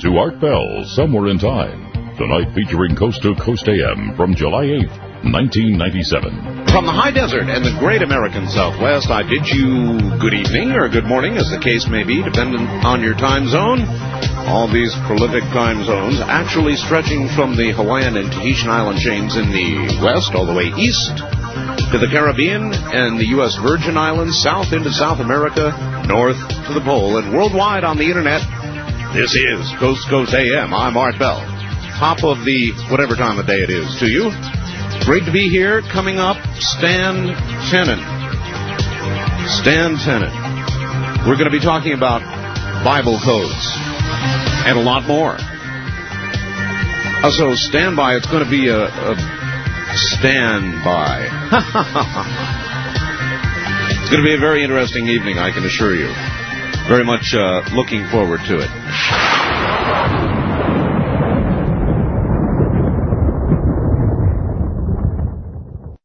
To Art Bell Somewhere in Time. Tonight featuring Coast to Coast AM from July 8th, 1997. From the high desert and the great American Southwest, I bid you good evening or good morning, as the case may be, depending on your time zone. All these prolific time zones actually stretching from the Hawaiian and Tahitian island chains in the west all the way east to the Caribbean and the U.S. Virgin Islands, south into South America, north to the pole, and worldwide on the internet. This is Coast Coast AM. I'm Art Bell. Top of the whatever time of day it is to you. Great to be here. Coming up, Stan Tenen. Stan Tenen. We're going to be talking about Bible codes and a lot more. Uh, so stand by. It's going to be a, a stand by. it's going to be a very interesting evening, I can assure you. Very much uh, looking forward to it.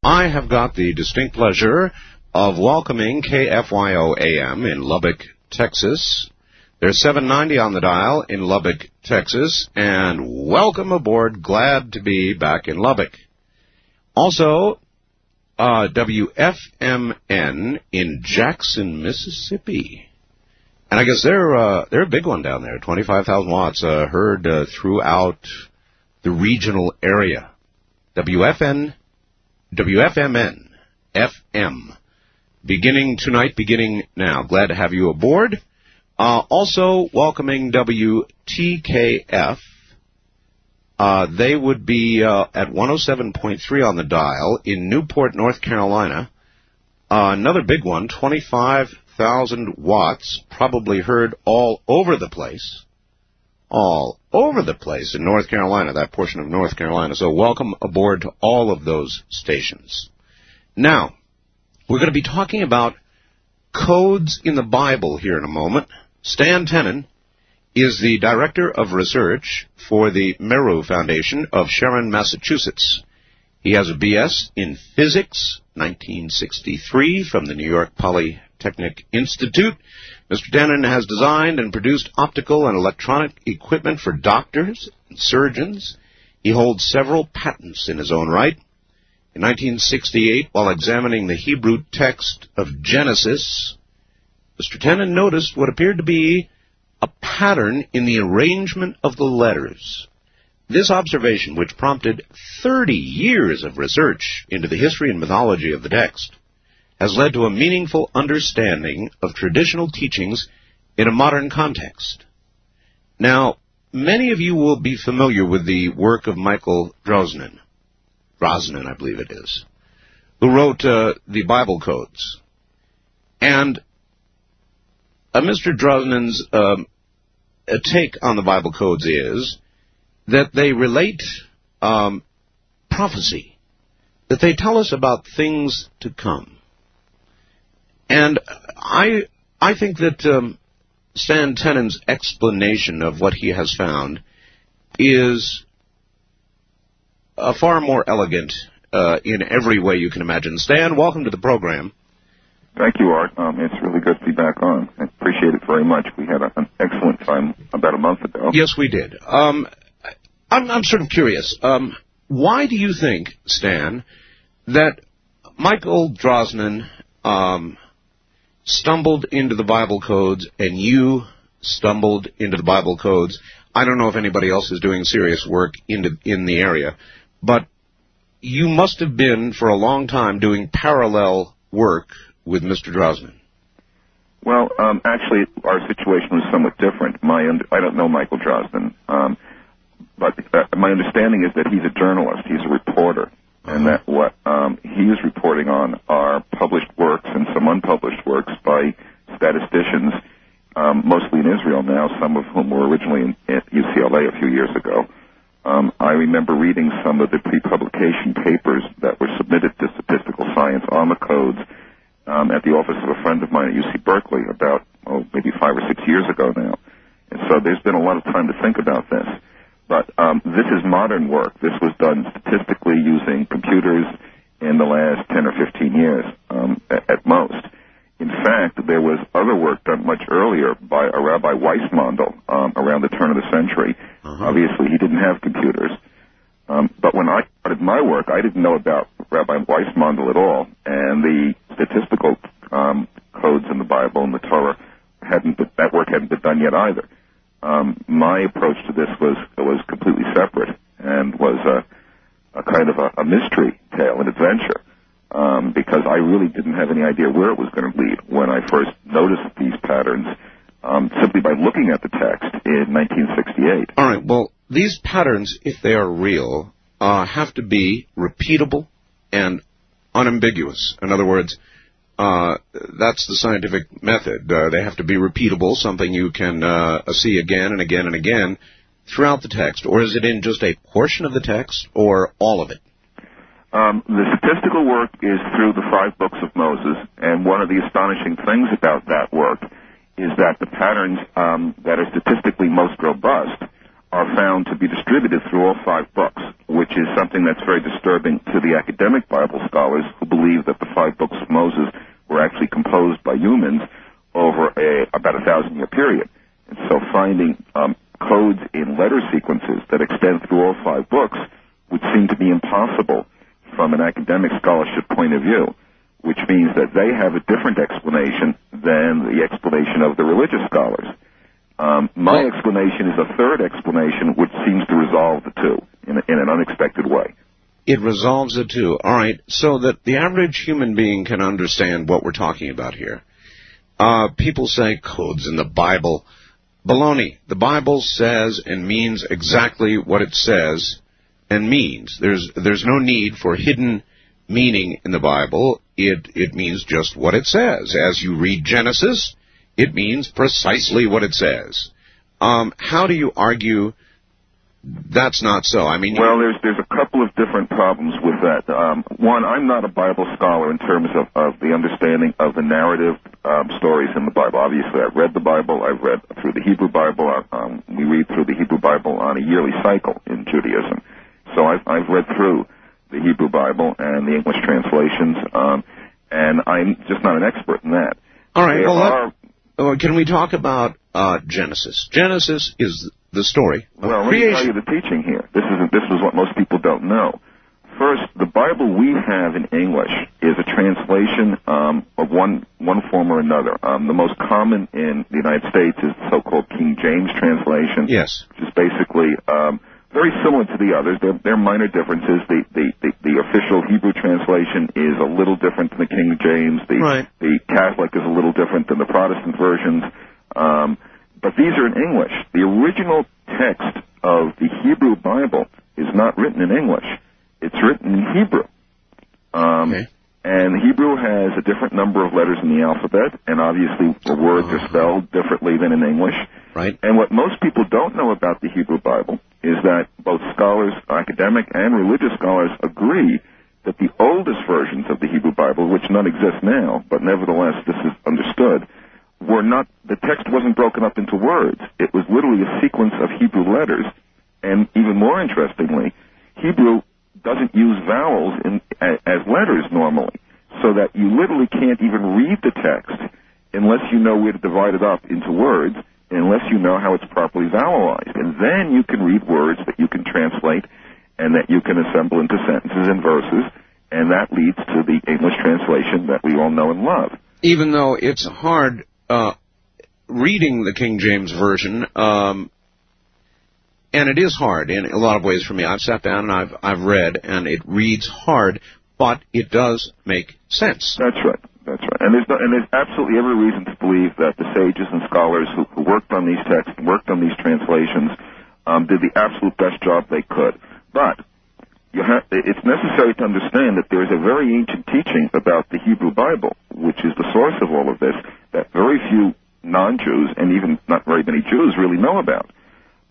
I have got the distinct pleasure of welcoming KFYO AM in Lubbock, Texas. There's 790 on the dial in Lubbock, Texas, and welcome aboard. Glad to be back in Lubbock. Also, uh, WFMN in Jackson, Mississippi. And I guess they're uh, they're a big one down there, 25,000 watts, uh, heard uh, throughout the regional area. WFN, WFMN, FM, beginning tonight, beginning now. Glad to have you aboard. Uh, also welcoming WTKF. Uh, they would be uh, at 107.3 on the dial in Newport, North Carolina. Another big one, 25,000 watts, probably heard all over the place. All over the place in North Carolina, that portion of North Carolina. So welcome aboard to all of those stations. Now, we're going to be talking about codes in the Bible here in a moment. Stan Tenen is the Director of Research for the Meru Foundation of Sharon, Massachusetts. He has a BS in Physics, 1963, from the New York Polytechnic Institute. Mr. Tenen has designed and produced optical and electronic equipment for doctors and surgeons. He holds several patents in his own right. In 1968, while examining the Hebrew text of Genesis, Mr. Tenen noticed what appeared to be a pattern in the arrangement of the letters. This observation, which prompted 30 years of research into the history and mythology of the text, has led to a meaningful understanding of traditional teachings in a modern context. Now, many of you will be familiar with the work of Michael Drosnin. Drosnin, I believe it is, who wrote uh, the Bible codes. And uh, Mr. Drosnin's um, take on the Bible codes is that they relate um, prophecy, that they tell us about things to come. And I, I think that um, Stan Tenen's explanation of what he has found is uh, far more elegant uh, in every way you can imagine. Stan, welcome to the program. Thank you, Art. Um, it's really good to be back on. I appreciate it very much. We had a, an excellent time about a month ago. Yes, we did. Um, I'm, I'm sort of curious. Um, why do you think, Stan, that Michael Drosnin um, stumbled into the Bible codes and you stumbled into the Bible codes? I don't know if anybody else is doing serious work in, in the area, but you must have been for a long time doing parallel work with Mr. Drosnin? Well, um, actually, our situation was somewhat different. My, I don't know Michael Drosnin, um, but uh, my understanding is that he's a journalist. He's a reporter. And that what um, he is reporting on are published works and some unpublished works by statisticians, um, mostly in Israel now. Some of whom were originally in, at UCLA a few years ago. Um, I remember reading some of the pre-publication papers that were submitted to statistical science on the codes um, at the office of a friend of mine at UC Berkeley about oh maybe five or six years ago now, and so there's been a lot of time to think about this. But um, this is modern work. This was done statistically using computers in the last 10 or 15 years um, at, at most. In fact, there was other work done much earlier by a Rabbi Weissmandl um, around the turn of the century. Uh-huh. Obviously, he didn't have computers. Um, but when I started my work, I didn't know about Rabbi Weissmandl at all, and the statistical um, codes in the Bible and the Torah hadn't that work hadn't been done yet either. Um, my approach to this was was completely separate and was a, a kind of a, a mystery tale, an adventure, um, because I really didn't have any idea where it was going to lead when I first noticed these patterns um, simply by looking at the text in 1968. All right. Well, these patterns, if they are real, uh, have to be repeatable and unambiguous. In other words, uh, that's the scientific method. Uh, they have to be repeatable, something you can uh, see again and again and again throughout the text. Or is it in just a portion of the text, or all of it? Um, the statistical work is through the five books of Moses, and one of the astonishing things about that work is that the patterns um, that are statistically most robust are found to be distributed through all five books, which is something that's very disturbing to the academic Bible scholars who believe that the five books of Moses were actually composed by humans over a, about a thousand year period. And so finding um, codes in letter sequences that extend through all five books would seem to be impossible from an academic scholarship point of view, which means that they have a different explanation than the explanation of the religious scholars. Um, my explanation is a third explanation, which seems to resolve the two in, a, in an unexpected way. It resolves the two. All right, so that the average human being can understand what we're talking about here. Uh, people say codes in the Bible. Baloney. The Bible says and means exactly what it says and means. There's there's no need for hidden meaning in the Bible. It it means just what it says. As you read Genesis, it means precisely what it says. Um, how do you argue that's not so? I mean, Well, there's there's a couple of different problems with that. Um, one, I'm not a Bible scholar in terms of, of the understanding of the narrative um, stories in the Bible. Obviously, I've read the Bible. I've read through the Hebrew Bible. Um, we read through the Hebrew Bible on a yearly cycle in Judaism. So I've I've read through the Hebrew Bible and the English translations, um, and I'm just not an expert in that. all right. There Well, are Or can we talk about uh, Genesis? Genesis is the story Well, let me tell you the teaching here. This is this is what most people don't know. First, the Bible we have in English is a translation um, of one one form or another. Um, the most common in the United States is the so-called King James translation, Yes. which is basically um, very similar to the others. There, there are minor differences. The, the, the, the official Hebrew translation is a little different than the King James. The, Right. the Catholic is a little different than the Protestant versions. Um, but these are in English. The original text of the Hebrew Bible is not written in English. It's written in Hebrew. Um, Okay. And Hebrew has a different number of letters in the alphabet, and obviously the words are spelled differently than in English. Right. And what most people don't know about the Hebrew Bible is that both scholars, academic and religious scholars, agree that the oldest versions of the Hebrew Bible, which none exist now, but nevertheless this is understood, were not, the text wasn't broken up into words. It was literally a sequence of Hebrew letters. And even more interestingly, Hebrew doesn't use vowels in, as letters normally, so that you literally can't even read the text unless you know where to divide it up into words, unless you know how it's properly vowelized. And then you can read words that you can translate and that you can assemble into sentences and verses, and that leads to the English translation that we all know and love. Even though it's hard uh, reading the King James version, um, and it is hard in a lot of ways for me. I've sat down and I've I've read, and it reads hard, but it does make sense. That's right. That's right. And there's no, and there's absolutely every reason to believe that the sages and scholars who, who worked on these texts, worked on these translations, um, did the absolute best job they could. But you have, it's necessary to understand that there is a very ancient teaching about the Hebrew Bible, which is the source of all of this, that very few non-Jews and even not very many Jews really know about.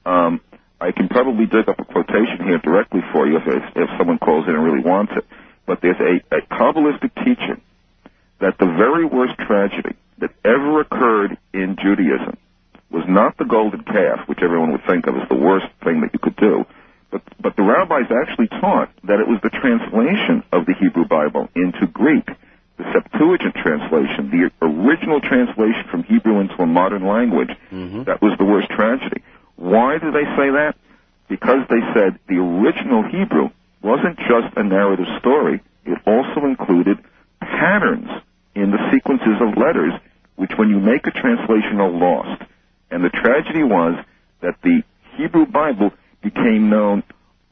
Um, I can probably dig up a quotation here directly for you if, if, someone calls in and really wants it. But there's a, a Kabbalistic teaching that the very worst tragedy that ever occurred in Judaism was not the golden calf, which everyone would think of as the worst thing that you could do, but, but the rabbis actually taught that it was the translation of the Hebrew Bible into Greek, the Septuagint translation, the original translation from Hebrew into a modern language, Mhm. that was the worst tragedy. Why do they say that? Because they said the original Hebrew wasn't just a narrative story, it also included patterns in the sequences of letters, which when you make a translation are lost. And the tragedy was that the Hebrew Bible became known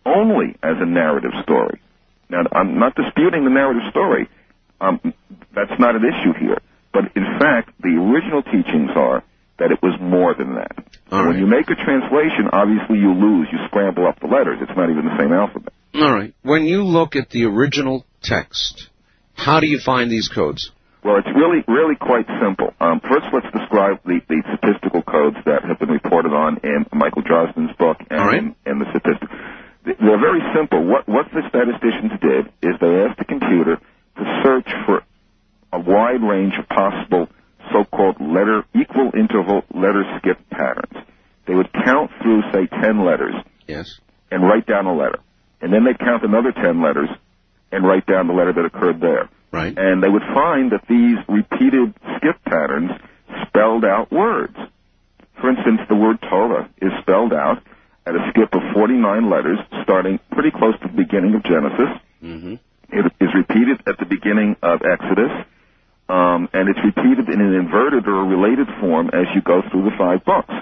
only as a narrative story. Now, I'm not disputing the narrative story. Um, that's not an issue here. But in fact, the original teachings are that it was more than that. All when you make a translation, obviously you lose. You scramble up the letters. It's not even the same alphabet. All right. When you look at the original text, how do you find these codes? Well, it's really, really quite simple. Um, first, let's describe the, the statistical codes that have been reported on in Michael Drosnin's book and right. in, in the statistics. They're very simple. What, what the statisticians did is they asked the computer to search for a wide range of possible so-called letter, equal interval letter skip patterns. They would count through, say, 10 letters Yes. and write down a letter. And then they'd count another 10 letters and write down the letter that occurred there. Right. And they would find that these repeated skip patterns spelled out words. For instance, the word Torah is spelled out at a skip of 49 letters, starting pretty close to the beginning of Genesis. Mm-hmm. It is repeated at the beginning of Exodus, um, and it's repeated in an inverted or a related form as you go through the five books.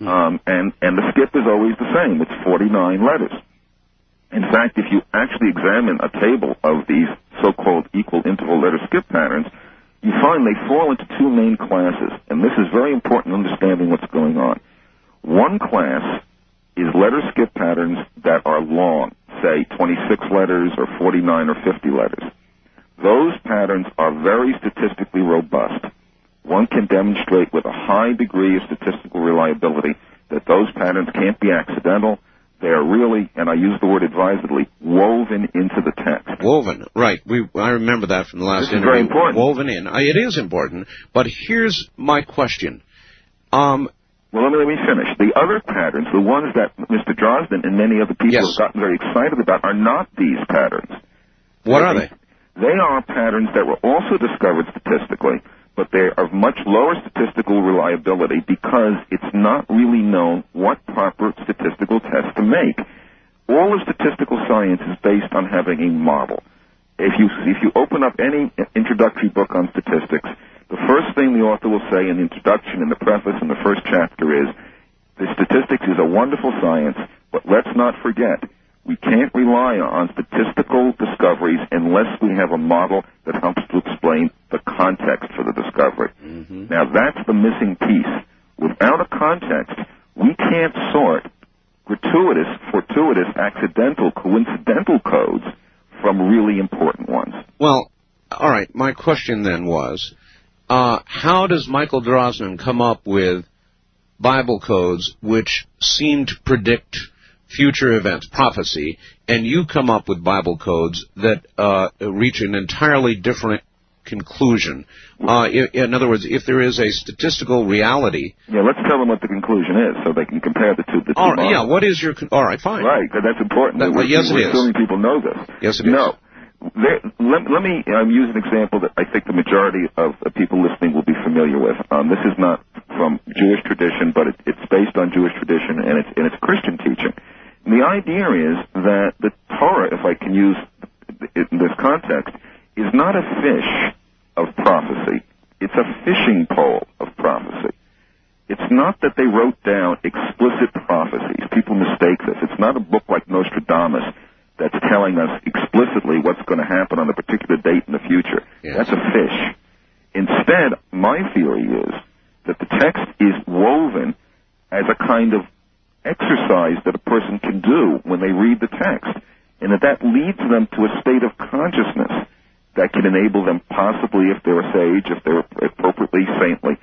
Um, and, and the skip is always the same. It's 49 letters. In fact, if you actually examine a table of these so-called equal interval letter skip patterns, you find they fall into two main classes. And this is very important in understanding what's going on. One class is letter skip patterns that are long, say 26 letters or 49 or 50 letters. Those patterns are very statistically robust. One can demonstrate with a high degree of statistical reliability that those patterns can't be accidental. They are really, and I use the word advisedly, woven into the text. Woven, right? We I remember that from the last This is interview. very important. Woven in. Uh, It is important. But here's my question. Um, Well, let me, let me finish. The other patterns, the ones that Mr. Drosnin and many other people Yes. have gotten very excited about, are not these patterns. what are they? They are patterns that were also discovered statistically, but they are of much lower statistical reliability because it's not really known what proper statistical test to make. All of statistical science is based on having a model. If you if you open up any introductory book on statistics, the first thing the author will say in the introduction, in the preface, in the first chapter is, the statistics is a wonderful science, but let's not forget, we can't rely on statistical discoveries unless we have a model that helps to explain the context for the discovery. Now that's the missing piece. Without a context, we can't sort gratuitous, fortuitous, accidental, coincidental codes from really important ones. Well, all right. My question then was, uh, how does Michael Drosnin come up with Bible codes which seem to predict future events, prophecy, and you come up with Bible codes that uh, reach an entirely different conclusion? Uh, in other words, if there is a statistical reality, Yeah, let's tell them what the conclusion is so they can compare the two. The two all right, yeah. What is your? Con- all right, fine. Right, that's important. That- We're- yes, it is. assuming people know this. Yes, it is. No. There, let, let me um, use an example that I think the majority of uh, people listening will be familiar with. Um, this is not from Jewish tradition, but it, it's based on Jewish tradition and it's, and it's Christian teaching. The idea is that the Torah, if I can use it in this context, is not a fish of prophecy. It's a fishing pole of prophecy. It's not that they wrote down explicit prophecies. People mistake this. It's not a book like Nostradamus that's telling us explicitly what's going to happen on a particular date in the future. Yes. That's a fish. Instead, my theory is that the text is woven as a kind of exercise that a person can do when they read the text, and that that leads them to a state of consciousness that can enable them possibly, if they're a sage, if they're appropriately saintly,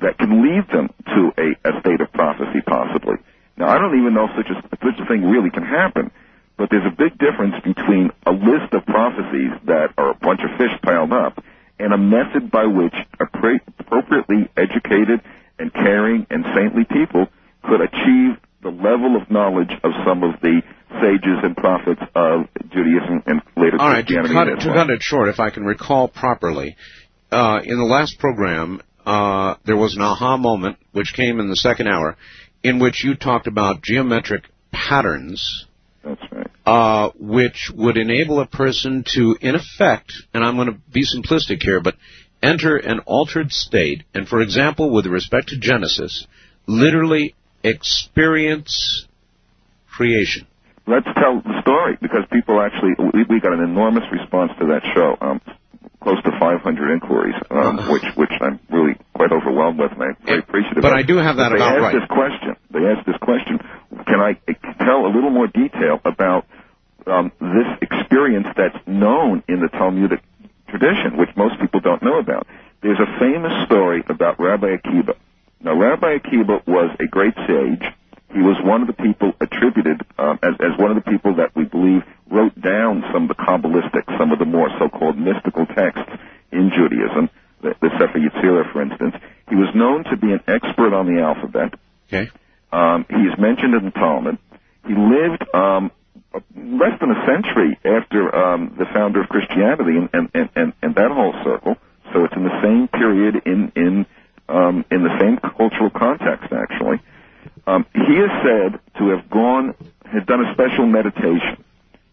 that can lead them to a, a state of prophecy possibly. Now, I don't even know if such a, such a thing really can happen, but there's a big difference between a list of prophecies that are a bunch of fish piled up and a method by which appropriately educated and caring and saintly people could achieve the level of knowledge of some of the sages and prophets of Judaism and later All right, to Christianity. cut, to cut it short, if I can recall properly, uh, in the last program, uh, there was an aha moment, which came in the second hour, in which you talked about geometric patterns, That's right. uh, which would enable a person to, in effect, and I'm going to be simplistic here, but enter an altered state, and for example, with respect to Genesis, literally experience creation. Let's tell the story because people actually we, we got an enormous response to that show. Um, close to 500 inquiries, um, which which I'm really quite overwhelmed with, and I'm very. Appreciative. but of. I do have that they about asked right. this question. They asked this question. Can I tell a little more detail about um, this experience that's known in the Talmudic tradition, which most people don't know about? There's a famous story about Rabbi Akiba. Now, Rabbi Akiba was a great sage. He was one of the people attributed um, as, as one of the people that we believe wrote down some of the Kabbalistic, some of the more so-called mystical texts in Judaism, the, the Sefer Yetzirah, for instance. He was known to be an expert on the alphabet. Okay? Um, he is mentioned in the Talmud. He lived um, less than a century after um, the founder of Christianity and, and, and, and, and that whole circle. So it's in the same period in in um, in the same cultural context, actually. Um, he is said to have gone, had done a special meditation.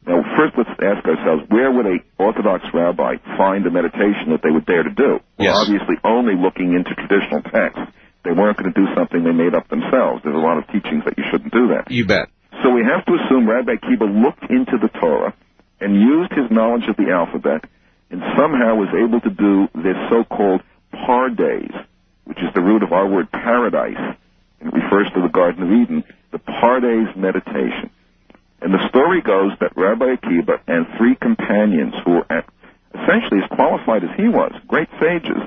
Now, first, let's ask ourselves: Where would a Orthodox rabbi find a meditation that they would dare to do? Yes. Well, obviously, only looking into traditional texts. They weren't going to do something they made up themselves. There's a lot of teachings that you shouldn't do that. You bet. So we have to assume Rabbi Kiba looked into the Torah and used his knowledge of the alphabet and somehow was able to do this so-called pardes, which is the root of our word paradise. It refers to the Garden of Eden, the pardes meditation. And the story goes that Rabbi Akiba and three companions who were essentially as qualified as he was, great sages,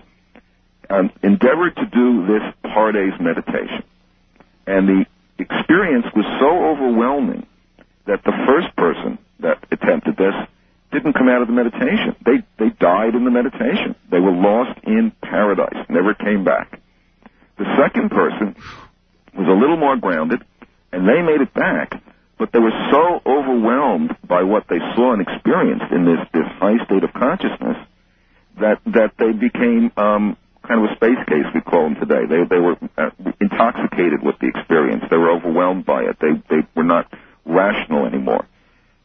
um, endeavored to do this pardes meditation. And the experience was so overwhelming that the first person that attempted this didn't come out of the meditation. They they died in the meditation. They were lost in paradise, never came back. The second person was a little more grounded, and they made it back, but they were so overwhelmed by what they saw and experienced in this this high state of consciousness that that they became um, kind of a space case we call them today. They they were uh, intoxicated with the experience. They were overwhelmed by it. They they were not rational anymore.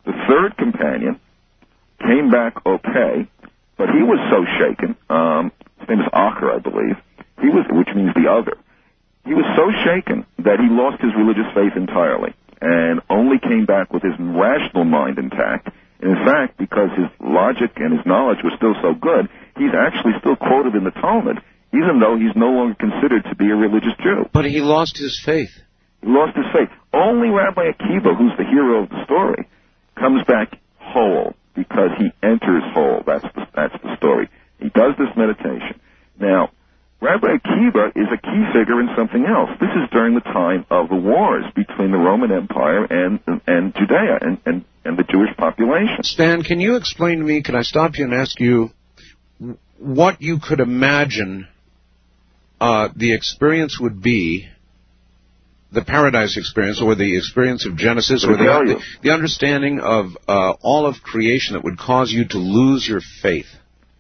The third companion came back okay, but he was so shaken. Um, his name is Acher, I believe. He was, which means the other. He was so shaken that he lost his religious faith entirely and only came back with his rational mind intact. And in fact, because his logic and his knowledge was still so good, he's actually still quoted in the Talmud, even though he's no longer considered to be a religious Jew. But he lost his faith. He lost his faith. Only Rabbi Akiva, who's the hero of the story, comes back whole because he enters whole. That's the, that's the story. He does this meditation. Now, Rabbi Akiva is a key figure in something else. This is during the time of the wars between the Roman Empire and and Judea and, and, and the Jewish population. Stan, can you explain to me, can I stop you and ask you what you could imagine uh, the experience would be, the paradise experience, or the experience of Genesis, or the, the understanding of uh, all of creation that would cause you to lose your faith?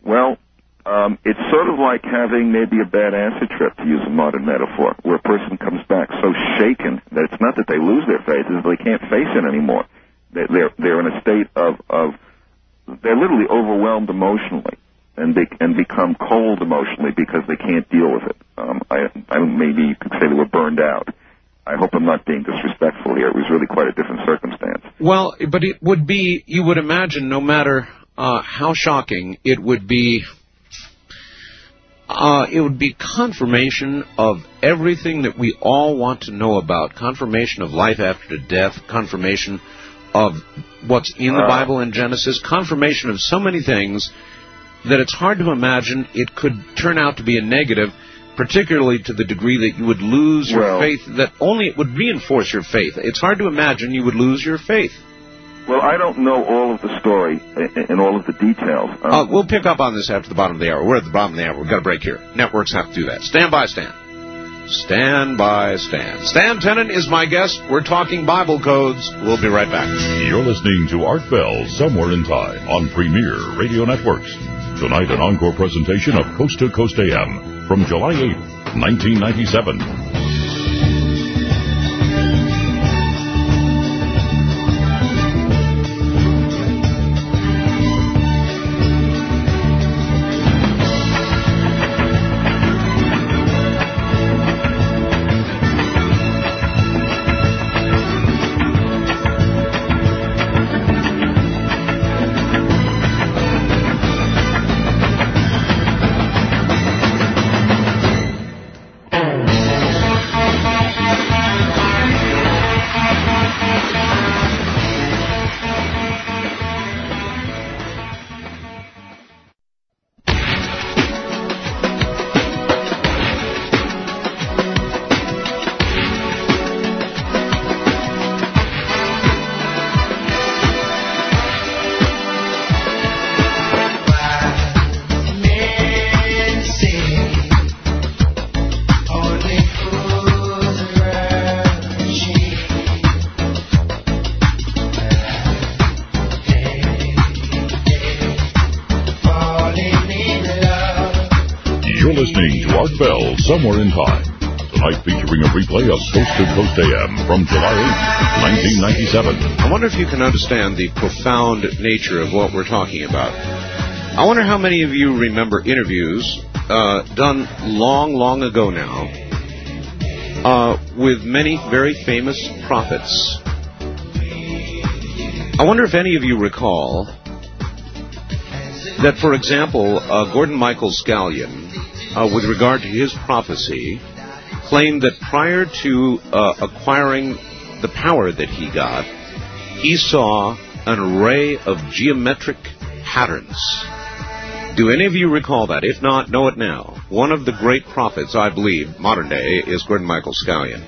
Well, um, it's sort of like having maybe a bad acid trip, to use a modern metaphor, where a person comes back so shaken that it's not that they lose their faith, it's that they can't face it anymore. They're, they're, they're in a state of, of, they're literally overwhelmed emotionally and they, and become cold emotionally because they can't deal with it. Um, I, I maybe you could say they were burned out. I hope I'm not being disrespectful here. It was really quite a different circumstance. Well, but it would be, you would imagine, no matter uh, how shocking, it would be, uh, it would be confirmation of everything that we all want to know about. Confirmation of life after death. Confirmation of what's in the. Bible in Genesis. Confirmation of so many things that it's hard to imagine it could turn out to be a negative. Particularly to the degree that you would lose your Well- faith, that only it would reinforce your faith. It's hard to imagine you would lose your faith. Well, I don't know all of the story and and all of the details. Um, Uh, we'll pick up on this after the bottom of the hour. We're at the bottom of the hour. We've got a break here. Networks have to do that. Stand by, Stan. Stand by Stan. Stan Tenen is my guest. We're talking Bible codes. We'll be right back. You're listening to Art Bell Somewhere in Time on Premier Radio Networks. Tonight, an encore presentation of Coast to Coast AM from July 8, 1997. Somewhere in Time. Tonight featuring a replay of Coast to Coast AM from July 8, 1997. I wonder if you can understand the profound nature of what we're talking about. I wonder how many of you remember interviews uh, done long, long ago now uh, with many very famous prophets. I wonder if any of you recall that, for example, uh, Gordon Michael Scallion uh, with regard to his prophecy, claimed that prior to uh, acquiring the power that he got, he saw an array of geometric patterns. Do any of you recall that? If not, know it now. One of the great prophets, I believe, modern day, is Gordon Michael Scallion.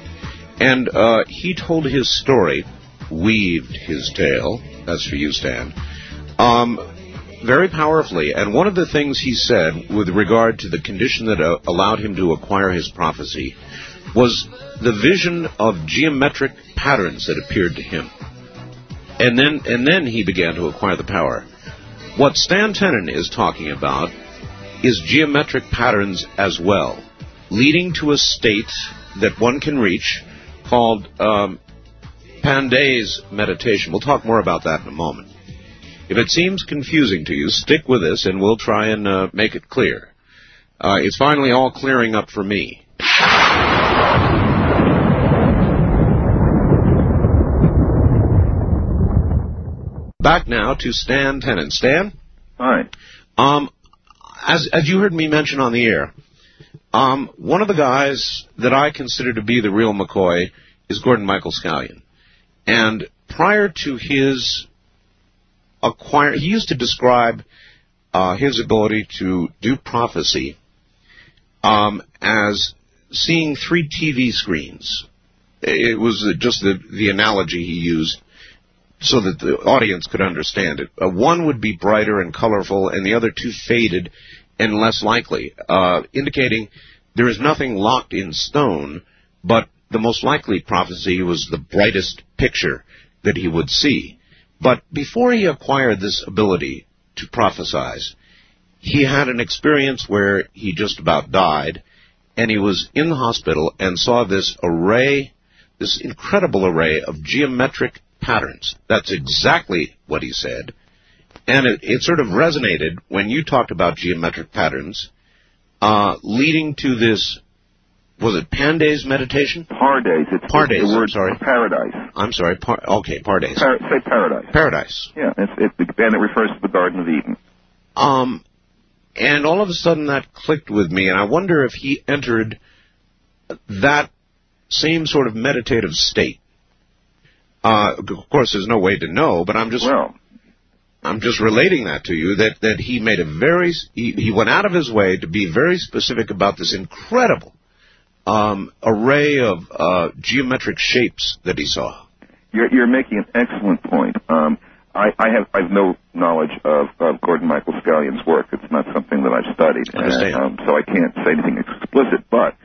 And uh, he told his story, weaved his tale, that's for you, Stan, um, very powerfully. And one of the things he said with regard to the condition that uh, allowed him to acquire his prophecy was the vision of geometric patterns that appeared to him. And then, and then he began to acquire the power. What Stan Tenen is talking about is geometric patterns as well, leading to a state that one can reach called um, Pande's meditation. We'll talk more about that in a moment. If it seems confusing to you, stick with us and we'll try and uh, make it clear. Uh, it's finally all clearing up for me. Back now to Stan Tenen. Stan? Hi. Um, as, as you heard me mention on the air, um, one of the guys that I consider to be the real McCoy is Gordon Michael Scallion. And prior to his acquire. He used to describe uh, his ability to do prophecy um, as seeing three TV screens. It was just the, the analogy he used so that the audience could understand it. Uh, one would be brighter and colorful, and the other two faded and less likely, uh, indicating there is nothing locked in stone, but the most likely prophecy was the brightest picture that he would see. But before he acquired this ability to prophesize, he had an experience where he just about died, and he was in the hospital and saw this array, this incredible array of geometric patterns. That's exactly what he said. And it, it sort of resonated when you talked about geometric patterns, uh, leading to this was it Pande's meditation? Pardes. It's Pardes. The word I'm sorry. Paradise. I'm sorry. Par- okay, Pardes. Par- say paradise. Paradise. Yeah, it's, it, and it refers to the Garden of Eden. Um, and all of a sudden that clicked with me, and I wonder if he entered that same sort of meditative state. Uh, of course, there's no way to know, but I'm just well. I'm just relating that to you that that he made a very he, he went out of his way to be very specific about this incredible um, array of uh, geometric shapes that he saw. You're, you're making an excellent point. Um, I, I have I have no knowledge of, of Gordon Michael Scallion's work. It's not something that I've studied. And, um, so I can't say anything explicit. But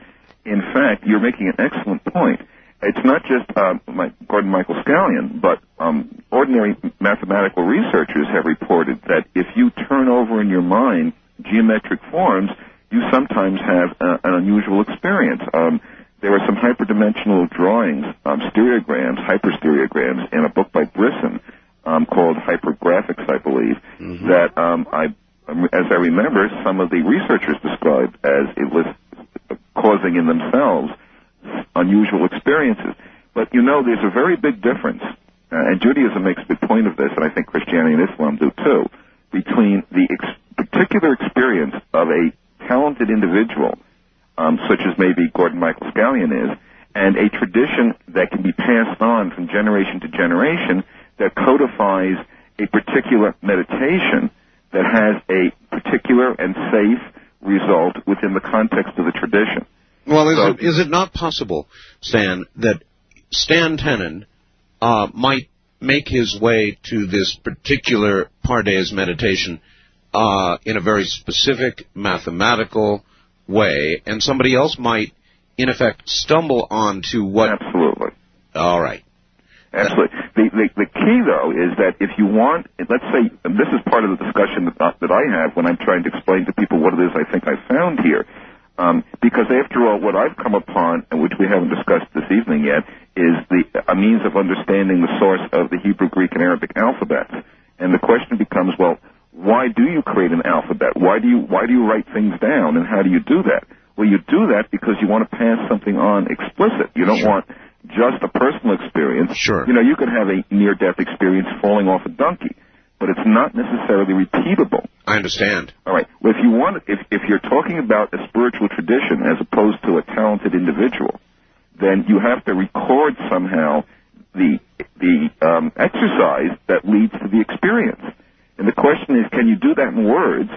in fact, you're making an excellent point. It's not just uh, my, Gordon Michael Scallion, but um, ordinary mathematical researchers have reported that if you turn over in your mind geometric forms, you sometimes have uh, an unusual experience. Um, there are some hyperdimensional drawings, um, stereograms, hyperstereograms, in a book by Brisson um, called Hypergraphics, I believe, mm-hmm. that um, I, as I remember, some of the researchers described as it was causing in themselves unusual experiences. But you know, there's a very big difference, uh, and Judaism makes a big point of this, and I think Christianity and Islam do too, between the ex- particular experience of a talented individual, um, such as maybe Gordon Michael Scallion is, and a tradition that can be passed on from generation to generation that codifies a particular meditation that has a particular and safe result within the context of the tradition. Well, is, so, it, is it not possible, Stan, that Stan Tenen uh, might make his way to this particular Pardes meditation uh, in a very specific mathematical way, and somebody else might, in effect, stumble onto what. Absolutely. All right. Absolutely. The, the, the key, though, is that if you want, let's say, this is part of the discussion that, that I have when I'm trying to explain to people what it is I think I found here. Um, because after all, what I've come upon, and which we haven't discussed this evening yet, is the a means of understanding the source of the Hebrew, Greek, and Arabic alphabets. And the question becomes, well, why do you create an alphabet? Why do you why do you write things down, and how do you do that? Well, you do that because you want to pass something on explicit. You don't sure. want just a personal experience. Sure. You know, you could have a near-death experience falling off a donkey, but it's not necessarily repeatable. I understand. All right. Well, if you want, if if you're talking about a spiritual tradition as opposed to a talented individual, then you have to record somehow the the um, exercise that leads to the experience. And the question is, can you do that in words?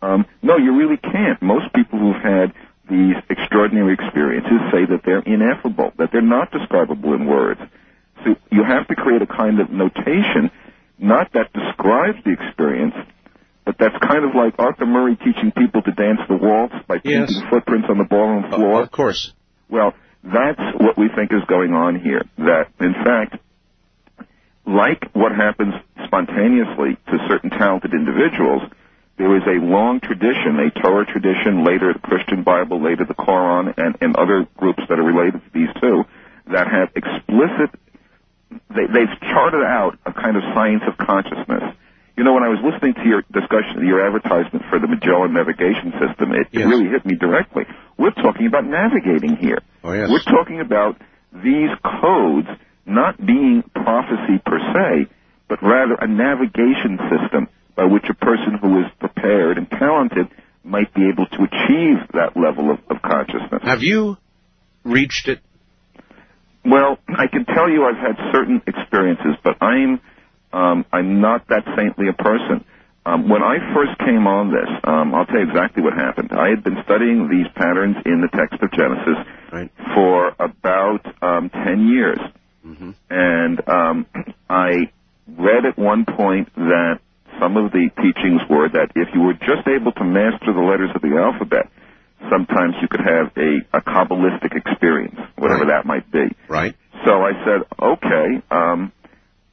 Um, no, you really can't. Most people who've had these extraordinary experiences say that they're ineffable, that they're not describable in words. So you have to create a kind of notation, not that describes the experience, but that's kind of like Arthur Murray teaching people to dance the waltz by painting yes. footprints on the ballroom floor. Uh, of course. Well, that's what we think is going on here. That, in fact, like what happens spontaneously to certain talented individuals, there is a long tradition, a Torah tradition, later the Christian Bible, later the Quran, and, and other groups that are related to these two, that have explicit, they, they've charted out a kind of science of consciousness. You know, when I was listening to your discussion, your advertisement for the Magellan navigation system, it, yes. it really hit me directly. We're talking about navigating here. Oh, yes. We're talking about these codes not being prophecy per se, but rather a navigation system by which a person who is prepared and talented might be able to achieve that level of, of consciousness. Have you reached it? Well, I can tell you I've had certain experiences, but I'm um, I'm not that saintly a person. Um, when I first came on this, um, I'll tell you exactly what happened. I had been studying these patterns in the text of Genesis right. for about um, ten years, mm-hmm. and um, I read at one point that some of the teachings were that if you were just able to master the letters of the alphabet, sometimes you could have a, a Kabbalistic experience, whatever right. that might be. Right. So I said, okay, um,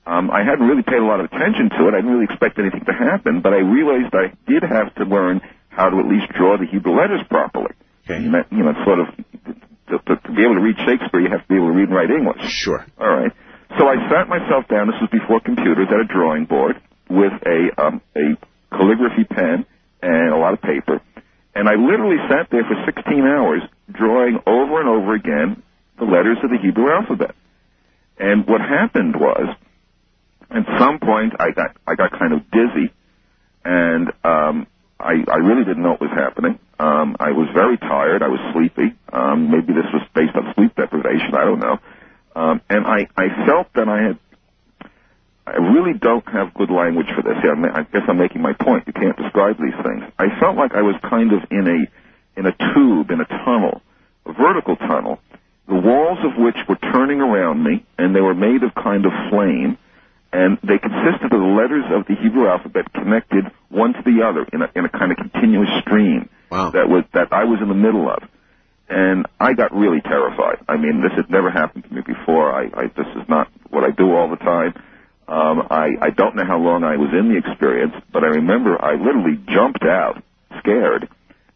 um, I hadn't really paid a lot of attention to it. I didn't really expect anything to happen, but I realized I did have to learn how to at least draw the Hebrew letters properly. Okay. You know, you know sort of, to, to, to be able to read Shakespeare, you have to be able to read and write English. Sure. All right. So I sat myself down, this was before computers, at a drawing board, with a um, a calligraphy pen and a lot of paper, and I literally sat there for 16 hours drawing over and over again the letters of the Hebrew alphabet. And what happened was, at some point, I got I got kind of dizzy, and um, I, I really didn't know what was happening. Um, I was very tired. I was sleepy. Um, maybe this was based on sleep deprivation. I don't know. Um, and I, I felt that I had I really don't have good language for this. Yeah, I guess I'm making my point. You can't describe these things. I felt like I was kind of in a in a tube, in a tunnel, a vertical tunnel, the walls of which were turning around me, and they were made of kind of flame, and they consisted of the letters of the Hebrew alphabet connected one to the other in a in a kind of continuous stream wow. that was that I was in the middle of. and I got really terrified. I mean, this had never happened to me before. I, I this is not what I do all the time. Um, I, I don't know how long I was in the experience, but I remember I literally jumped out, scared,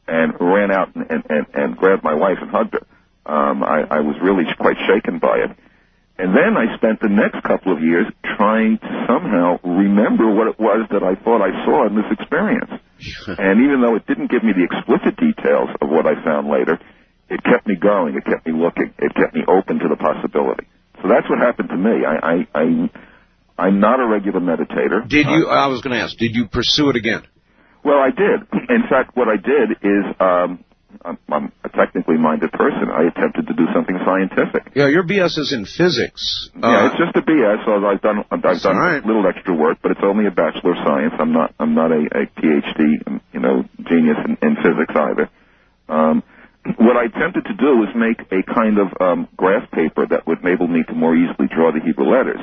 and ran out and, and, and, and grabbed my wife and hugged her. Um, I, I was really quite shaken by it. And then I spent the next couple of years trying to somehow remember what it was that I thought I saw in this experience. and even though it didn't give me the explicit details of what I found later, it kept me going. It kept me looking. It kept me open to the possibility. So that's what happened to me. I, I, I I'm not a regular meditator. Did you? I was going to ask. Did you pursue it again? Well, I did. In fact, what I did is um, I'm, I'm a technically minded person. I attempted to do something scientific. Yeah, your BS is in physics. Yeah, uh, it's just a BS. So I've done I've done right. a little extra work, but it's only a bachelor of science. I'm not I'm not a, a PhD, you know, genius in, in physics either. Um, what I attempted to do was make a kind of um, graph paper that would enable me to more easily draw the Hebrew letters.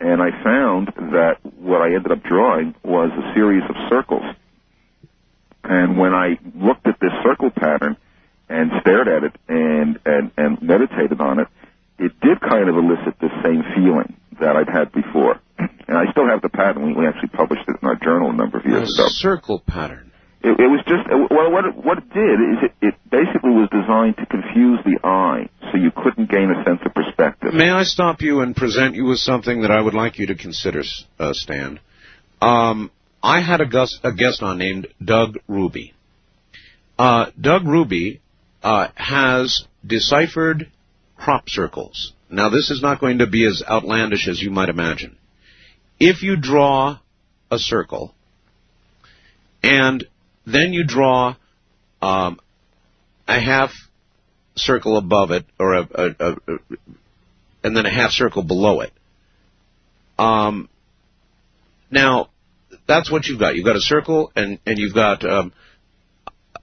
And I found that what I ended up drawing was a series of circles. And when I looked at this circle pattern and stared at it and, and, and meditated on it, it did kind of elicit the same feeling that I'd had before. And I still have the pattern. We actually published it in our journal a number of years a ago. circle pattern. It, it was just well, what it, what it did is it, it basically was designed to confuse the eye, so you couldn't gain a sense of perspective. May I stop you and present you with something that I would like you to consider, uh, Stan? Um, I had a guest, a guest on named Doug Ruby. Uh, Doug Ruby uh, has deciphered crop circles. Now, this is not going to be as outlandish as you might imagine. If you draw a circle and then you draw um, a half circle above it, or a, a, a, a, and then a half circle below it. Um, now, that's what you've got. You've got a circle, and and you've got um,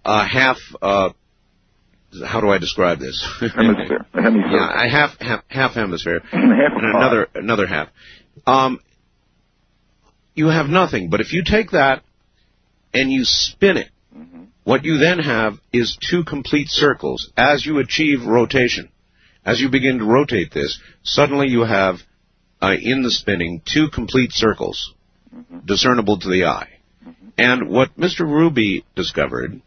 a half. Uh, how do I describe this? Hemisphere. A hemisphere. Yeah, a half half, half hemisphere, half and another another half. Um, you have nothing, but if you take that and you spin it, mm-hmm. what you then have is two complete circles. As you achieve rotation, as you begin to rotate this, suddenly you have uh, in the spinning two complete circles. Discernible to the eye. Mm-hmm. And what Mr. Ruby discovered,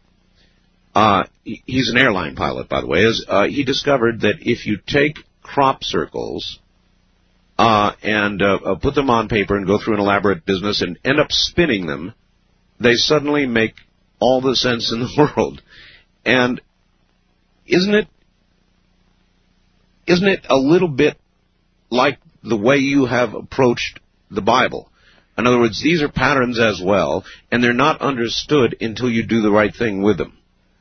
uh, he's an airline pilot, by the way, is uh, he discovered that if you take crop circles uh, and uh, uh, put them on paper and go through an elaborate business and end up spinning them, they suddenly make all the sense in the world. And isn't it isn't it a little bit like the way you have approached the Bible? In other words, these are patterns as well, and they're not understood until you do the right thing with them.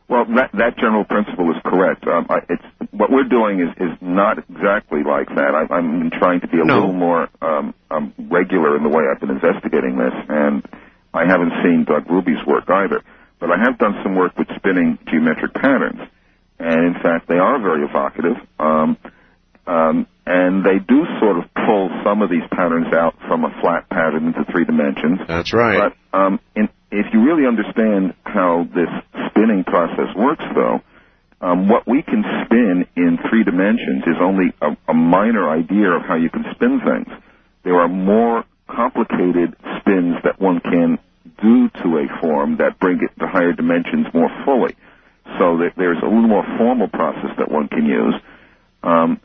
Well, that that general principle is correct. Um, I, it's what we're doing is is not exactly like that. I, I'm trying to be a No. little more um, um, regular in the way I've been investigating this, and I haven't seen Doug Ruby's work either. But I have done some work with spinning geometric patterns, and in fact, they are very evocative. Um, um, and they do sort of pull some of these patterns out from a flat pattern into three dimensions. That's right. But um, in, if you really understand how this spinning process works, though, um, what we can spin in three dimensions is only a, a minor idea of how you can spin things. There are more complicated spins that one can do to a form that bring it to higher dimensions more fully. So that there's a little more formal process that one can use. Um,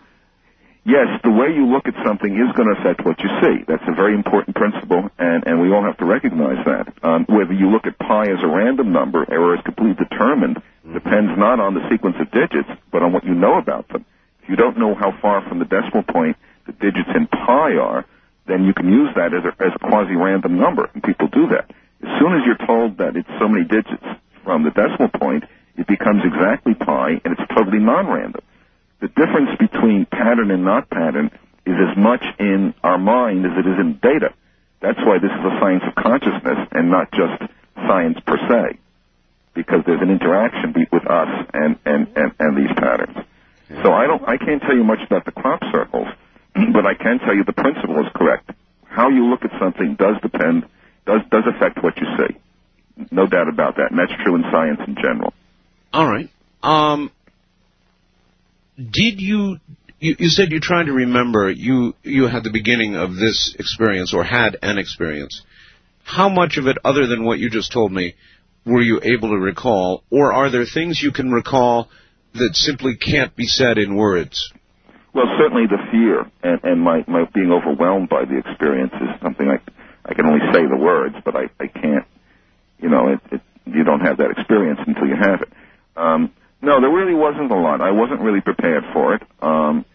yes, the way you look at something is going to affect what you see. That's a very important principle, and, and we all have to recognize that. Um, whether you look at pi as a random number or as completely determined depends not on the sequence of digits, but on what you know about them. If you don't know how far from the decimal point the digits in pi are, then you can use that as a, as a quasi-random number, and people do that. As soon as you're told that it's so many digits from the decimal point, it becomes exactly pi, and it's totally non-random the difference between pattern and not pattern is as much in our mind as it is in data. That's why this is a science of consciousness and not just science per se, because there's an interaction with us and, and, and, and these patterns. So I don't, I can't tell you much about the crop circles, but I can tell you the principle is correct. How you look at something does depend, does, does affect what you see. No doubt about that, and that's true in science in general. All right. Um, did you, you, you said you're trying to remember, you, you had the beginning of this experience, or had an experience. How much of it, other than what you just told me, were you able to recall, or are there things you can recall that simply can't be said in words? Well, certainly the fear and, and my, my being overwhelmed by the experience is something I, I can only say the words, but I, I can't, you know, it, it, you don't have that experience until you have it. Um, no, there really wasn't a lot. I wasn't really prepared for it. Um,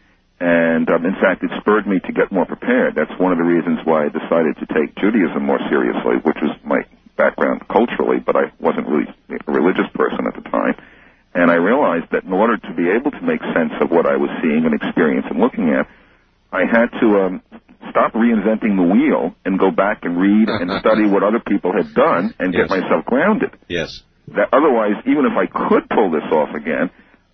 and um, in fact, it spurred me to get more prepared. That's one of the reasons why I decided to take Judaism more seriously, which was my background culturally, but I wasn't really a religious person at the time. And I realized that in order to be able to make sense of what I was seeing and experiencing and looking at, I had to um, stop reinventing the wheel and go back and read and study what other people had done and Yes. get myself grounded. Yes. That otherwise, even if I could pull this off again,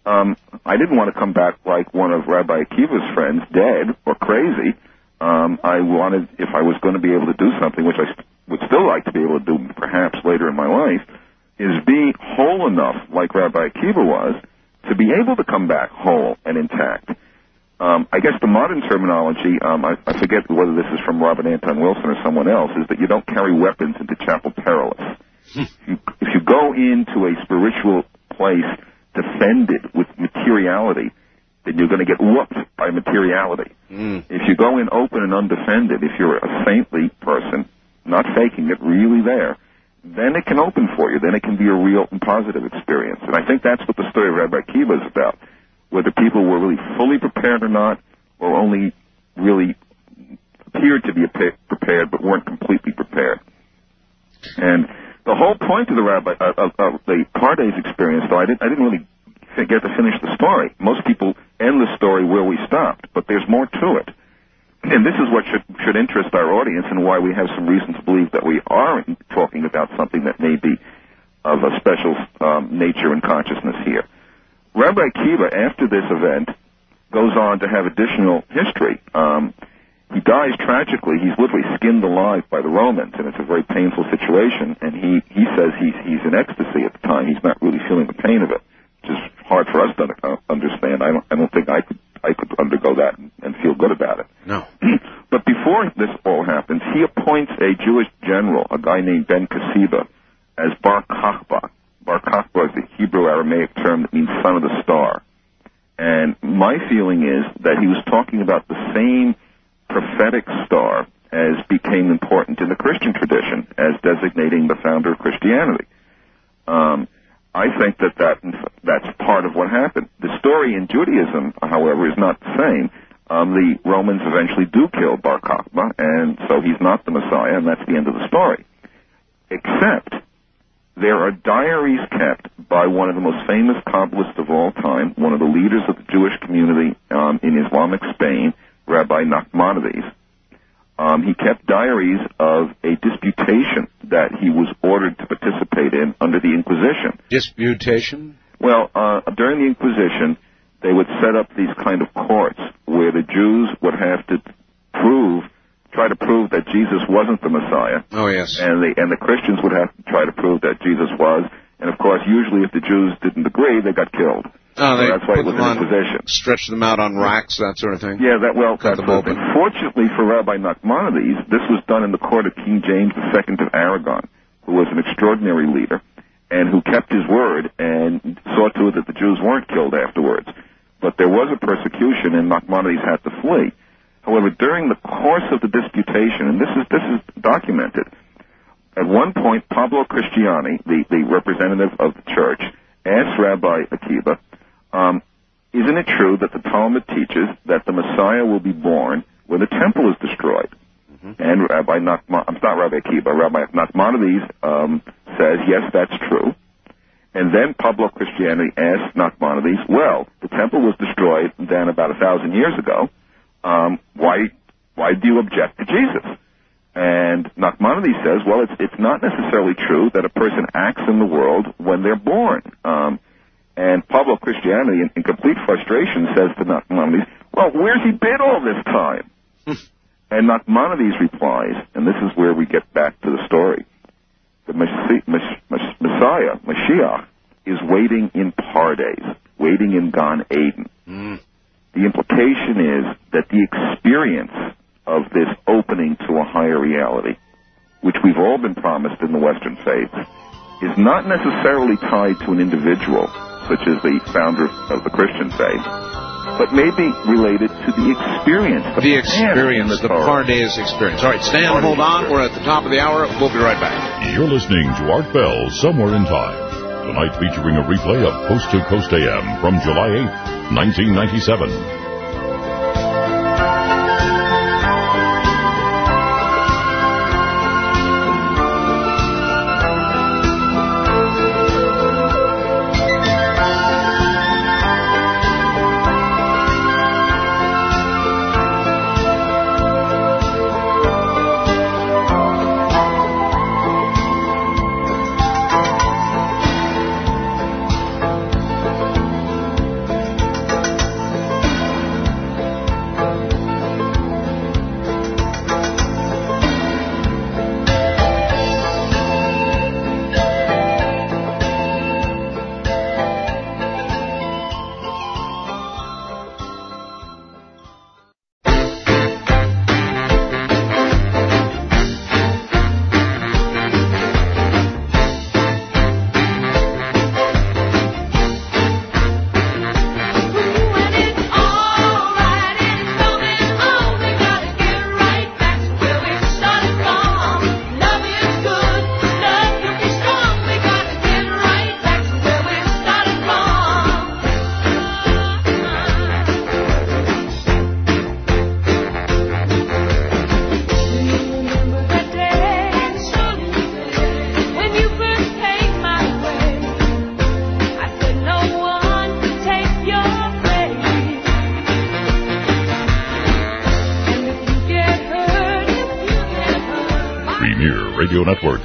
um, I didn't want to come back like one of Rabbi Akiva's friends, dead or crazy. Um, I wanted, if I was going to be able to do something, which I would still like to be able to do perhaps later in my life, is be whole enough, like Rabbi Akiva was, to be able to come back whole and intact. Um, I guess the modern terminology, um, I, I forget whether this is from Robert Anton Wilson or someone else, is that you don't carry weapons into chapel perilous. If, you, if you go into a spiritual place defended with materiality, then you're going to get whooped by materiality. Mm. If you go in open and undefended, if you're a saintly person, not faking it, really there, then it can open for you. Then it can be a real and positive experience. And I think that's what the story of Rabbi Kiva is about. Whether people were really fully prepared or not, or only really appeared to be prepared but weren't completely prepared. And the whole point of the rabbi uh, of, of the Pardes experience, though, I didn't, I didn't really get to finish the story. Most people end the story where we stopped, but there's more to it. And this is what should should interest our audience, and why we have some reason to believe that we are talking about something that may be of a special um, nature and consciousness here. Rabbi Kiva, after this event, goes on to have additional history. Um, he dies tragically. He's literally skinned alive by the Romans, and it's a very painful situation. And he he says he's he's in ecstasy at the time. He's not really feeling the pain of it, which is hard for us to uh, understand. I don't I don't think I could I could undergo that and, and feel good about it. No. but before this all happens, he appoints a Jewish general, a guy named Ben Kasiba, as Bar Kokhba. Bar Kokhba is a Hebrew Aramaic term that means son of the star. And my feeling is that he was talking about the same prophetic star as became important in the Christian tradition as designating the founder of Christianity. Um, I think that, that that's part of what happened. The story in Judaism, however, is not the same. Um, the Romans eventually do kill Bar Kokhba, and so he's not the Messiah, and that's the end of the story. Except there are diaries kept by one of the most famous Kabbalists of all time, one of the leaders of the Jewish community um, in Islamic Spain, Rabbi Nachmanides. Um, he kept diaries of a disputation that he was ordered to participate in under the Inquisition. Disputation? Well, uh, during the Inquisition, they would set up these kind of courts where the Jews would have to prove, try to prove that Jesus wasn't the Messiah, Oh, yes. and the and the Christians would have to try to prove that Jesus was. And of course, usually, if the Jews didn't agree, they got killed. Oh, So they that's why it was an on, stretch them out on racks, that sort of thing. Yeah, that well, Cut that's open. Fortunately for Rabbi Nachmanides, this was done in the court of King James II of Aragon, who was an extraordinary leader and who kept his word and saw to it that the Jews weren't killed afterwards. But there was a persecution, and Nachmanides had to flee. However, during the course of the disputation, and this is this is documented, at one point Pablo Cristiani, the, the representative of the church, asked Rabbi Akiva, um, isn't it true that the Talmud teaches that the Messiah will be born when the temple is destroyed? And Rabbi Nachman, I'm not Rabbi Akiva, Rabbi Nachmanides um, says, yes, that's true. And then Pablo Cristiani asked Nachmanides, well, the temple was destroyed then about a thousand years ago. Um, why, why do you object to Jesus? And Nachmanides says, well, it's, it's not necessarily true that a person acts in the world when they're born. Um, and Pablo Cristiani, in, in complete frustration, says to Nachmanides, well, where's he been all this time? and Nachmanides replies, and this is where we get back to the story. The Messi- Mes- Mes- Messiah, Mashiach, is waiting in Pardes. waiting in Gan Eden. Mm. The implication is that the experience of this opening to a higher reality, which we've all been promised in the Western faith, is not necessarily tied to an individual, such is the founder of the Christian faith, but maybe related to the experience. The, the experience, the, the Pardes experience. All right, Stan, Pardes hold on. We're at the top of the hour. We'll be right back. You're listening to Art Bell, Somewhere in Time. Tonight featuring a replay of Coast to Coast AM from July 8, 1997.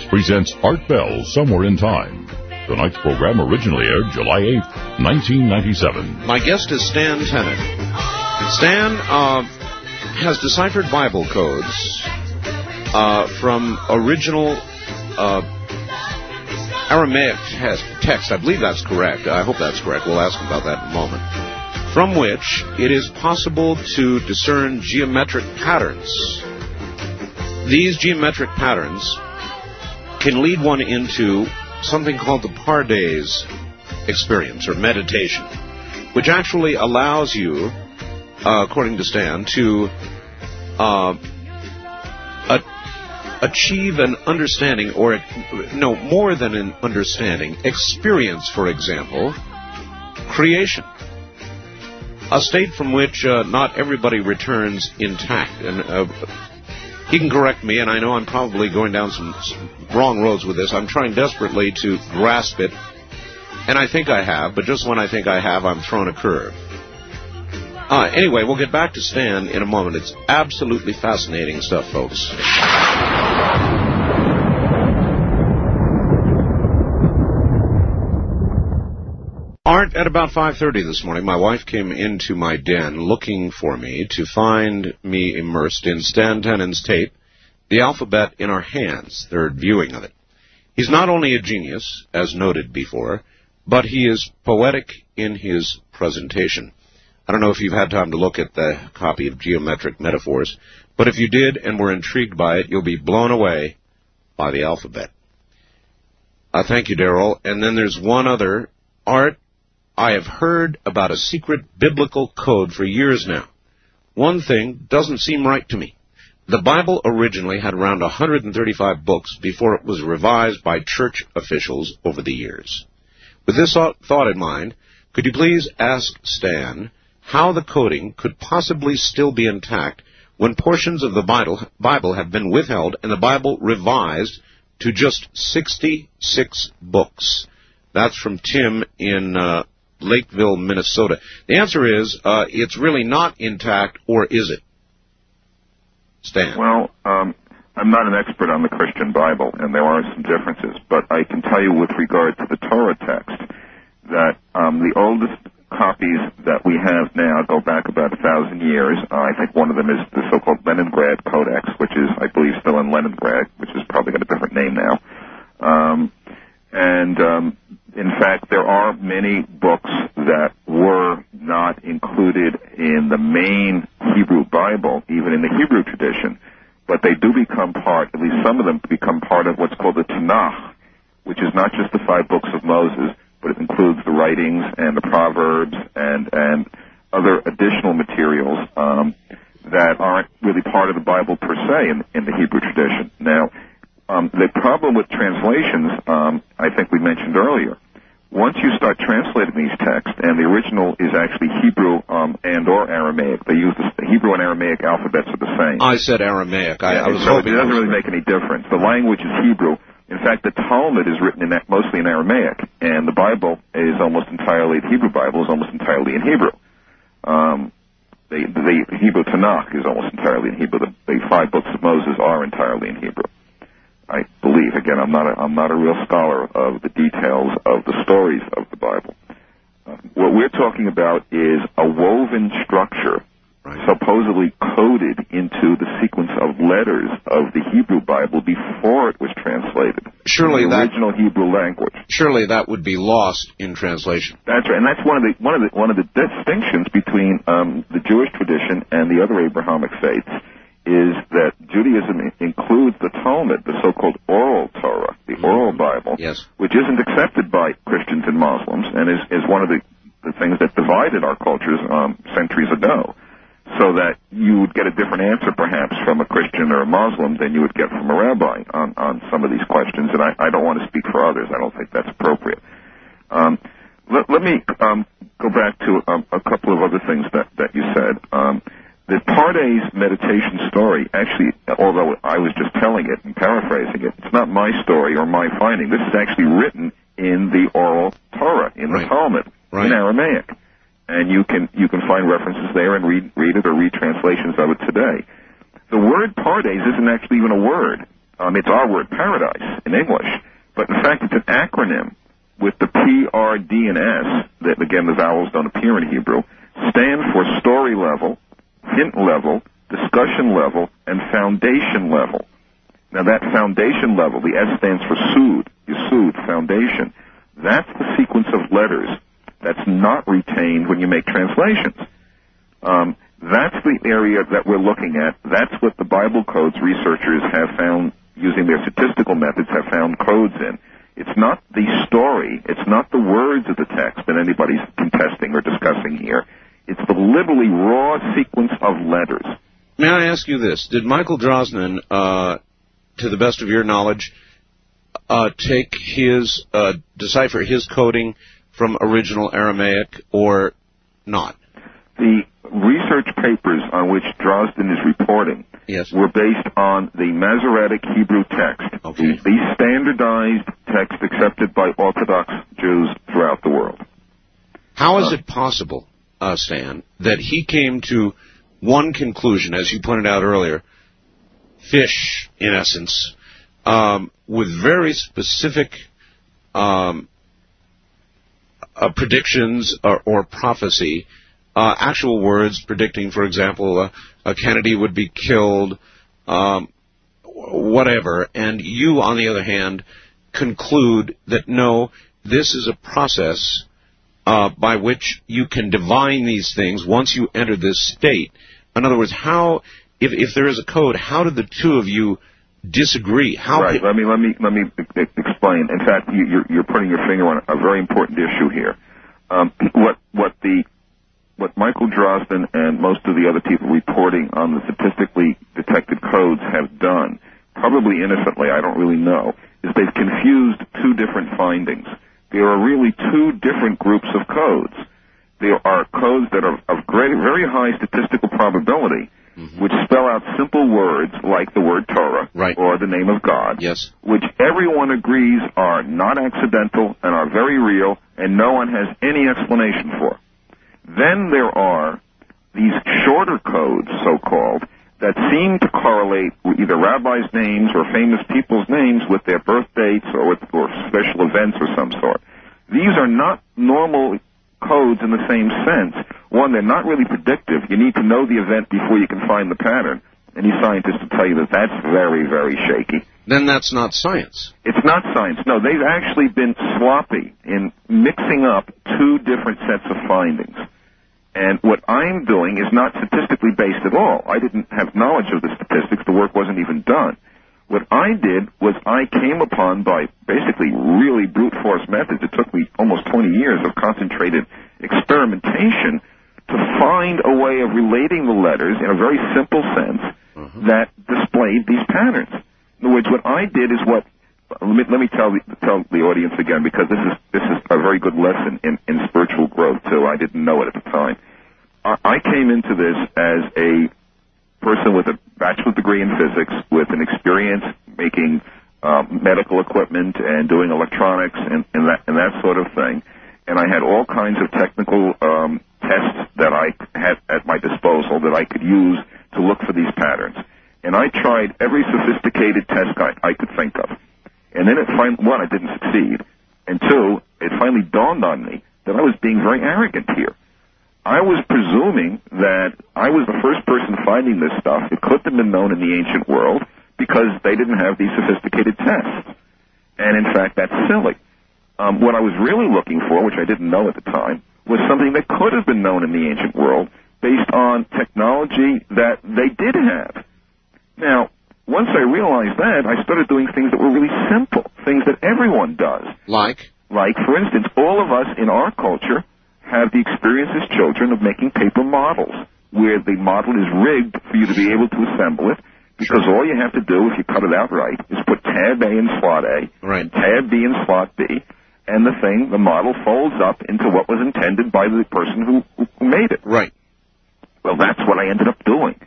Presents Art Bell Somewhere in Time. Tonight's program originally aired July 8, 1997. My guest is Stan Tenen. Stan uh, has deciphered Bible codes uh, from original uh, Aramaic text. I believe that's correct. I hope that's correct. We'll ask about that in a moment. From which it is possible to discern geometric patterns. These geometric patterns can lead one into something called the Pardes experience or meditation, which actually allows you, uh, according to Stan, to uh, a- achieve an understanding, or no, more than an understanding, experience, for example, creation. A state from which uh, not everybody returns intact. And uh, he can correct me, and I know I'm probably going down some, wrong roads with this. I'm trying desperately to grasp it, and I think I have, but just when I think I have, I'm thrown a curve. Uh, anyway, we'll get back to Stan in a moment. It's absolutely fascinating stuff, folks. Art, at about 5.30 this morning, my wife came into my den looking for me to find me immersed in Stan Tenen's tape, The Alphabet in Our Hands, third viewing of it. He's not only a genius, as noted before, but he is poetic in his presentation. I don't know if you've had time to look at the copy of Geometric Metaphors, but if you did and were intrigued by it, you'll be blown away by the alphabet. Uh, thank you, Daryl. And then there's one other. Art I have heard about a secret biblical code for years now. One thing doesn't seem right to me. The Bible originally had around 135 books before it was revised by church officials over the years. With this thought in mind, could you please ask Stan how the coding could possibly still be intact when portions of the Bible have been withheld and the Bible revised to just 66 books? That's from Tim in uh, Lakeville, Minnesota? The answer is uh, it's really not intact, or is it? Stan. Well, um, I'm not an expert on the Christian Bible, and there are some differences, but I can tell you with regard to the Torah text that um, the oldest copies that we have now go back about a thousand years. Uh, I think one of them is the so-called Leningrad Codex, which is, I believe, still in Leningrad, which has probably got a different name now. Um, and um, in fact, there are many books that were not included in the main Hebrew Bible, even in the Hebrew tradition, but they do become part, at least some of them become part of what's called the Tanakh, which is not just the five books of Moses, but it includes the writings and the Proverbs and, and other additional materials um, that aren't really part of the Bible per se in, in the Hebrew tradition. Now, um, the problem with translations, um, I think we mentioned earlier, once you start translating these texts, and the original is actually Hebrew um, and or Aramaic, they use the Hebrew and Aramaic alphabets are the same. I said Aramaic. I, yeah, I was so it doesn't really make any difference. The language is Hebrew. In fact, the Talmud is written in that, mostly in Aramaic, and the Bible is almost entirely the Hebrew Bible is almost entirely in Hebrew. Um, the, the Hebrew Tanakh is almost entirely in Hebrew. The, the five books of Moses are entirely in Hebrew. I believe. Again, I'm not a, I'm not a real scholar of the details of the stories of the Bible. Uh, what we're talking about is a woven structure Right. supposedly coded into the sequence of letters of the Hebrew Bible before it was translated. Surely in the that- original Hebrew language. Surely that would be lost in translation. That's right, and that's one of the one of the one of the distinctions between um, the Jewish tradition and the other Abrahamic faiths is that Judaism includes the Talmud, the so-called oral Torah, the oral Bible, Yes. which isn't accepted by Christians and Muslims, and is is one of the the things that divided our cultures um, centuries ago. So that you would get a different answer, perhaps, from a Christian or a Muslim than you would get from a rabbi on, on some of these questions. And I, I don't want to speak for others. I don't think that's appropriate. Um, let, let me um, go back to um, a couple of other things that, that you said. Um, the Pardes meditation story, actually, although I was just telling it and paraphrasing it, it's not my story or my finding. This is actually written in the oral Torah, in the Right. Talmud, Right. in Aramaic. And you can, you can find references there and read, read it or read translations of it today. The word Pardes isn't actually even a word. Um, it's our word paradise in English. But in fact, it's an acronym with the P, R, D, and S, that again the vowels don't appear in Hebrew, stand for story level, hint level, discussion level, and foundation level. Now that foundation level, the S stands for Sod, Yesod, foundation. That's the sequence of letters that's not retained when you make translations. Um, that's the area that we're looking at. That's what the Bible codes researchers have found using their statistical methods have found codes in. It's not the story, it's not the words of the text that anybody's contesting or discussing here. It's the literally raw sequence of letters. May I ask you this? Did Michael Drosnin, uh, to the best of your knowledge, uh, take his, uh, decipher his coding from original Aramaic or not? The research papers on which Drosnin is reporting Yes. were based on the Masoretic Hebrew text, Okay. the, the standardized text accepted by Orthodox Jews throughout the world. How is it possible, uh, Stan, that he came to one conclusion, as you pointed out earlier, fish, in essence, um, with very specific um, uh, predictions or, or prophecy, uh, actual words predicting, for example, uh, uh, Kennedy would be killed, um, whatever, and you, on the other hand, conclude that no, this is a process uh, by which you can divine these things once you enter this state. In other words, how, if, if there is a code, how did the two of you disagree? How right. Let me let me let me explain. In fact, you, you're you're putting your finger on a very important issue here. Um, what what the what Michael Drosnin and most of the other people reporting on the statistically detected codes have done, probably innocently, I don't really know, is they've confused two different findings. There are really two different groups of codes. There are codes that are of great, very high statistical probability, mm-hmm. which spell out simple words like the word Torah Right. or the name of God, Yes. which everyone agrees are not accidental and are very real, and no one has any explanation for. Then there are these shorter codes, so-called, that seem to correlate either rabbis' names or famous people's names with their birth dates or with or special events of some sort. These are not normal codes in the same sense. One, they're not really predictive. You need to know the event before you can find the pattern. Any scientist will tell you that that's very, very shaky. Then that's not science. It's not science. No, they've actually been sloppy in mixing up two different sets of findings. And what I'm doing is not statistically based at all. I didn't have knowledge of the statistics. The work wasn't even done. What I did was I came upon by basically really brute force methods. It took me almost 20 years of concentrated experimentation to find a way of relating the letters in a very simple sense mm-hmm. that displayed these patterns. In other words, what I did is what let me, let me tell the, tell the audience again because this is this is a very good lesson in, in spiritual growth too. I didn't know it at the time. I, I came into this as a person with a bachelor's degree in physics with an experience making um, medical equipment and doing electronics and, and that and that sort of thing. And I had all kinds of technical um, tests that I had at my disposal that I could use to look for these patterns. And I tried every sophisticated test I, I could think of. And then it finally, one, I didn't succeed. And two, it finally dawned on me that I was being very arrogant here. I was presuming that I was the first person finding this stuff. It couldn't have been known in the ancient world because they didn't have these sophisticated tests. And in fact, that's silly. Um, what I was really looking for, which I didn't know at the time, was something that could have been known in the ancient world based on technology that they did have. Now, once I realized that, I started doing things that were really simple, things that everyone does. Like? Like, for instance, all of us in our culture have the experience as children of making paper models, where the model is rigged for you to be able to assemble it, because all you have to do, if you cut it out right, is put tab A in slot A, right. tab B in slot B, and the thing, the model folds up into what was intended by the person who, who made it. Right. Well, that's what I ended up doing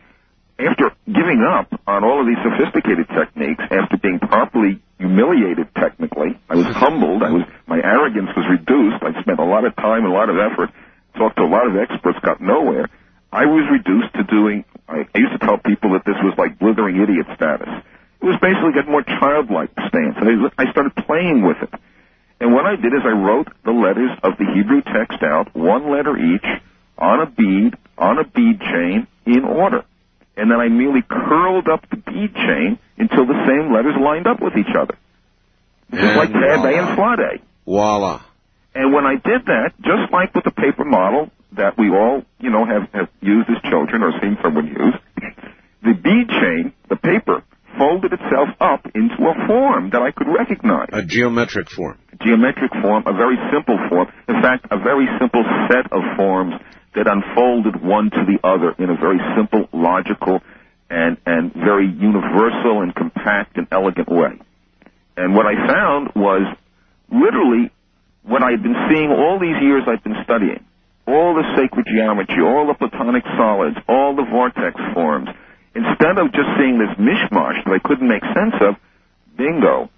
after giving up on all of these sophisticated techniques, after being properly humiliated technically, I was humbled. I was my arrogance was reduced. I spent a lot of time a lot of effort, talked to a lot of experts, got nowhere. I was reduced to doing. I, used to tell people that this was like blithering idiot status. It was basically getting more childlike stance, and I, I started playing with it. And what I did is I wrote the letters of the Hebrew text out, one letter each, on a bead, on a bead chain, in order and then I merely curled up the bead chain until the same letters lined up with each other. Just like tab A and slot A. Voila. And when I did that, just like with the paper model that we all, you know, have, have used as children or seen someone use, the bead chain, the paper, folded itself up into a form that I could recognize. A geometric form. A geometric form, a very simple form. In fact, a very simple set of forms that unfolded one to the other in a very simple, logical, and, and very universal and compact and elegant way. And what I found was literally what I'd been seeing all these years I've been studying. All the sacred geometry, all the platonic solids, all the vortex forms. Instead of just seeing this mishmash that I couldn't make sense of, bingo,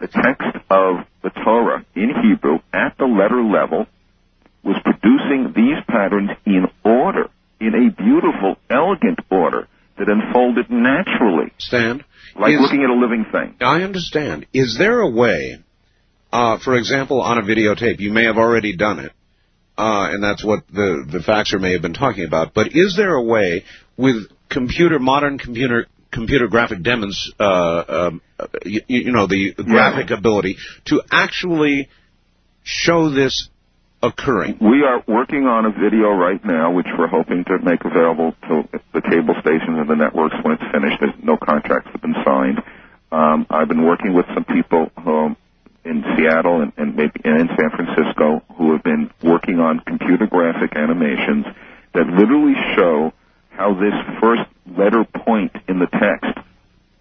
the text of the Torah in Hebrew at the letter level was producing these patterns in order, in a beautiful, elegant order that unfolded naturally. Stan. Like is, looking at a living thing. I understand. Is there a way, uh, for example, on a videotape, you may have already done it, uh, and that's what the, the faxer may have been talking about, but is there a way with computer, modern computer computer graphic demons, uh, uh, you, you, know, the graphic yeah. ability to actually show this occurring? We are working on a video right now, which we're hoping to make available to the cable stations and the networks when it's finished. There's no contracts have been signed. Um, I've been working with some people um, in Seattle and, and maybe and in San Francisco who have been working on computer graphic animations that literally show how this first letter point in the text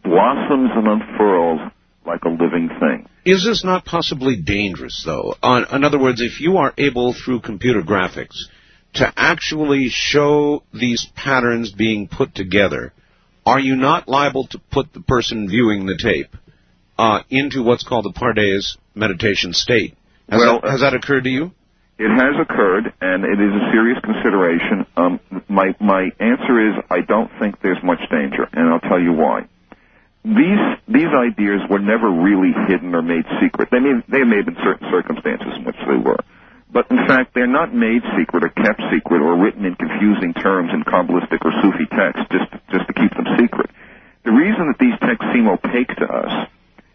blossoms and unfurls like a living thing. Is this not possibly dangerous, though? Uh, in other words, if you are able, through computer graphics, to actually show these patterns being put together, are you not liable to put the person viewing the tape uh, into what's called the Pardes meditation state? Has, well, that, has that occurred to you? It has occurred, and it is a serious consideration. Um, my my answer is I don't think there's much danger, and I'll tell you why these these ideas were never really hidden or made secret. They may they may have been certain circumstances in which they were, but in fact they're not made secret or kept secret or written in confusing terms in kabbalistic or Sufi texts just just to keep them secret. The reason that these texts seem opaque to us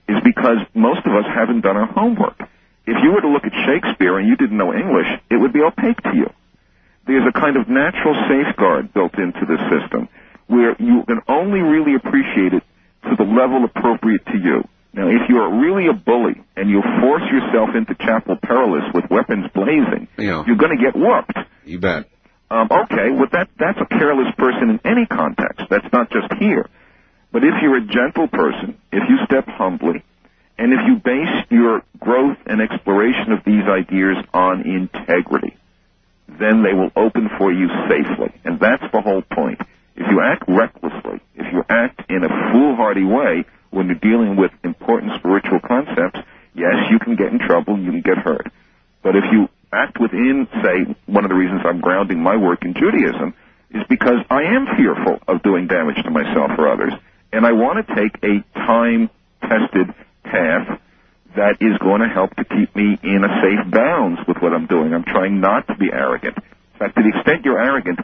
is because most of us haven't done our homework. if you were to look at Shakespeare and you didn't know English, it would be opaque to you. There's a kind of natural safeguard built into the system where you can only really appreciate it to the level appropriate to you. Now, if you're really a bully and you force yourself into Chapel Perilous with weapons blazing, Yeah. you're going to get whooped. You bet. Um, okay, well that that's a careless person in any context. That's not just here. But if you're a gentle person, if you step humbly, and if you base your growth and exploration of these ideas on integrity, then they will open for you safely. And that's the whole point. If you act recklessly, if you act in a foolhardy way when you're dealing with important spiritual concepts, yes, you can get in trouble, you can get hurt. But if you act within, say, one of the reasons I'm grounding my work in Judaism is because I am fearful of doing damage to myself or others. And I want to take a time tested path that is going to help to keep me in a safe bounds with what I'm doing. I'm trying not to be arrogant. In fact, to the extent you're arrogant,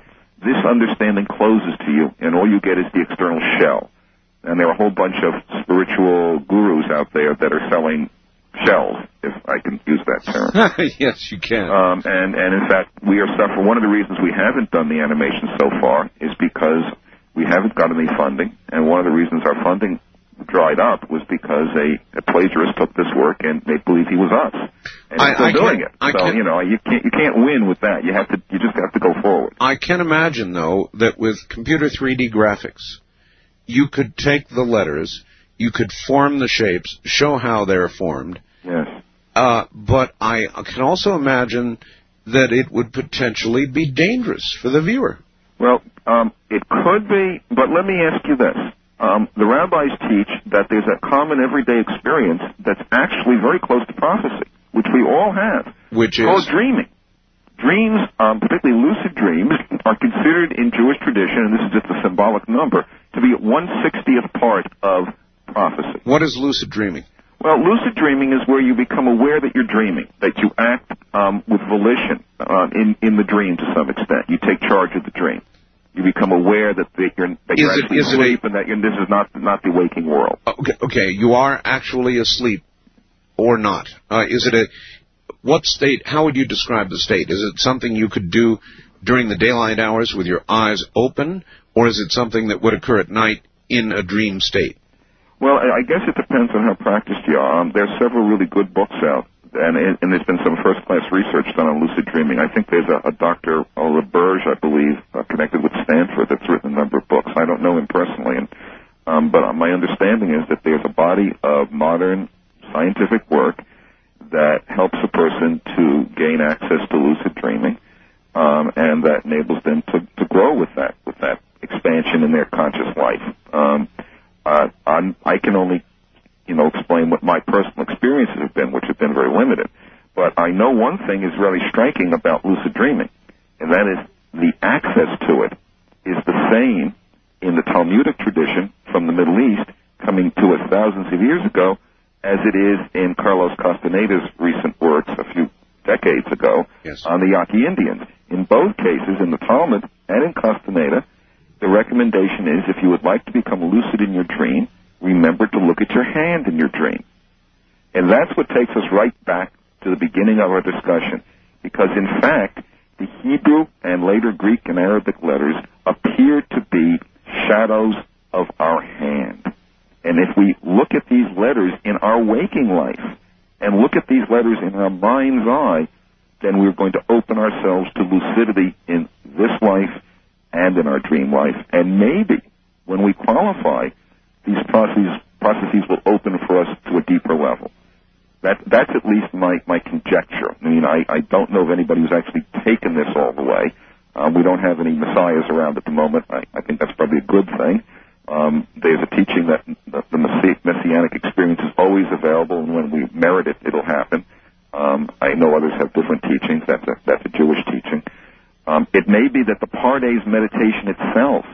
this understanding closes to you, and all you get is the external shell. And there are a whole bunch of spiritual gurus out there that are selling shells, if I can use that term. yes, you can. Um, and, and in fact, we are suffering. One of the reasons we haven't done the animation so far is because we haven't got any funding. And one of the reasons our funding dried up was because a, a plagiarist took this work and made believe he was us. And I- still I doing it. I so, can't- you know, you can't, you can't win with that. You have to, you just have to go forward. I can imagine, though, that with computer 3D graphics, you could take the letters, you could form the shapes, show how they're formed, Yes. uh, but I can also imagine that it would potentially be dangerous for the viewer. Well, um, it could be, but let me ask you this. Um, the rabbis teach that there's a common everyday experience that's actually very close to prophecy, which we all have. Which It's called is dreaming. Dreams, um, particularly lucid dreams, are considered in Jewish tradition, and this is just a symbolic number, to be one sixtieth part of prophecy. what is lucid dreaming? Well, lucid dreaming is where you become aware that you're dreaming, that you act um, with volition uh, in in the dream to some extent. You take charge of the dream. You become aware that, that you're that you're it- actually is it a- asleep and that this is not not the waking world. Okay, okay, you are actually asleep or not. Uh, is it a what state? How would you describe the state? Is it something you could do during the daylight hours with your eyes open, or is it something that would occur at night in a dream state? Well, I guess it depends on how practiced you are. Um, are several really good books out, and, and there's been some first-class research done on lucid dreaming. I think there's a, a Dr. LaBerge, I believe, uh, connected with Stanford, that's written a number of books. I don't know him personally, and, um, but my understanding is that there's a body of modern scientific work that helps a person to gain access to lucid dreaming, um, and that enables them to, to grow with that with that expansion in their conscious life. Um, uh, I can only, you know, explain what my personal experiences have been, which have been very limited. But I know one thing is really striking about lucid dreaming, and that is the access to it is the same in the Talmudic tradition from the Middle East coming to us thousands of years ago as it is in Carlos Castaneda's recent works a few decades ago Yes. on the Yaqui Indians. In both cases, in the Talmud and in Castaneda, the recommendation is if you would like to become lucid in your dream, remember to look at your hand in your dream. And that's what takes us right back to the beginning of our discussion. Because in fact, the Hebrew and later Greek and Arabic letters appear to be shadows of our hand. And if we look at these letters in our waking life and look at these letters in our mind's eye, then we're going to open ourselves to lucidity in this life and in our dream life. And maybe when we qualify, these processes, processes will open for us to a deeper level. That, that's at least my, my conjecture. I mean, I, I don't know of anybody who's actually taken this all the way. Um, we don't have any messiahs around at the moment. I, I think that's probably a good thing. Um, there's a teaching that the, the messi- messianic experience is always available, and when we merit it, it'll happen. Um, I know others have different teachings. That's a, that's a Jewish teaching. Um, it may be that the Pardes meditation itself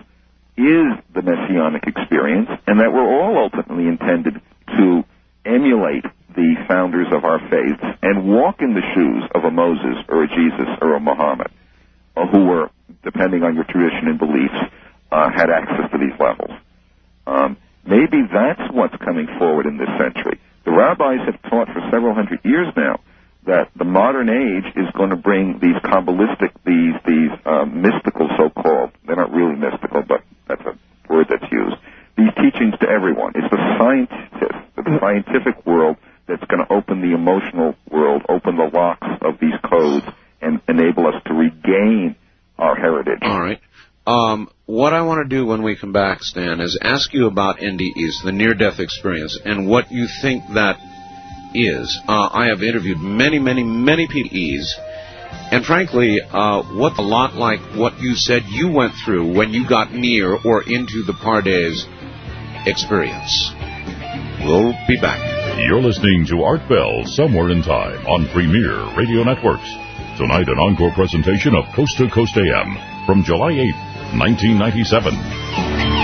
is the messianic experience, and that we're all ultimately intended to emulate the founders of our faiths and walk in the shoes of a Moses or a Jesus or a Muhammad, uh, who were, depending on your tradition and beliefs, uh, had access to these levels. Um, maybe that's what's coming forward in this century. The rabbis have taught for several hundred years now that the modern age is going to bring these kabbalistic, these these uh, mystical so-called. They're not really mystical, but that's a word that's used. These teachings to everyone. It's the scientist, the scientific world that's going to open the emotional world, open the locks of these codes, and enable us to regain our heritage. All right. Um, what I want to do when we come back, Stan, is ask you about NDEs, the near-death experience, and what you think that is. Uh, I have interviewed many, many, many PDEs, and frankly, uh, what a lot like what you said you went through when you got near or into the Pardes experience. We'll be back. You're listening to Art Bell Somewhere in Time on Premier Radio Networks. Tonight, an encore presentation of Coast to Coast AM from July 8, 1997.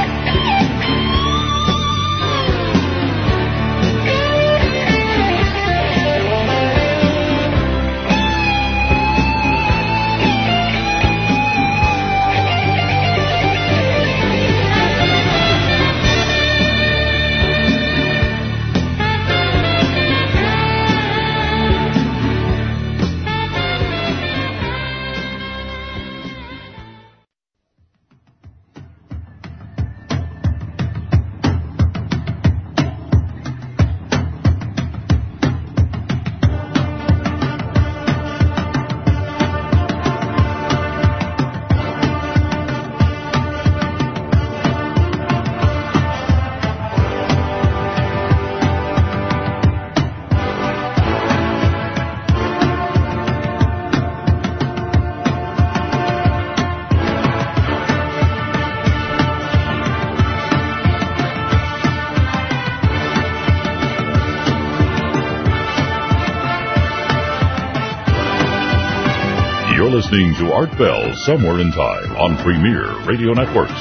Art Bell Somewhere in Time on Premier Radio Networks.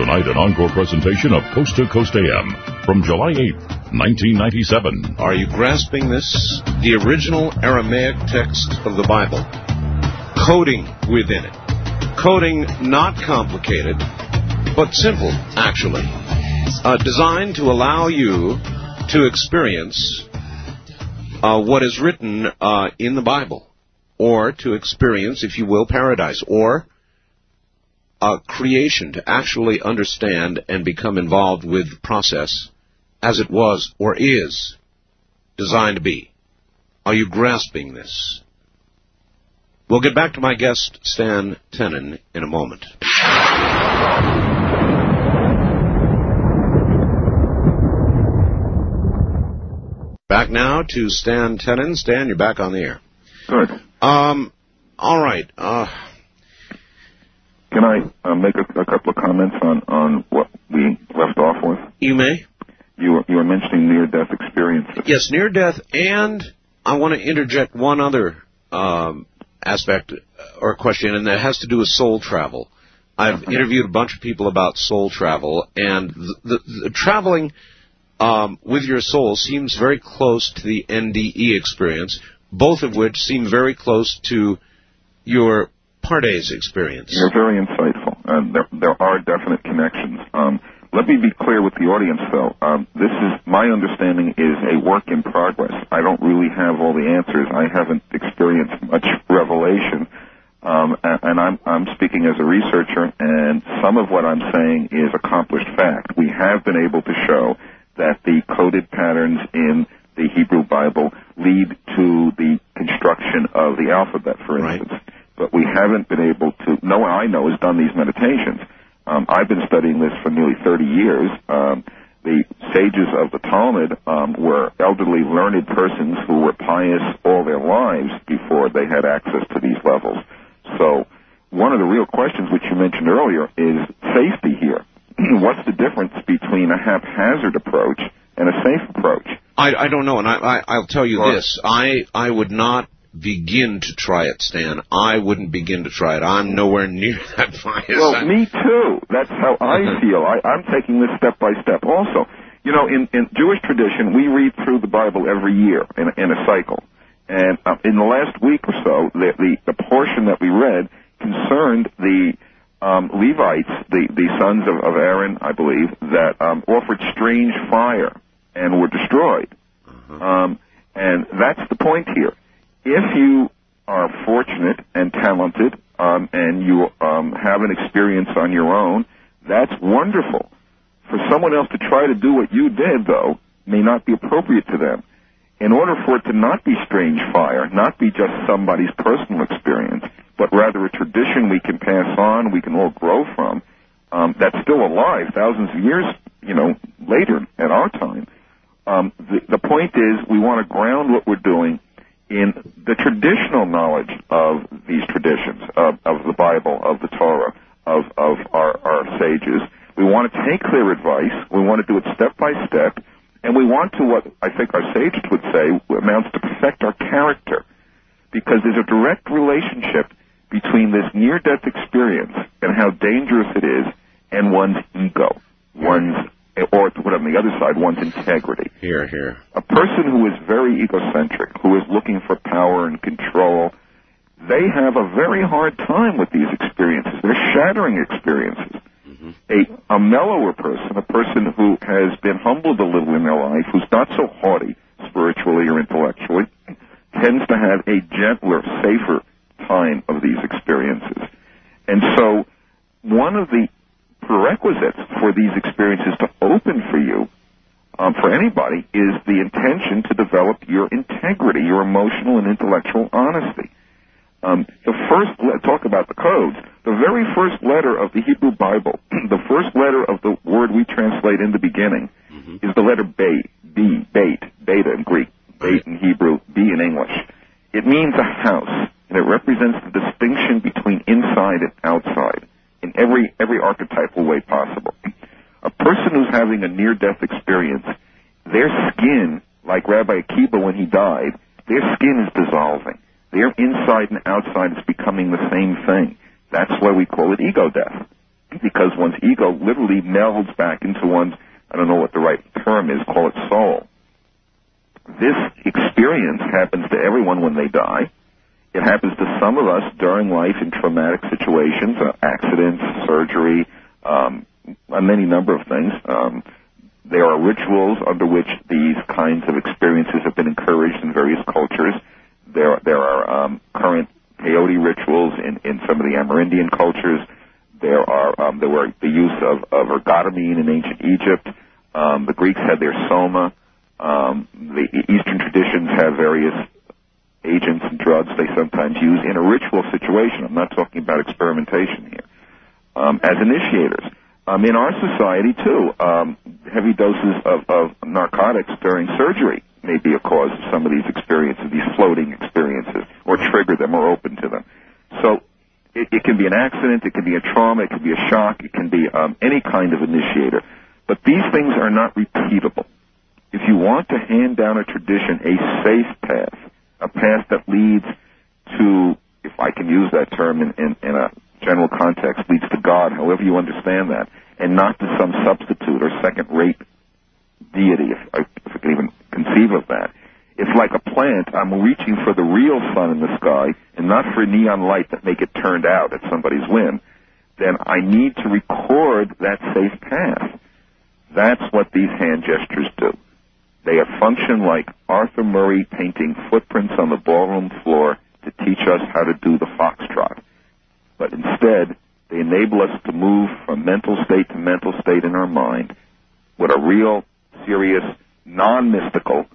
Tonight, an encore presentation of Coast to Coast AM from July 8, 1997. Are you grasping this? The original Aramaic text of the Bible. Coding within it. Coding not complicated, but simple, actually. Uh, designed to allow you to experience uh, what is written uh, in the Bible, or to experience, if you will, paradise, or uh, creation, to actually understand and become involved with the process as it was or is designed to be. Are you grasping this? We'll get back to my guest, Stan Tenen, in a moment. Back now to Stan Tenen. Stan, you're back on the air. Good. Um, all right. Uh, Can I uh, make a, a couple of comments on, on what we left off with? you may. You were, you were mentioning near-death experiences. Yes, near death, and I want to interject one other um, aspect or question, and that has to do with soul travel. I've interviewed a bunch of people about soul travel, and the, the, the traveling um, with your soul seems very close to the NDE experience, both of which seem very close to your Pardes experience. You're very insightful. Uh, there, there are definite connections. Um, let me be clear with the audience, though. Um, this is my understanding is a work in progress. I don't really have all the answers. I haven't experienced much revelation, um, and, I'm, I'm speaking as a researcher. And some of what I'm saying is accomplished fact. We have been able to show that the coded patterns in the Hebrew Bible lead to the construction of the alphabet, for Right. instance. But we haven't been able to. No one I know has done these meditations. Um, I've been studying this for nearly 30 years. Um, the sages of the Talmud um, were elderly, learned persons who were pious all their lives before they had access to these levels. So, one of the real questions which you mentioned earlier is safety here. What's the difference between a haphazard approach and a safe approach? I, I don't know, and I, I, I'll tell you this: I I would not begin to try it, Stan. I wouldn't begin to try it. I'm nowhere near that pious. Well, I- me too. That's how I feel. I, I'm taking this step by step. Also, you know, in, in Jewish tradition, we read through the Bible every year in, in a cycle. And uh, in the last week or so, the, the the portion that we read concerned the um, Levites, the the sons of, of Aaron, I believe, that um, offered strange fire and were destroyed. Um, and that's the point here. if you are fortunate and talented um, and you um, have an experience on your own, that's wonderful. For someone else to try to do what you did, though, may not be appropriate to them. In order for it to not be strange fire, not be just somebody's personal experience, but rather a tradition we can pass on, we can all grow from, um, that's still alive thousands of years, you know, later at our time. Um, the, the point is we want to ground what we're doing in the traditional knowledge of these traditions, of, of the Bible, of the Torah, of, of our, our sages. We want to take their advice. We want to do it step by step. And we want to, what I think our sages would say, amounts to perfect our character. Because there's a direct relationship between this near-death experience and how dangerous it is and one's ego, one's or to put on the other side, one's integrity. Here, here. A person who is very egocentric, who is looking for power and control, they have a very hard time with these experiences. They're shattering experiences. Mm-hmm. A, a mellower person, a person who has been humbled a little in their life, who's not so haughty spiritually or intellectually, tends to have a gentler, safer time of these experiences. And so, one of the prerequisites for these experiences to open for you, um, for anybody, is the intention to develop your integrity, your emotional and intellectual honesty. Um, the first, talk about the codes, the very first letter of the Hebrew Bible, the first letter of the word we translate in the beginning, mm-hmm. is the letter bait, B, bait, beta in Greek, bait in Hebrew, B in English. It means a house, and it represents the distinction between inside and outside in every every archetypal way possible. A person who's having a near-death experience, their skin, like Rabbi Akiba when he died, their skin is dissolving. Their inside and outside is becoming the same thing. That's why we call it ego death. Because one's ego literally melds back into one's, I don't know what the right term is, call it soul. This experience happens to everyone when they die. It happens to some of us during life in traumatic situations, uh, accidents, surgery, um, a many number of things. Um, there are rituals under which these kinds of experiences have been encouraged in various cultures. There, there are um, current peyote rituals in, in some of the Amerindian cultures. There are um, there were the use of, of ergotamine in ancient Egypt. Um, the Greeks had their soma. Um, the Eastern traditions have various agents and drugs they sometimes use in a ritual situation. I'm not talking about experimentation here. Um, as initiators. Um, in our society, too, um, heavy doses of, of narcotics during surgery may be a cause of some of these experiences, these floating experiences, or trigger them or open to them. So it, it can be an accident, it can be a trauma, it can be a shock, it can be um, any kind of initiator. But these things are not repeatable. If you want to hand down a tradition, a safe path, a path that leads to, if I can use that term in, in, in a general context, leads to God, however you understand that, and not to some substitute or second-rate deity, if I, if I can even conceive of that. It's like a plant. I'm reaching for the real sun in the sky and not for neon light that make it turned out at somebody's whim. Then I need to record that safe path. That's what these hand gestures do. They have function like Arthur Murray painting footprints on the ballroom floor to teach us how to do the foxtrot. But instead, they enable us to move from mental state to mental state in our mind what a real, serious, non-mystical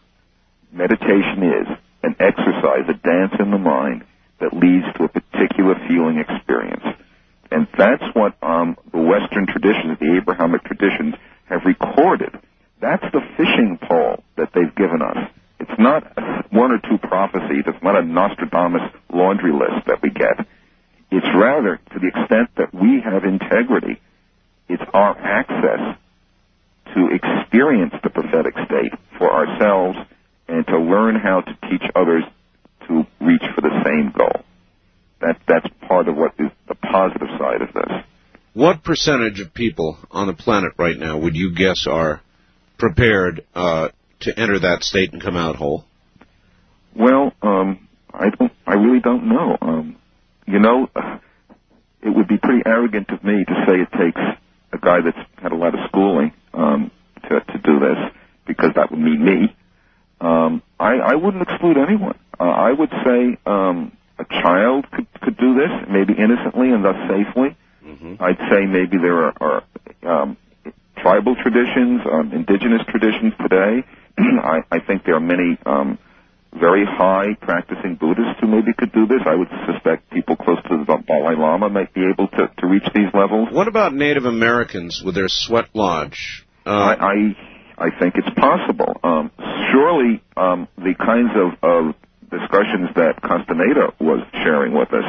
meditation is, an exercise, a dance in the mind that leads to a particular feeling experience. And that's what um, the Western traditions, the Abrahamic traditions, have recorded that's the fishing pole that they've given us. It's not one or two prophecies. It's not a Nostradamus laundry list that we get. It's rather, to the extent that we have integrity, it's our access to experience the prophetic state for ourselves and to learn how to teach others to reach for the same goal. That, that's part of what is the positive side of this. What percentage of people on the planet right now would you guess are prepared uh, to enter that state and come out whole? Well, um, I don't. I really don't know. Um, you know, it would be pretty arrogant of me to say it takes a guy that's had a lot of schooling um, to to do this, because that would mean me. Um, I, I wouldn't exclude anyone. Uh, I would say um, a child could, could do this, maybe innocently and thus safely. Mm-hmm. I'd say maybe there are, are um, tribal traditions, um, indigenous traditions today. I, I think there are many um, very high practicing Buddhists who maybe could do this. I would suspect people close to the Dalai Lama might be able to, to reach these levels. What about Native Americans with their sweat lodge? Uh, I, I I think it's possible. Um, surely um, the kinds of, of discussions that Castaneda was sharing with us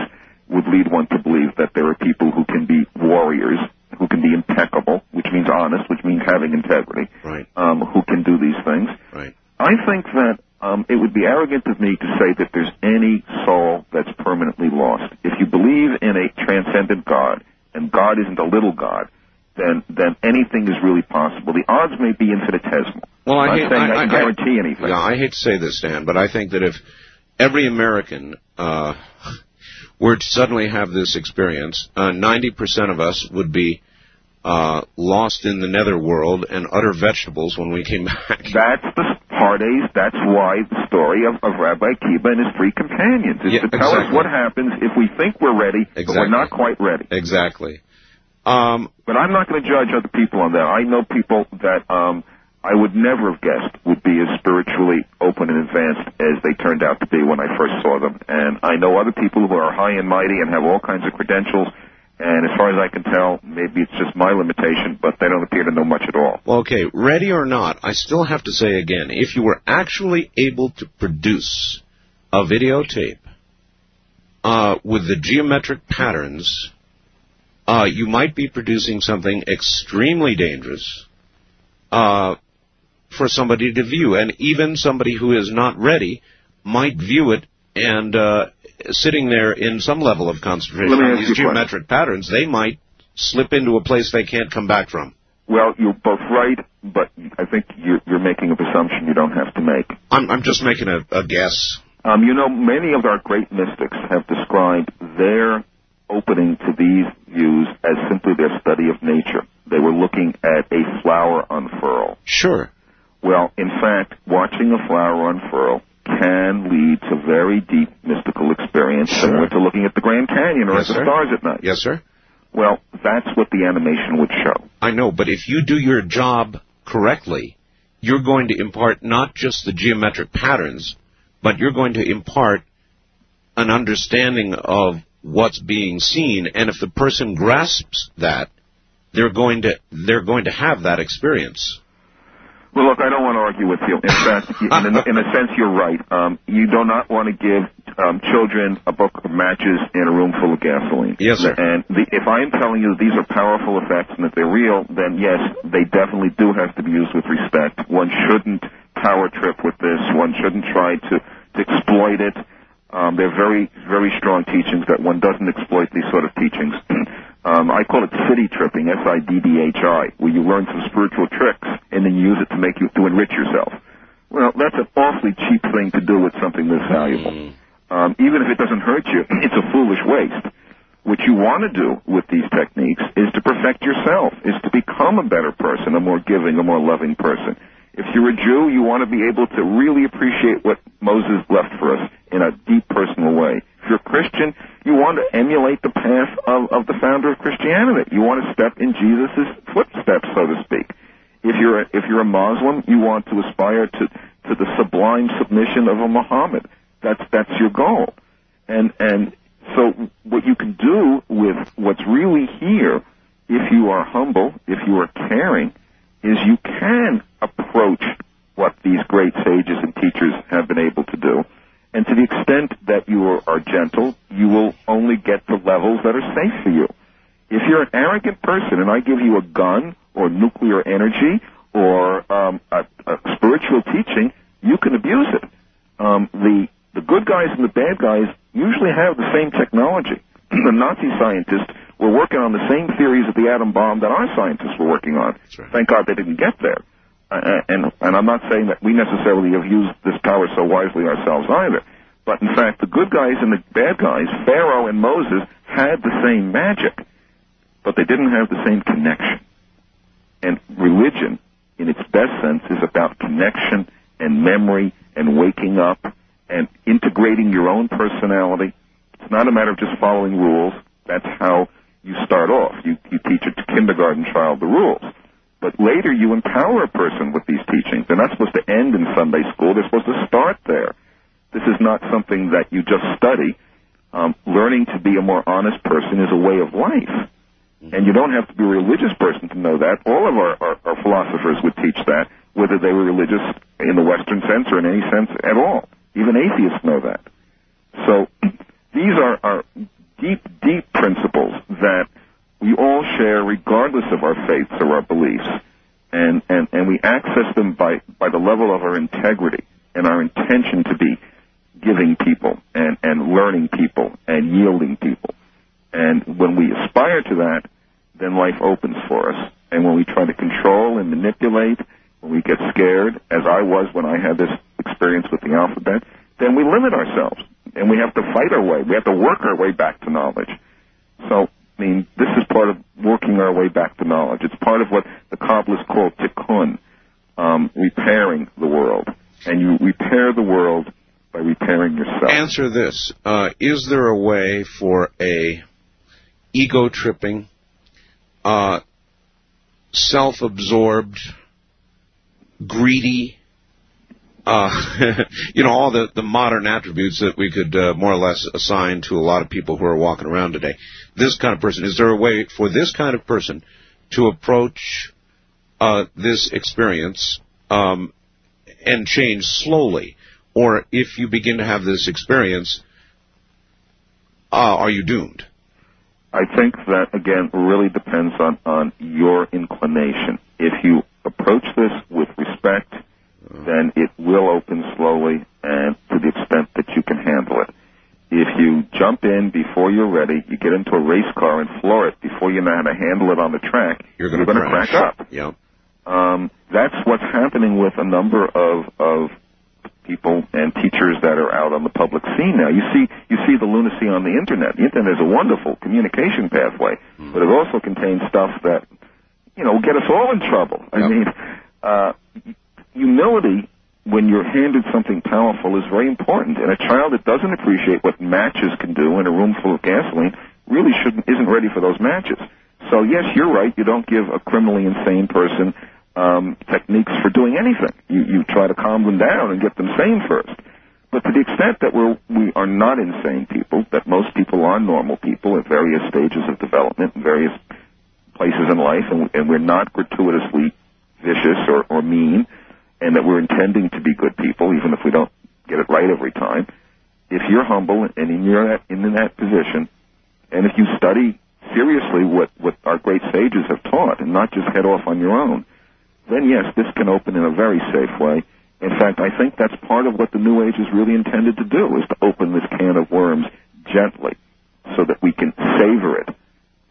would lead one to believe that there are people who can be warriors, who can be impeccable, which means honest, which means having integrity, right, um, who can do these things. right. I think that um, it would be arrogant of me to say that there's any soul that's permanently lost. If you believe in a transcendent God, and God isn't a little God, then then anything is really possible. The odds may be infinitesimal. Well, I hate, I, I, I- guarantee anything. Yeah, I hate to say this, Dan, but I think that if every American uh, were to suddenly have this experience, uh, ninety percent of us would be uh, lost in the netherworld and utter vegetables when we came back. That's the Pardes. That's why the story of, of Rabbi Akiba and his three companions is Yeah, to tell us what happens if we think we're ready, but we're not quite ready. exactly. Um, But I'm not going to judge other people on that. I know people that um, I would never have guessed would be as spiritually open and advanced as they turned out to be when I first saw them. And I know other people who are high and mighty and have all kinds of credentials. And as far as I can tell, maybe it's just my limitation, but they don't appear to know much at all. well, okay, ready or not, I still have to say again, if you were actually able to produce a videotape uh, with the geometric patterns, uh, you might be producing something extremely dangerous uh, for somebody to view, and even somebody who is not ready might view it and uh, sitting there in some level of concentration on these question. geometric patterns, they might slip into a place they can't come back from. Well, you're both right, but I think you're, you're making a presumption you don't have to make. I'm, I'm just making a, a guess. Um, you know, many of our great mystics have described their opening to these views as simply their study of nature. They were looking at a flower unfurl. Sure. Well, in fact, watching a flower unfurl can lead to very deep mystical experience, Sure. similar to looking at the Grand Canyon or Yes, at the sir. stars at night. Yes, sir. Well, that's what the animation would show. I know, but if you do your job correctly, you're going to impart not just the geometric patterns, but you're going to impart an understanding of what's being seen, and if the person grasps that, they're going to they're going to have that experience. Well, look, I don't want to argue with you. In fact, in a, in a sense, you're right. Um, you do not want to give um, children a book of matches in a room full of gasoline. Yes, sir. And the, if I am telling you that these are powerful effects and that they're real, then yes, they definitely do have to be used with respect. One shouldn't power trip with this. One shouldn't try to, to exploit it. Um, they're very, very strong teachings that one doesn't exploit these sort of teachings. um, I call it siddhi tripping, S-I-D-D-H-I, where you learn some spiritual tricks and then you use it to make you to enrich yourself. Well, that's an awfully cheap thing to do with something this valuable. Um, even if it doesn't hurt you, it's a foolish waste. What you want to do with these techniques is to perfect yourself, is to become a better person, a more giving, a more loving person. If you're a Jew, you want to be able to really appreciate what Moses left for us in a deep personal way. If you're a Christian, you want to emulate the path of, of the founder of Christianity. You want to step in Jesus' footsteps, so to speak. If you're a, if you're a Muslim, you want to aspire to, to the sublime submission of a Muhammad. That's that's your goal. And and so what you can do with what's really here, if you are humble, if you are caring, is you can approach what these great sages and teachers have been able to do. And to the extent that you are, gentle, you will only get to levels that are safe for you. If you're an arrogant person and I give you a gun or nuclear energy or um, a, a spiritual teaching, you can abuse it. Um, the the good guys and the bad guys usually have the same technology. the Nazi scientists were working on the same theories of the atom bomb that our scientists were working on. right. Thank God they didn't get there. Uh, and and I'm not saying that we necessarily have used this power so wisely ourselves either. But in fact, the good guys and the bad guys, Pharaoh and Moses, had the same magic, but they didn't have the same connection. And religion, in its best sense, is about connection and memory and waking up and integrating your own personality. It's not a matter of just following rules. That's how you start off. You, you teach a kindergarten child the rules. But later you empower a person with these teachings. They're not supposed to end in Sunday school. They're supposed to start there. This is not something that you just study. Um, learning to be a more honest person is a way of life. And you don't have to be a religious person to know that. All of our, our, our philosophers would teach that, whether they were religious in the Western sense or in any sense at all. Even atheists know that. So these are, are deep, deep principles that we all share regardless of our faiths or our beliefs. And, and, and we access them by, by the level of our integrity and our intention to be giving people and, and learning people and yielding people. And when we aspire to that, then life opens for us. And when we try to control and manipulate, when we get scared, as I was when I had this experience with the alphabet, then we limit ourselves. And we have to fight our way. We have to work our way back to knowledge. So, I mean, this is part of working our way back to knowledge. It's part of what the Kabbalists call tikkun, um, repairing the world. And you repair the world by repairing yourself. Answer this. Uh, is there a way for a ego tripping, uh, self absorbed, greedy, uh, you know, all the, the modern attributes that we could uh, more or less assign to a lot of people who are walking around today. This kind of person, is there a way for this kind of person to approach uh, this experience um, and change slowly? Or if you begin to have this experience, uh, are you doomed? I think that again really depends on on your inclination. If you approach this with respect, then it will open slowly and to the extent that you can handle it. If you jump in before you're ready, you get into a race car and floor it before you know how to handle it on the track, you're going to crack up. Yep. Um, that's what's happening with a number of of people and teachers that are out on the public scene now. You see, you see the lunacy on the internet. The internet is a wonderful communication pathway, mm. but it also contains stuff that, you know, get us all in trouble. Yep. I mean, uh, humility when you're handed something powerful is very important. And a child that doesn't appreciate what matches can do in a room full of gasoline really shouldn't isn't ready for those matches. So yes, you're right. You don't give a criminally insane person um, techniques for doing anything. You, you try to calm them down and get them sane first. But to the extent that we're, we are not insane people, that most people are normal people at various stages of development in various places in life, and, and we're not gratuitously vicious or, or mean, and that we're intending to be good people, even if we don't get it right every time. If you're humble and in, your, in that position, and if you study seriously what, what our great sages have taught, and not just head off on your own, then yes, this can open in a very safe way. In fact, I think that's part of what the New Age is really intended to do, is to open this can of worms gently so that we can savor it.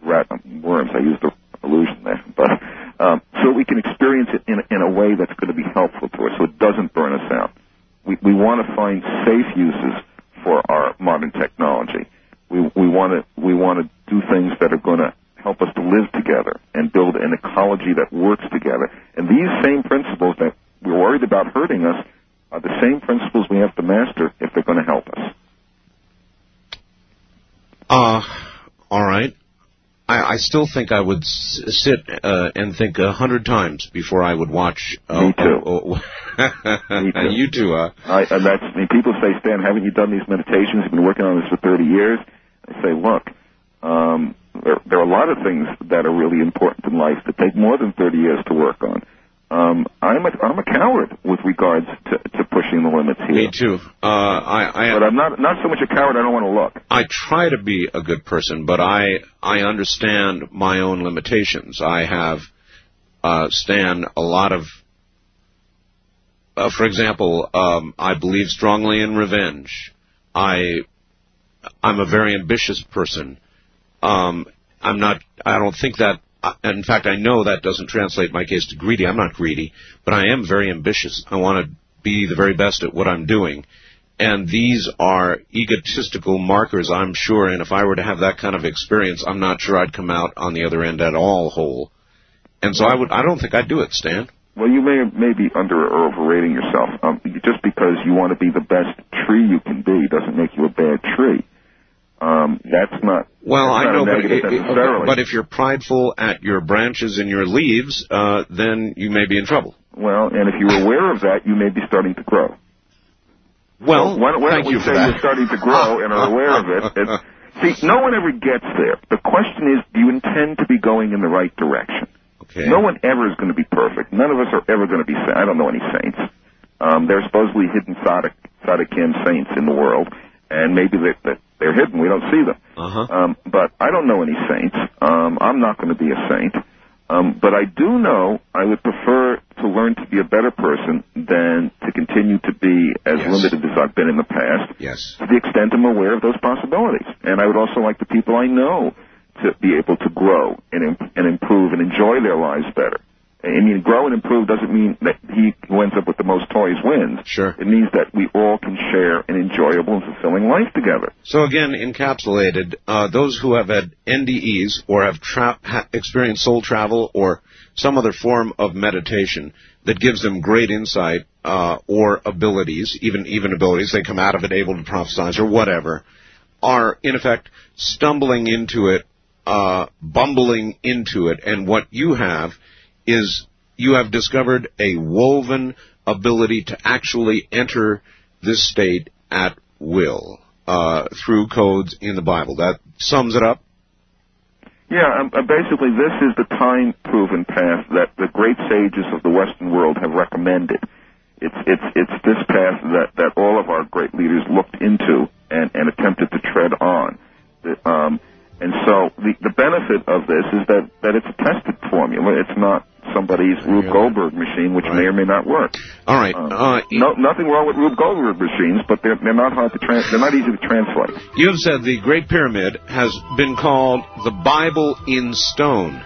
Rat, worms, I used the illusion there, but um, so we can experience it in, in a way that's going to be helpful to us, so it doesn't burn us out. We, we want to find safe uses for our modern technology. We, we want to we want to do things that are going to help us to live together and build an ecology that works together. And these same principles that we're worried about hurting us are the same principles we have to master if they're going to help us. Uh, all right. I, I still think I would s- sit uh, and think a hundred times before I would watch. Uh, Me too. Me too. you too. Uh. I, and that's, I mean, people say, Stan, haven't you done these meditations? You've been working on this for 30 years. I say, look, um, there, there are a lot of things that are really important in life that take more than 30 years to work on. Um, I'm a I'm a coward with regards to, to pushing the limits here. Me too. Uh, I, I but I'm not not so much a coward. I don't want to look. I try to be a good person, but I I understand my own limitations. I have uh, Stan a lot of. Uh, for example, um, I believe strongly in revenge. I I'm a very ambitious person. Um, I'm not. I don't think that. In fact, I know that doesn't translate my case to greedy. I'm not greedy, but I am very ambitious. I want to be the very best at what I'm doing. And these are egotistical markers, I'm sure. And if I were to have that kind of experience, I'm not sure I'd come out on the other end at all whole. And so I would. I don't think I'd do it, Stan. Well, you may may be under or overrating yourself. Um, just because you want to be the best tree you can be doesn't make you a bad tree. Um, that's not. Well, that's I not know, but, it- but if you're prideful at your branches and your leaves, uh, then you may be in trouble. well, and if you're aware of that, you may be starting to grow. Well, why, don't- why thank don't we you say you're starting to grow and are aware of it? It's- see, no one ever gets there. The question is, do you intend to be going in the right direction? Okay. No one ever is going to be perfect. None of us are ever going to be saints. I don't know any saints. Um, there are supposedly hidden Tzaddikim saints in the world, and maybe they're, they're- they're hidden. We don't see them. Uh-huh. Um, but I don't know any saints. Um, I'm not going to be a saint. Um, but I do know I would prefer to learn to be a better person than to continue to be as Yes. limited as I've been in the past Yes. to the extent I'm aware of those possibilities. And I would also like the people I know to be able to grow and, and improve and enjoy their lives better. I mean, grow and improve doesn't mean that he who ends up with the most toys wins. Sure. It means that we all can share an enjoyable and fulfilling life together. So again, encapsulated, uh, those who have had NDEs or have tra- ha- experienced soul travel or some other form of meditation that gives them great insight uh, or abilities, even even abilities, they come out of it able to prophesize or whatever, are in effect stumbling into it, uh, bumbling into it, and what you have is you have discovered a woven ability to actually enter this state at will uh, through codes in the Bible. That sums it up. Yeah, um, uh, basically, this is the time-proven path that the great sages of the Western world have recommended. It's it's it's this path that that all of our great leaders looked into and and attempted to tread on. Um, and so the the benefit of this is that that it's a tested formula. It's not somebody's Rube. Goldberg machine, which may or may not work. All right. Um, Uh, no, nothing wrong with Rube Goldberg machines, but they're they're not hard to trans. They're not easy to translate. You've said the Great Pyramid has been called the Bible in stone.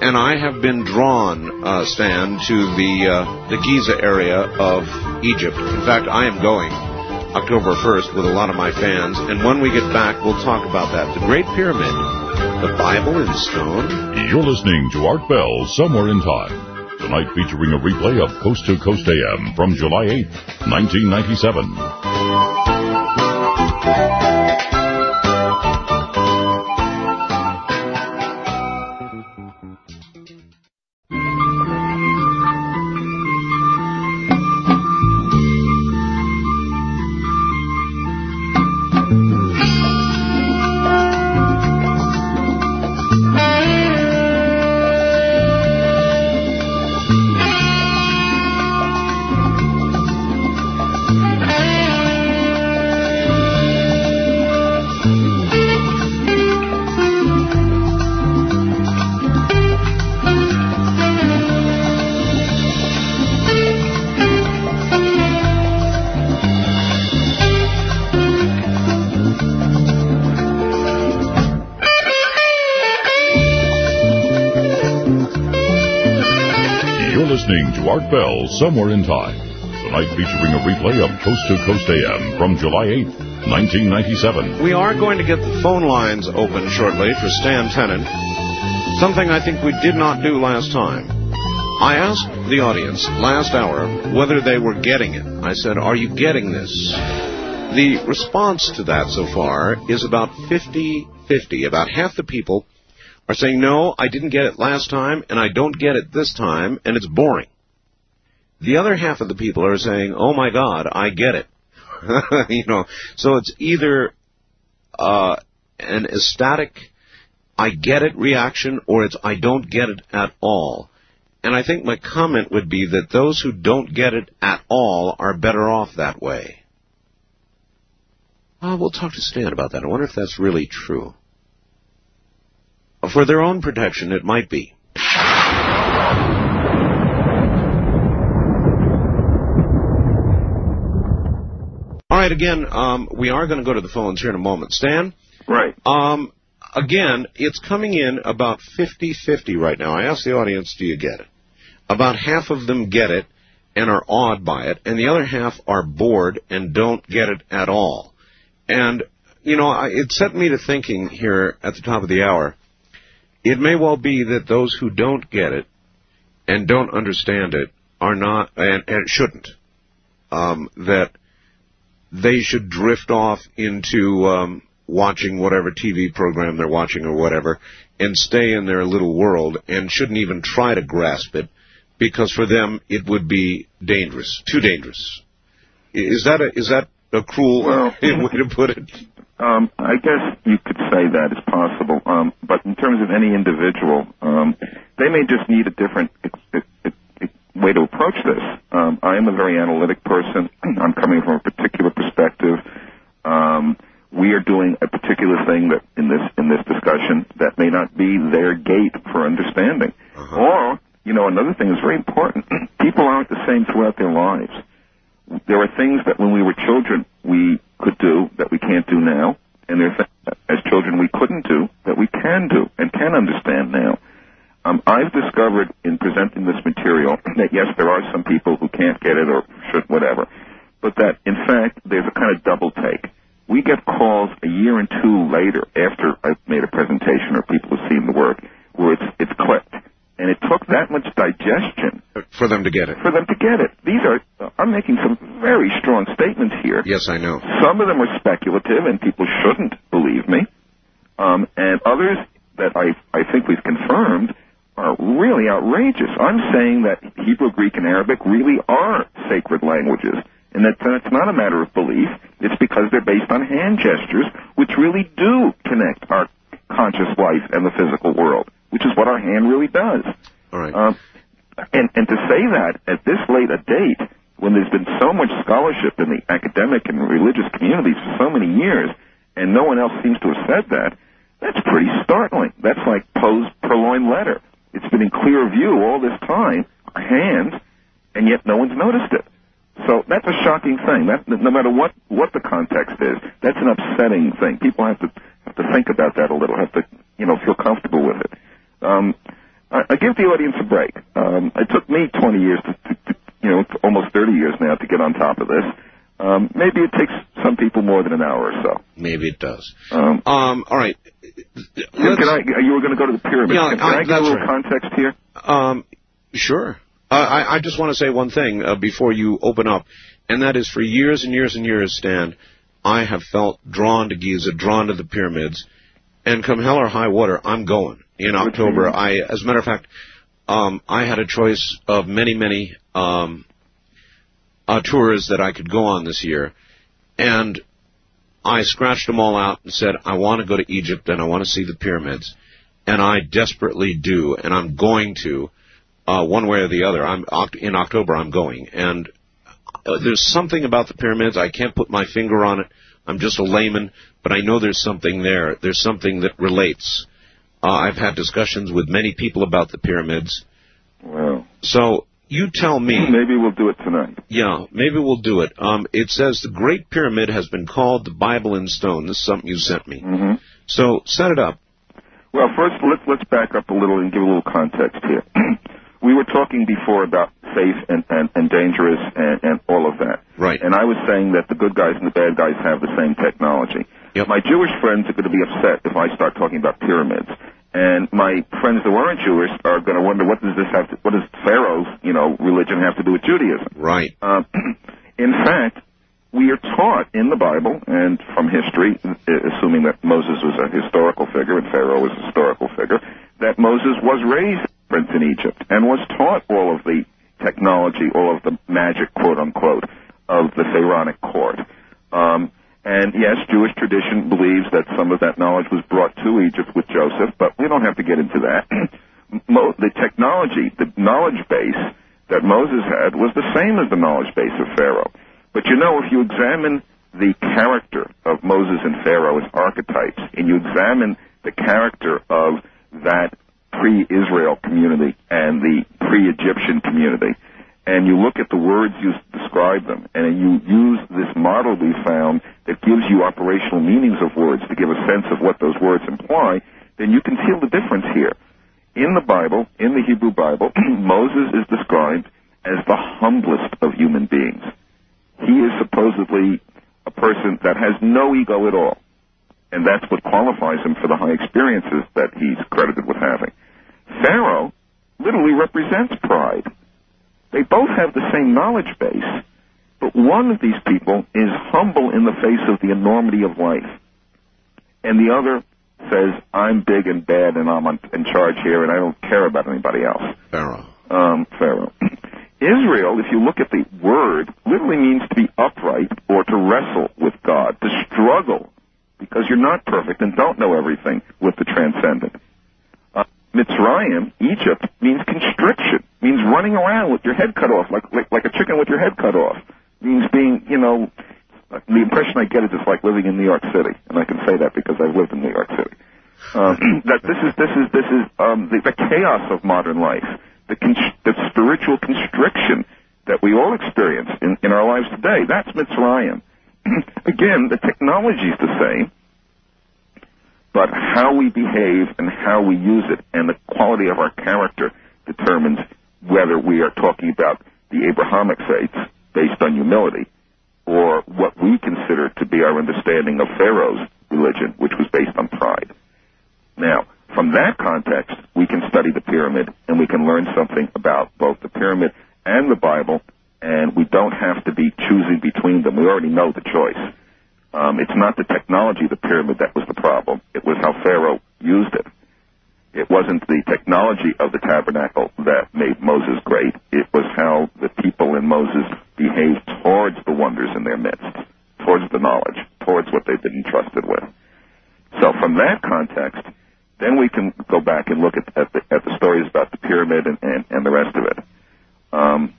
And I have been drawn, uh, Stan, to the uh, the Giza area of Egypt. In fact, I am going October 1st with a lot of my fans. And when we get back, we'll talk about that. The Great Pyramid, the Bible in stone. You're listening to Art Bell Somewhere in Time. Tonight featuring a replay of Coast to Coast AM from July 8th, 1997. Listening to Art Bell Somewhere in Time. Tonight featuring a replay of Coast to Coast AM from July 8th, 1997. We are going to get the phone lines open shortly for Stan Tenen. Something I think we did not do last time. I asked the audience last hour whether they were getting it. I said, Are you getting this? The response to that so far is about 50 50. About half the people are saying, No, I didn't get it last time, and I don't get it this time, and it's boring. The other half of the people are saying, Oh my God, I get it. you know, so it's either uh, an ecstatic, I get it reaction, or it's I don't get it at all. And I think my comment would be that those who don't get it at all are better off that way. Uh, we'll talk to Stan about that. I wonder if that's really true. For their own protection, it might be. Right, again, um, we are going to go to the phones here in a moment. Stan? Right. Um, again, it's coming in about 50-50 right now. I asked the audience, do you get it? About half of them get it and are awed by it, and the other half are bored and don't get it at all. And, you know, I, it set me to thinking here at the top of the hour, it may well be that those who don't get it and don't understand it are not, and, and shouldn't, um, that they should drift off into um, watching whatever TV program they're watching or whatever, and stay in their little world, and shouldn't even try to grasp it, because for them it would be dangerous, too dangerous. Is that a is that a cruel Well- way to put it? Um, I guess you could say that is possible. Um, but in terms of any individual, um, they may just need a different ex- ex- ex- way to approach this. Um, I am a very analytic person. I'm coming from a particular perspective. Um, we are doing a particular thing that in this in this discussion that may not be their gate for understanding. Or, you know, another thing is very important. People aren't the same throughout their lives there are things that when we were children we could do that we can't do now, and there are things that as children we couldn't do that we can do and can understand now. Um, I've discovered in presenting this material that yes, there are some people who can't get it or should whatever, but that in fact there's a kind of double take. We get calls a year and two later after I've made a presentation or people have seen the work where it's it's clicked, and it took that much digestion For them to get it. for them to get it. These are, I'm making some very strong statements here. Yes, I know. Some of them are speculative and people shouldn't believe me. Um, and others that I, I think we've confirmed are really outrageous. I'm saying that Hebrew, Greek, and Arabic really are sacred languages. And that it's not a matter of belief. It's because they're based on hand gestures, which really do connect our conscious life and the physical world, which is what our hand really does. All right. Um, and, and to say that at this late a date, when there's been so much scholarship in the academic and religious communities for so many years, and no one else seems to have said that, that's pretty startling. That's like Poe's purloined letter. It's been in clear view all this time, our hands, and yet no one's noticed it. So that's a shocking thing. That no matter what what the context is, that's an upsetting thing. People have to have to think about that a little. Have to you know feel comfortable with it. Um, I, I give the audience a break. Um, it took me 20 years to, to, to you know almost 30 years now to get on top of this. Um, maybe it takes some people more than an hour or so. Maybe it does. Um, Um, all right. Can I? You were going to go to the pyramid. Yeah, can I- I, give a little right. context here? Um, sure. Uh, I, I just want to say one thing uh, before you open up, and that is for years and years and years, Stan, I have felt drawn to Giza, drawn to the pyramids, and come hell or high water, I'm going in October. I, as a matter of fact, um, I had a choice of many, many um, uh, tours that I could go on this year, and I scratched them all out and said, I want to go to Egypt and I want to see the pyramids, and I desperately do, and I'm going to uh, one way or the other. I'm in October. I'm going, and uh, there's something about the pyramids. I can't put my finger on it. I'm just a layman, but I know there's something there. There's something that relates. Uh, I've had discussions with many people about the pyramids. Well, So you tell me. maybe we'll do it tonight. Yeah, maybe we'll do it. Um, it says the Great Pyramid has been called the Bible in stone. This is something you sent me. hmm So set it up. Well, first let's let's back up a little and give a little context here. we were talking before about safe and, and, and dangerous and, and all of that. Right. And I was saying that the good guys and the bad guys have the same technology. Yep. My Jewish friends are going to be upset if I start talking about pyramids. And my friends that weren't Jewish are going to wonder what does this have to, what does Pharaoh's, you know, religion have to do with Judaism? Right. Um, in fact, we are taught in the Bible and from history, uh, assuming that Moses was a historical figure and Pharaoh was a historical figure, that Moses was raised prince in Egypt and was taught all of the technology, all of the magic, quote unquote, of the Pharaonic court. Um, and yes, Jewish tradition believes that some of that knowledge was brought to Egypt with Joseph, but we don't have to get into that. The technology, the knowledge base that Moses had was the same as the knowledge base of Pharaoh. But you know, if you examine the character of Moses and Pharaoh as archetypes, and you examine the character of that pre-Israel community and the pre-Egyptian community, and you look at the words used to describe them, and you use this model we found that gives you operational meanings of words to give a sense of what those words imply, then you can feel the difference here. In the Bible, in the Hebrew Bible, Moses is described as the humblest of human beings. He is supposedly a person that has no ego at all. And that's what qualifies him for the high experiences that he's credited with having. Pharaoh literally represents pride. They both have the same knowledge base, but one of these people is humble in the face of the enormity of life, and the other says, "I'm big and bad, and I'm in charge here, and I don't care about anybody else." Pharaoh. Um, Pharaoh. Israel, if you look at the word, literally means to be upright or to wrestle with God, to struggle, because you're not perfect and don't know everything with the transcendent. Mitzrayim, Egypt, means constriction, means running around with your head cut off, like, like, like a chicken with your head cut off. Means being, you know, the impression I get is it's like living in New York City, and I can say that because I've lived in New York City. Um, that this is this is this is um, the, the chaos of modern life the, con- the spiritual constriction that we all experience in, in our lives today. That's Mitzrayim. Again, the technology is the same, but how we behave and how we use it and the quality of our character determines whether we are talking about the Abrahamic faiths based on humility or what we consider to be our understanding of Pharaoh's religion, which was based on pride. Now, from that context, we can study the pyramid and we can learn something about both the pyramid and the Bible, and we don't have to be choosing between them. We already know the choice. Um, it's not the technology of the pyramid that was the problem. It was how Pharaoh used it. It wasn't the technology of the tabernacle that made Moses great. It was how the people in Moses behaved towards the wonders in their midst, towards the knowledge, towards what they've been entrusted with. So from that context, then we can go back and look at, at, the, at the stories about the pyramid and, and, and the rest of it. Um,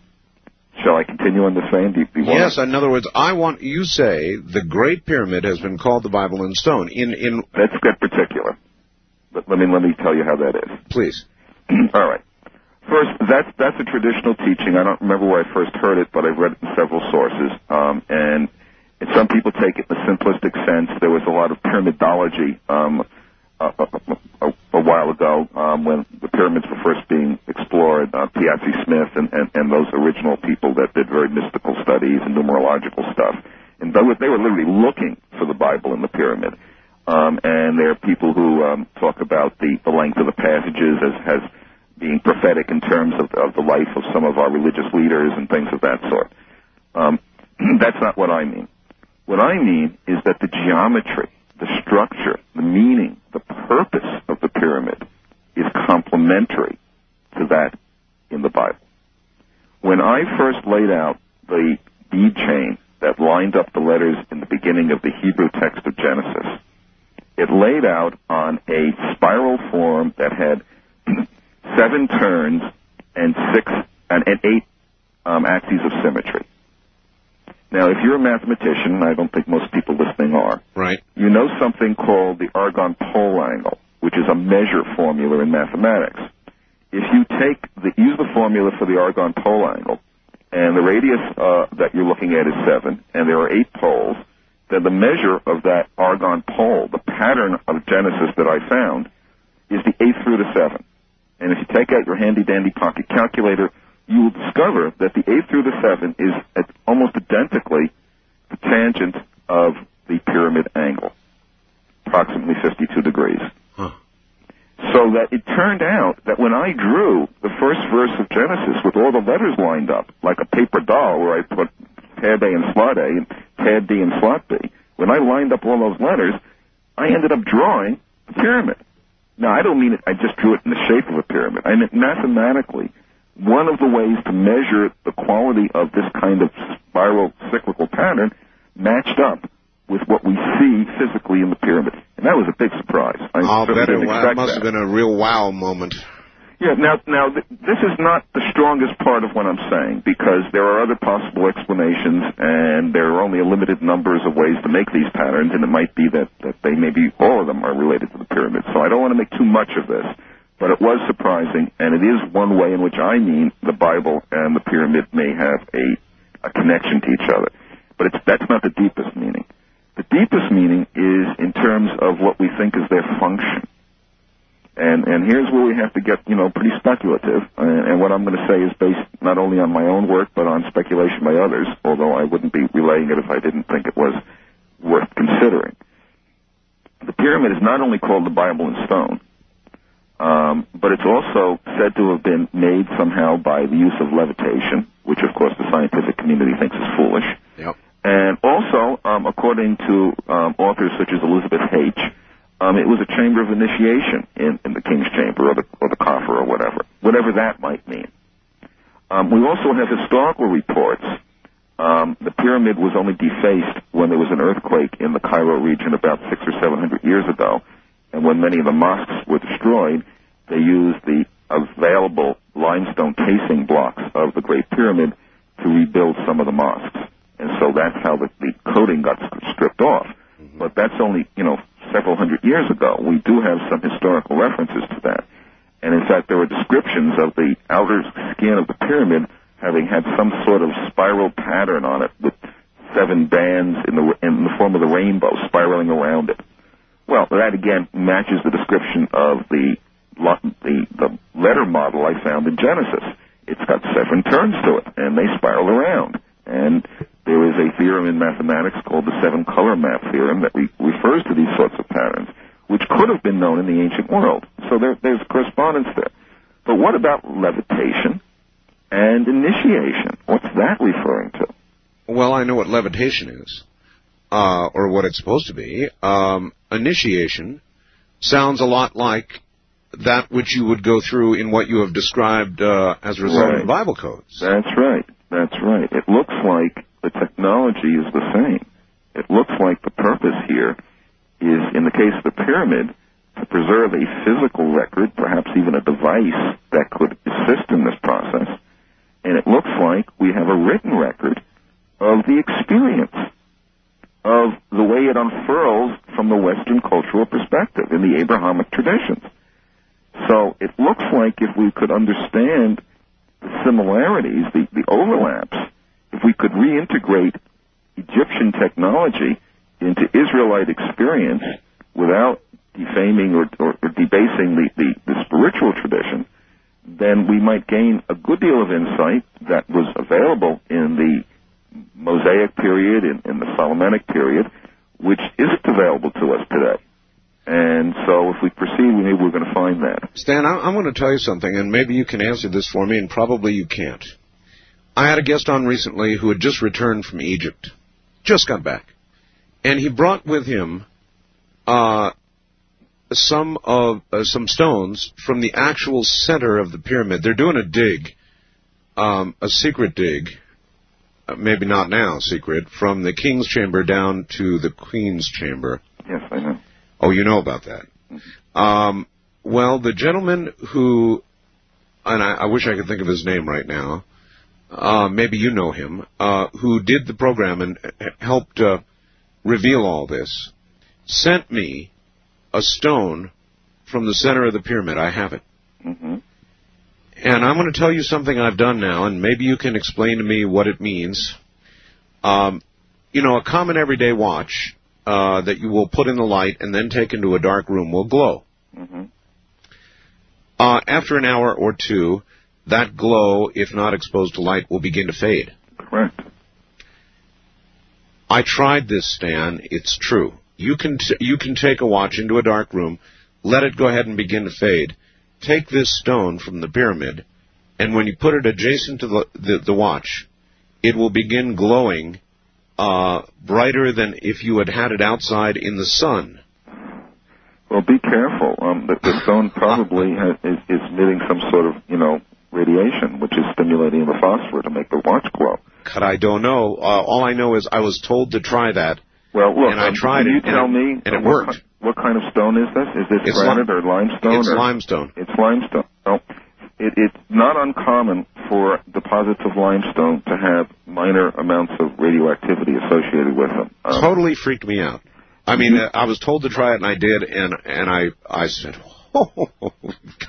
shall I continue on this vein? Do you, do you yes, in other words, I want you say the Great Pyramid has been called the Bible in stone. In in let's get particular. But let me let me tell you how that is. Please. All right. First, that's that's a traditional teaching. I don't remember where I first heard it, but I've read it in several sources. Um, and, and some people take it in a simplistic sense. There was a lot of pyramidology. Um, a, a, a while ago um, when the pyramids were first being explored. Uh, Piazzi Smyth and, and, and those original people that did very mystical studies and numerological stuff. And they were, they were literally looking for the Bible in the pyramid. Um, and there are people who um, talk about the, the length of the passages as, as being prophetic in terms of, of the life of some of our religious leaders and things of that sort. Um, that's not what I mean. What I mean is that the geometry the structure, the meaning, the purpose of the pyramid is complementary to that in the Bible. When I first laid out the bead chain that lined up the letters in the beginning of the Hebrew text of Genesis, it laid out on a spiral form that had seven turns and six and, and eight um, axes of symmetry. Now, if you're a mathematician, I don't think most people listening are, right? You know something called the argon pole angle, which is a measure formula in mathematics. If you take the use the formula for the argon pole angle, and the radius uh, that you're looking at is seven, and there are eight poles, then the measure of that argon pole, the pattern of Genesis that I found, is the eighth root of seven. And if you take out your handy dandy pocket calculator, you will discover that the 8 through the 7 is at almost identically the tangent of the pyramid angle, approximately 52 degrees. Huh. So that it turned out that when I drew the first verse of Genesis with all the letters lined up, like a paper doll where I put pad A and slot A and pad B and slot B, when I lined up all those letters, I ended up drawing a pyramid. Now, I don't mean it, I just drew it in the shape of a pyramid. I meant mathematically, one of the ways to measure the quality of this kind of spiral cyclical pattern matched up with what we see physically in the pyramid. And that was a big surprise. I oh, didn't wow, must that. have been a real wow moment. Yeah, now, now th- this is not the strongest part of what I'm saying because there are other possible explanations and there are only a limited numbers of ways to make these patterns and it might be that, that they maybe all of them are related to the pyramid. So I don't want to make too much of this but it was surprising, and it is one way in which I mean the Bible and the pyramid may have a, a connection to each other. But it's, that's not the deepest meaning. The deepest meaning is in terms of what we think is their function. And, and here's where we have to get, you know, pretty speculative. And, and what I'm going to say is based not only on my own work, but on speculation by others, although I wouldn't be relaying it if I didn't think it was worth considering. The pyramid is not only called the Bible in stone, Um, but it's also said to have been made somehow by the use of levitation, which of course the scientific community thinks is foolish. Yep. And also, um, according to um, authors such as Elizabeth H., um, it was a chamber of initiation in, in the king's chamber or the, or the coffer or whatever, whatever that might mean. Um, we also have historical reports. Um, the pyramid was only defaced when there was an earthquake in the Cairo region about six or seven hundred years ago, and when many of the mosques were destroyed, they used the available limestone casing blocks of the Great Pyramid to rebuild some of the mosques. And so that's how the, the coating got stripped off. Mm-hmm. But that's only, you know, several hundred years ago. We do have some historical references to that. And in fact, there are descriptions of the outer skin of the pyramid having had some sort of spiral pattern on it with seven bands in the, in the form of the rainbow spiraling around it. Well, that again matches the description of the, the, the letter model I found in Genesis. It's got seven turns to it, and they spiral around. And there is a theorem in mathematics called the seven color map theorem that re- refers to these sorts of patterns which could have been known in the ancient world. So there, there's correspondence there. But what about levitation and initiation? What's that referring to? Well, I know what levitation is, uh, or what it's supposed to be. Um, initiation sounds a lot like that which you would go through in what you have described uh, as a result right. of Bible codes. That's right. That's right. It looks like the technology is the same. It looks like the purpose here is, in the case of the pyramid, to preserve a physical record, perhaps even a device that could assist in this process. And it looks like we have a written record of the experience of the way it unfurls from the Western cultural perspective in the Abrahamic traditions. So it looks like if we could understand the similarities, the, the overlaps, if we could reintegrate Egyptian technology into Israelite experience without defaming or, or, or debasing the, the, the spiritual tradition, then we might gain a good deal of insight that was available in the Mosaic period, in, in the Solomonic period, which isn't available to us today. And so if we proceed, maybe we're going to find that. Stan, I'm going to tell you something, and maybe you can answer this for me, and probably you can't. I had a guest on recently who had just returned from Egypt. Just got back and he brought with him uh, some of uh, some stones from the actual center of the pyramid. They're doing a dig, um, a secret dig, maybe not now secret, from the king's chamber down to the queen's chamber. Yes, I know. Oh, you know about that. Um, well, the gentleman who, and I, I, wish I could think of his name right now. Uh, maybe you know him, uh, who did the program and helped uh, reveal all this, sent me a stone from the center of the pyramid. I have it. Mm-hmm. And I'm going to tell you something I've done now, and maybe you can explain to me what it means. Um, you know, a common everyday watch uh, that you will put in the light and then take into a dark room will glow. Mm-hmm. Uh, after an hour or two, that glow, if not exposed to light, will begin to fade. Correct. I tried this, Stan. It's true. You can t- you can take a watch into a dark room, let it go ahead and begin to fade. Take this stone from the pyramid, and when you put it adjacent to the the, the watch, it will begin glowing uh, brighter than if you had had it outside in the sun. Well, be careful. Um, the, the stone probably has, is, is emitting some sort of, you know, radiation, which is stimulating the phosphor to make the watch glow. God, I don't know. Uh, all I know is I was told to try that. Well, look, and I um, tried can it, you tell and, me and it what worked. What kind of stone is this? Is this it's granite or limestone? It's or? limestone. It's limestone. Well, it, it's not uncommon for deposits of limestone to have minor amounts of radioactivity associated with them. Um, totally freaked me out. I mean, mm-hmm. I was told to try it, and I did, and and I I said, oh,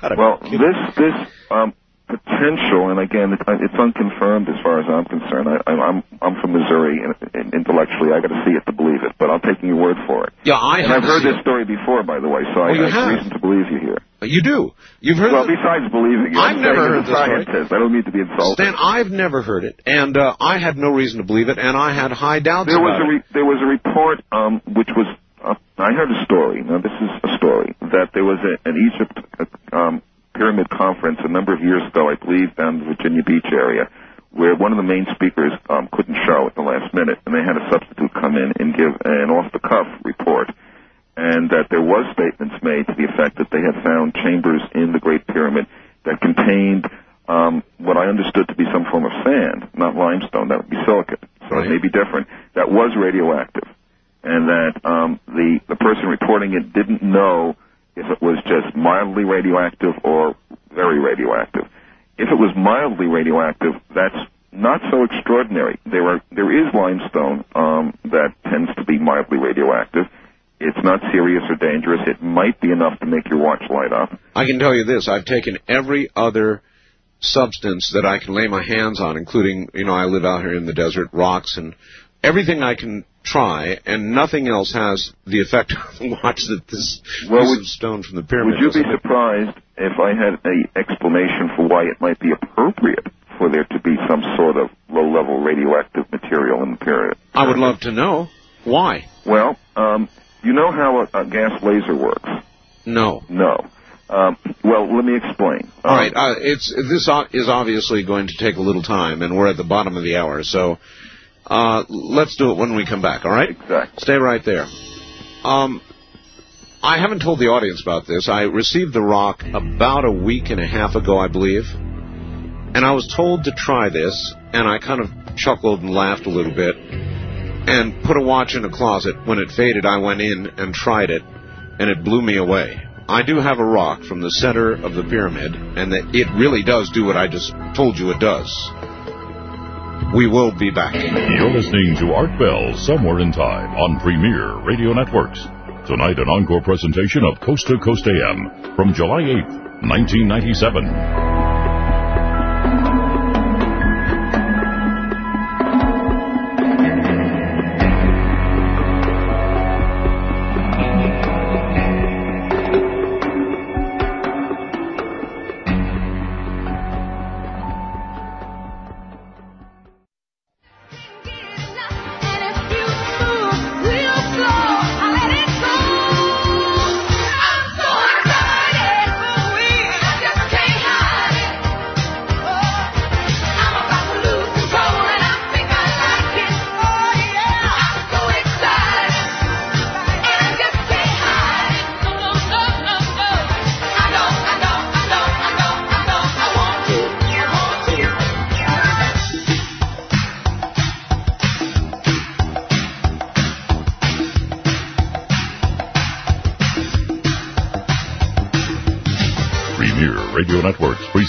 God, well, this this um, potential, and again, it's unconfirmed as far as I'm concerned. I, I'm I'm from Missouri, and, intellectually, I got to see it to believe it. But I'm taking your word for it. Yeah, I. And I've heard this it. story before, by the way, so I, you I have reason to believe you here. You do. You've heard. Well, besides believing you, I've I'm never heard the story. I don't need to be insulted. Stan, I've never heard it, and uh, I had no reason to believe it, and I had high doubts there about was a re- There was a report um, which was uh, I heard a story. Now, this is a story that there was a, an Egypt uh, um, pyramid conference a number of years ago, I believe, down in the Virginia Beach area, where one of the main speakers um, couldn't show at the last minute, and they had a substitute come in and give an off-the-cuff report, and that there was statements made to the effect that they had found chambers in the Great Pyramid that contained um, what I understood to be some form of sand, not limestone. That would be silicate, so Right. it may be different. That was radioactive, and that um, the the person reporting it didn't know if it was just mildly radioactive or very radioactive. If it was mildly radioactive, that's not so extraordinary. There are there is limestone um, that tends to be mildly radioactive. It's not serious or dangerous. It might be enough to make your watch light up. I can tell you this: I've taken every other substance that I can lay my hands on, including, you know, I live out here in the desert, rocks and everything I can try, and nothing else has the effect on the watch that this Well, piece would- of stone from the pyramid. Would you be surprised if I had an explanation for why it might be appropriate for there to be some sort of low-level radioactive material in the pyramid? I would love to know why. Well, um, you know how a, a gas laser works? No. No. Um, well, let me explain. All Um, right, uh, it's this o- is obviously going to take a little time, and we're at the bottom of the hour, so uh, let's do it when we come back. All right? Exactly. Stay right there. Um, I haven't told the audience about this. I received the rock about a week and a half ago, I believe, and I was told to try this, and I kind of chuckled and laughed a little bit, and put a watch in a closet. When it faded, I went in and tried it, and it blew me away. I do have a rock from the center of the pyramid, and that it really does do what I just told you it does. We will be back. You're listening to Art Bell Somewhere in Time on Premier Radio Networks. Tonight, an encore presentation of Coast to Coast AM from July 8th, 1997.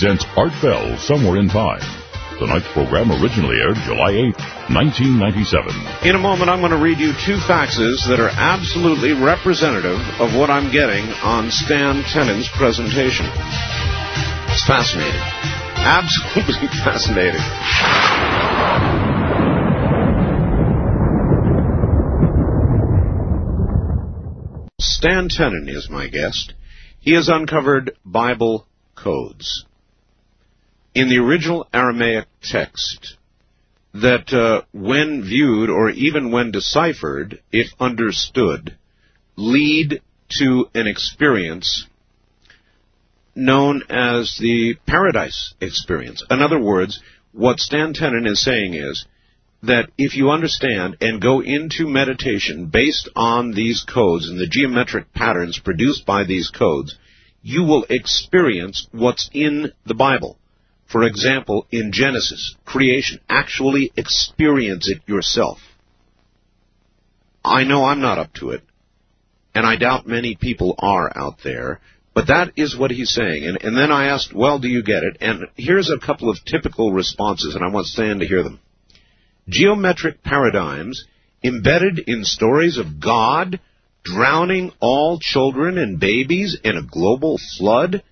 Presents Art Bell Somewhere in Time. Tonight's program originally aired July 8th, 1997. In a moment, I'm going to read you two faxes that are absolutely representative of what I'm getting on Stan Tenen's presentation. It's fascinating. Absolutely fascinating. Stan Tennant is my guest. He has uncovered Bible codes. In the original Aramaic text, that uh, when viewed or even when deciphered, if understood, lead to an experience known as the paradise experience. In other words, what Stan Tenen is saying is that if you understand and go into meditation based on these codes and the geometric patterns produced by these codes, you will experience what's in the Bible. For example, in Genesis, creation, actually experience it yourself. I know I'm not up to it, and I doubt many people are out there, but that is what he's saying. And, and then I asked, well, do you get it? And here's a couple of typical responses, and I want Stan to hear them. Geometric paradigms embedded in stories of God drowning all children and babies in a global flood,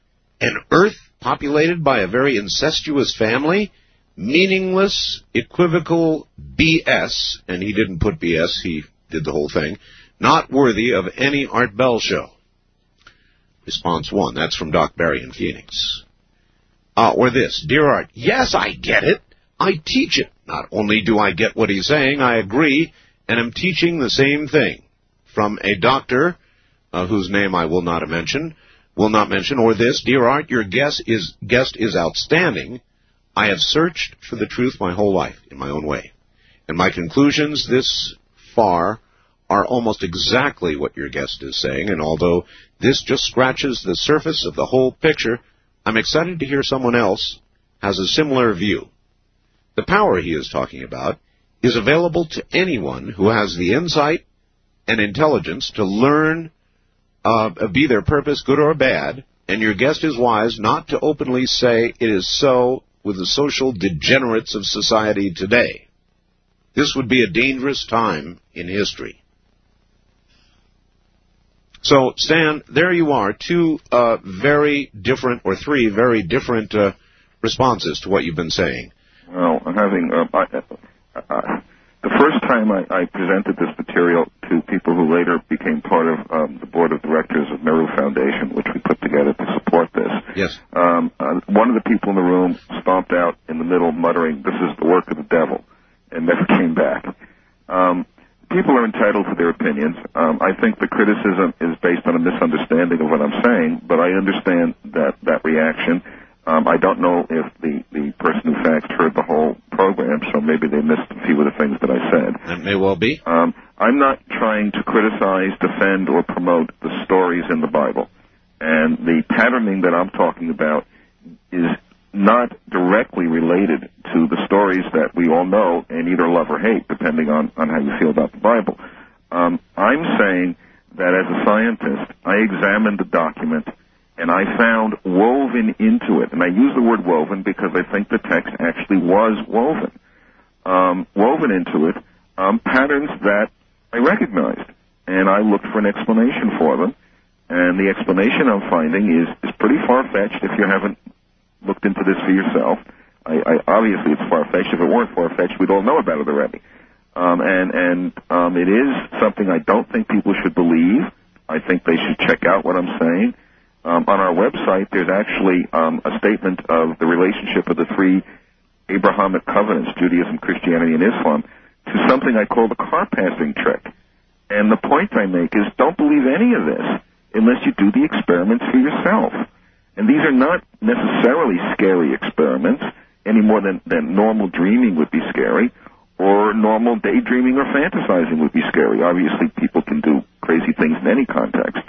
an earth populated by a very incestuous family, meaningless, equivocal BS, and he didn't put BS, he did the whole thing, not worthy of any Art Bell show. Response one, that's from Doc Barry in Phoenix. Uh, or this, Dear Art, yes, I get it. I teach it. Not only do I get what he's saying, I agree, and am teaching the same thing. from a doctor uh, whose name I will not mention, will not mention, or this, dear Art, your guest is guest is outstanding. I have searched for the truth my whole life in my own way, and my conclusions this far are almost exactly what your guest is saying. And although this just scratches the surface of the whole picture, I'm excited to hear someone else has a similar view. The power he is talking about is available to anyone who has the insight and intelligence to learn, uh, be their purpose good or bad, and your guest is wise not to openly say it is so with the social degenerates of society today. This would be a dangerous time in history. So, Stan, there you are, two uh, very different, or three very different uh, responses to what you've been saying. Well, I'm having uh, I, the first time I, I presented this material to people who later became part of um, the board of directors of Meru Foundation, which we put together to support this. Yes. Um, uh, one of the people in the room stomped out in the middle, muttering, "This is the work of the devil," and never came back. Um, people are entitled to their opinions. Um, I think the criticism is based on a misunderstanding of what I'm saying, but I understand that that reaction. Um, I don't know if the, the person who faxed heard the whole program, so maybe they missed a few of the things that I said. That may well be. Um, I'm not trying to criticize, defend, or promote the stories in the Bible. And the patterning that I'm talking about is not directly related to the stories that we all know and either love or hate, depending on, on how you feel about the Bible. Um, I'm saying that as a scientist, I examined the document and I found woven into it, and I use the word woven because I think the text actually was woven, um, woven into it, um, patterns that I recognized, and I looked for an explanation for them. And the explanation I'm finding is is pretty far fetched if you haven't looked into this for yourself. I, I obviously it's far fetched. If it weren't far fetched, we'd all know about it already. Um, and and um, it is something I don't think people should believe. I think they should check out what I'm saying. Um, on our website, there's actually um, a statement of the relationship of the three Abrahamic covenants, Judaism, Christianity, and Islam, to something I call the car passing trick. And the point I make is don't believe any of this unless you do the experiments for yourself. And these are not necessarily scary experiments any more than, than normal dreaming would be scary or normal daydreaming or fantasizing would be scary. Obviously, people can do crazy things in any context.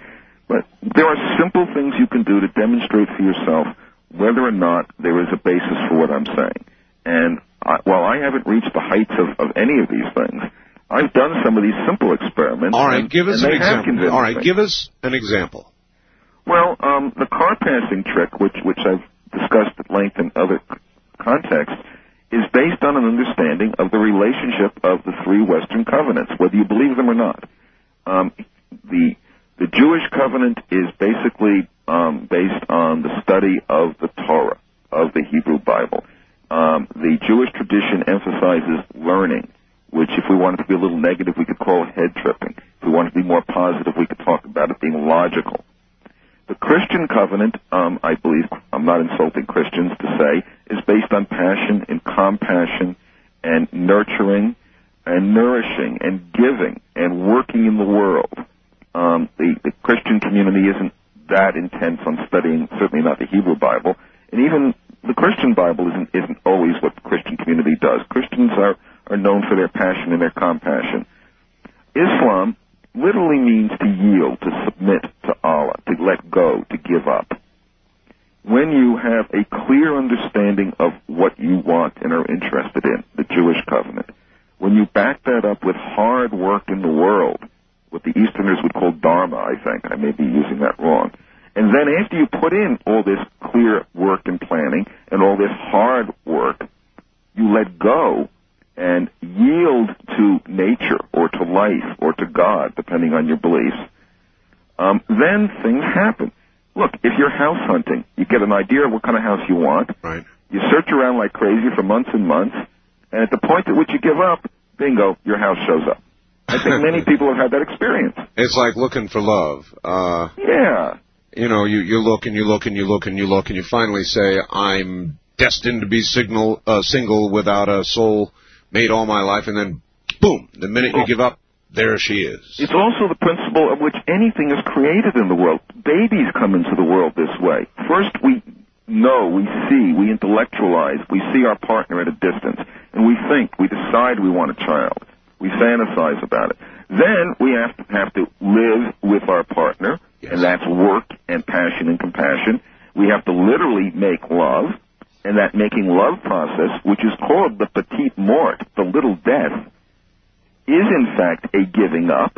But there are simple things you can do to demonstrate for yourself whether or not there is a basis for what I'm saying. And I, while I haven't reached the heights of, of any of these things, I've done some of these simple experiments. All right, and- give us an example. All right, me. give us an example. Well, um, the car passing trick, which which I've discussed at length in other c- contexts, is based on an understanding of the relationship of the three Western covenants, whether you believe them or not. Um, the the Jewish covenant is basically um, based on the study of the Torah, of the Hebrew Bible. Um, the Jewish tradition emphasizes learning, which, if we wanted to be a little negative, we could call it head tripping. If we wanted to be more positive, we could talk about it being logical. The Christian covenant, um, I believe, I'm not insulting Christians to say, is based on passion and compassion and nurturing and nourishing and giving and working in the world. Um, the, the Christian community isn't that intense on studying, certainly not the Hebrew Bible, and even the Christian Bible isn't isn't always what the Christian community does. Christians are are known for their passion and their compassion. Islam literally means to yield, to submit to Allah, to let go, to give up. When you have a clear understanding of what you want and are interested in, the Jewish covenant, when you back that up with hard work in the world, what the Easterners would call dharma, I think, I may be using that wrong, and then after you put in all this clear work and planning and all this hard work, you let go and yield to nature or to life or to God, depending on your beliefs, um, then things happen. Look, if you're house hunting, you get an idea of what kind of house you want. Right. You search around like crazy for months and months, and at the point at which you give up, bingo, your house shows up. I think many people have had that experience. It's like looking for love. Uh, Yeah. you know, you, you look and you look and you look and you look and you finally say, I'm destined to be signal, uh, single without a soul mate all my life, and then boom, the minute you give up, there she is. It's also the principle of which anything is created in the world. Babies come into the world this way. First, we know, we see, we intellectualize, we see our partner at a distance, and we think, we decide we want a child. We fantasize about it. Then we have to have to live with our partner, Yes. and that's work and passion and compassion. We have to literally make love, and that making love process, which is called the petite mort, the little death, is in fact a giving up.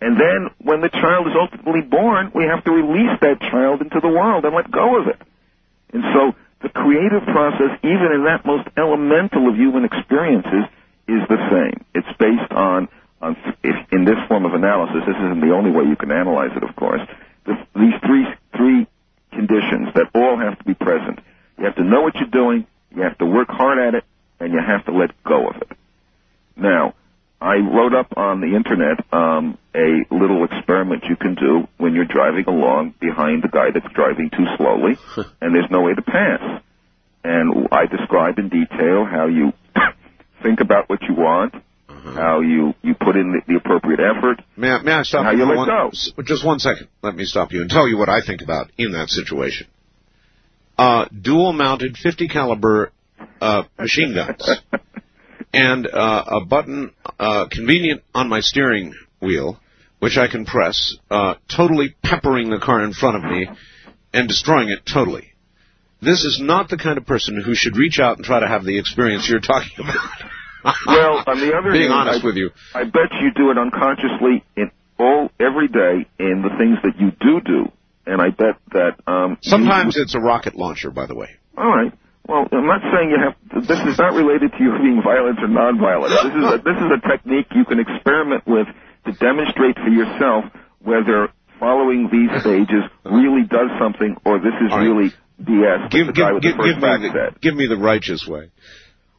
And then when the child is ultimately born, we have to release that child into the world and let go of it. And so the creative process, even in that most elemental of human experiences, is the same. It's based on, on if, in this form of analysis, this isn't the only way you can analyze it, of course, the, these three, three conditions that all have to be present. You have to know what you're doing, you have to work hard at it, and you have to let go of it. Now, I wrote up on the internet um, a little experiment you can do when you're driving along behind the guy that's driving too slowly, and there's no way to pass. And I describe in detail how you think about what you want, how you you put in the, the appropriate effort. May I, may I stop How you you let one, go. just one second? Let me stop you and tell you what I think about in that situation. Uh, dual-mounted 50 caliber uh, machine guns and uh, a button uh, convenient on my steering wheel, which I can press, uh, totally peppering the car in front of me and destroying it totally. This is not the kind of person who should reach out and try to have the experience you're talking about. Well, on the other being hand, honest I- with you, I bet you do it unconsciously in all every day in the things that you do do, and I bet that um, you- sometimes it's a rocket launcher, by the way. All right. Well, I'm not saying you have. This is not related to you being violent or nonviolent. This is a, this is a technique you can experiment with to demonstrate for yourself whether following these stages really does something or this is right. really BS. Give, the give, give, give, me the, give me the righteous way.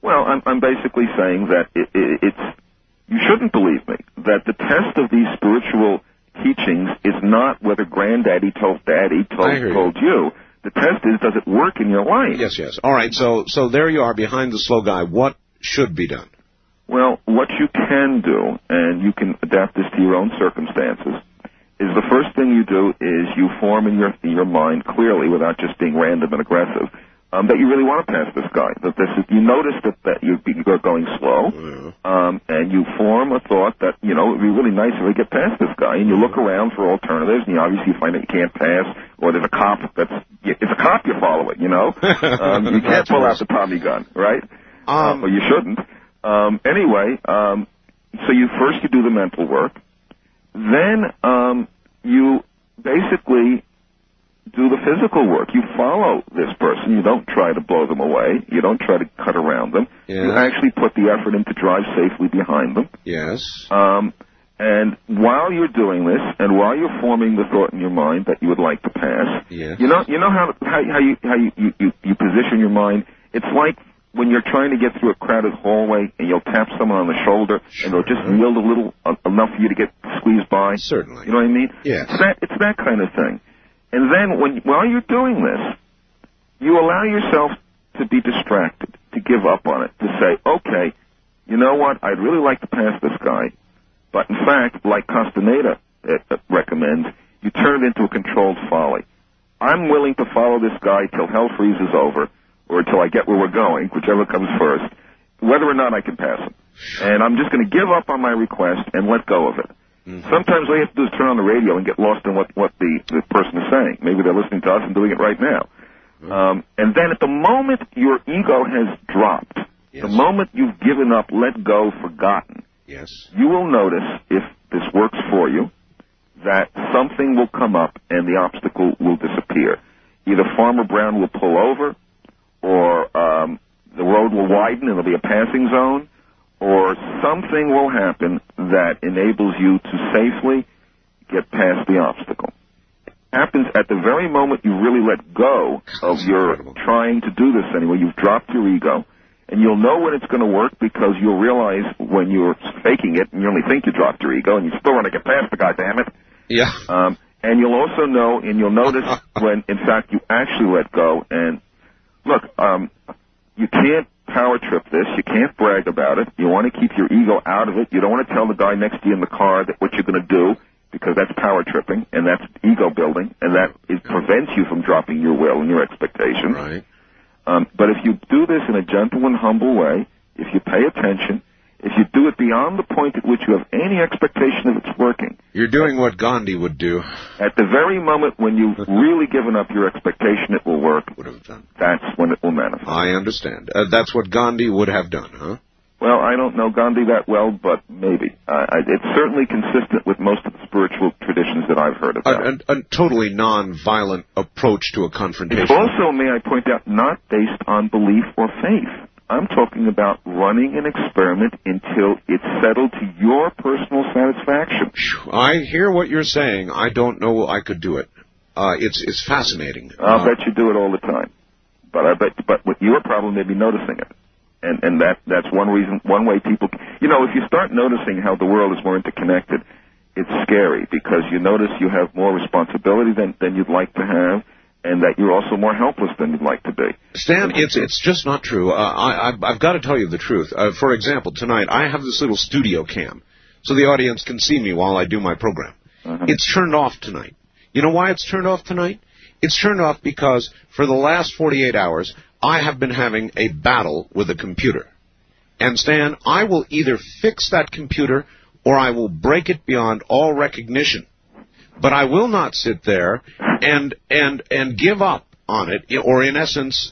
Well, I'm, I'm basically saying that it, it, it's you shouldn't believe me that the test of these spiritual teachings is not whether granddaddy told daddy told, hear you. told you. The test is does it work in your life? Yes, yes. All right. So, so there you are behind the slow guy. What should be done? Well, what you can do, and you can adapt this to your own circumstances, is the first thing you do is you form in your in your mind clearly, without just being random and aggressive, um, that you really want to pass this guy. That this is, you notice that that you, you're going slow, um, and you form a thought that you know it'd be really nice if I get past this guy. And you look around for alternatives, and you obviously find that you can't pass, or there's a cop that's it's a cop you're following. You know, um, you can't pull out the Tommy gun, right? Um, uh, or you shouldn't. Um, anyway, um, so you first you do the mental work, then um, you basically do the physical work. You follow this person. You don't try to blow them away. You don't try to cut around them. You actually put the effort in to drive safely behind them. Yes. Um, and while you're doing this, and while you're forming the thought in your mind that you would like to pass, Yes. you know, you know how how, how you how you, you, you position your mind. It's like when you're trying to get through a crowded hallway, and you'll tap someone on the shoulder, and they'll just Sure. yield a little uh, enough for you to get squeezed by. Certainly. You know what I mean? Yes. It's that it's that kind of thing. And then when while you're doing this, you allow yourself to be distracted, to give up on it, to say, okay, you know what? I'd really like to pass this guy, but in fact, like Castaneda uh, recommends, you turn it into a controlled folly. I'm willing to follow this guy till hell freezes over, or until I get where we're going, whichever comes first, whether or not I can pass him. And I'm just going to give up on my request and let go of it. Sometimes all you have to do is turn on the radio and get lost in what, what the, the person is saying. Maybe they're listening to us and doing it right now. Um, and then at the moment your ego has dropped, Yes. the moment you've given up, let go, forgotten, Yes. you will notice if this works for you that something will come up and the obstacle will disappear. Either Farmer Brown will pull over, or um, the road will widen and there'll be a passing zone, or something will happen that enables you to safely get past the obstacle. Happens at the very moment you really let go of That's your incredible. trying to do this anyway. You've dropped your ego, and you'll know when it's going to work because you'll realize when you're faking it and you only think you dropped your ego and you still want to get past the guy, damn it. Yeah. Um, and you'll also know, and you'll notice when, in fact, you actually let go. And look, um, you can't power trip this. You can't brag about it. You want to keep your ego out of it. You don't want to tell the guy next to you in the car that what you're going to do because that's power tripping and that's ego building and that it prevents you from dropping your will and your expectations. Right. Um, but if you do this in a gentle and humble way, if you pay attention, if you do it beyond the point at which you have any expectation of it's working, You're doing what Gandhi would do. at the very moment when you've really given up your expectation it will work, Would have done. that's when it will manifest. I understand. Uh, that's what Gandhi would have done, huh? Well, I don't know Gandhi that well, but maybe. Uh, I, it's certainly consistent with most of the spiritual traditions that I've heard A, about. a, a totally non-violent approach to a confrontation. It's also, may I point out, not based on belief or faith. I'm talking about running an experiment until it's settled to your personal satisfaction. I hear what you're saying. I don't know I could do it. Uh, it's it's fascinating. I'll Uh, bet you do it all the time. But I bet, but what your problem may be noticing it. And, and that, that's one reason, one way people, you know, if you start noticing how the world is more interconnected, it's scary because you notice you have more responsibility than, than you'd like to have and that you're also more helpless than you'd like to be. Stan, it's it's just not true. Uh, I I've, I've got to tell you the truth. Uh, for example, tonight I have this little studio cam, so the audience can see me while I do my program. Uh-huh. It's turned off tonight. You know why it's turned off tonight? It's turned off because for the last 48 hours I have been having a battle with a computer. And Stan, I will either fix that computer or I will break it beyond all recognition. But I will not sit there and and and give up on it, or in essence,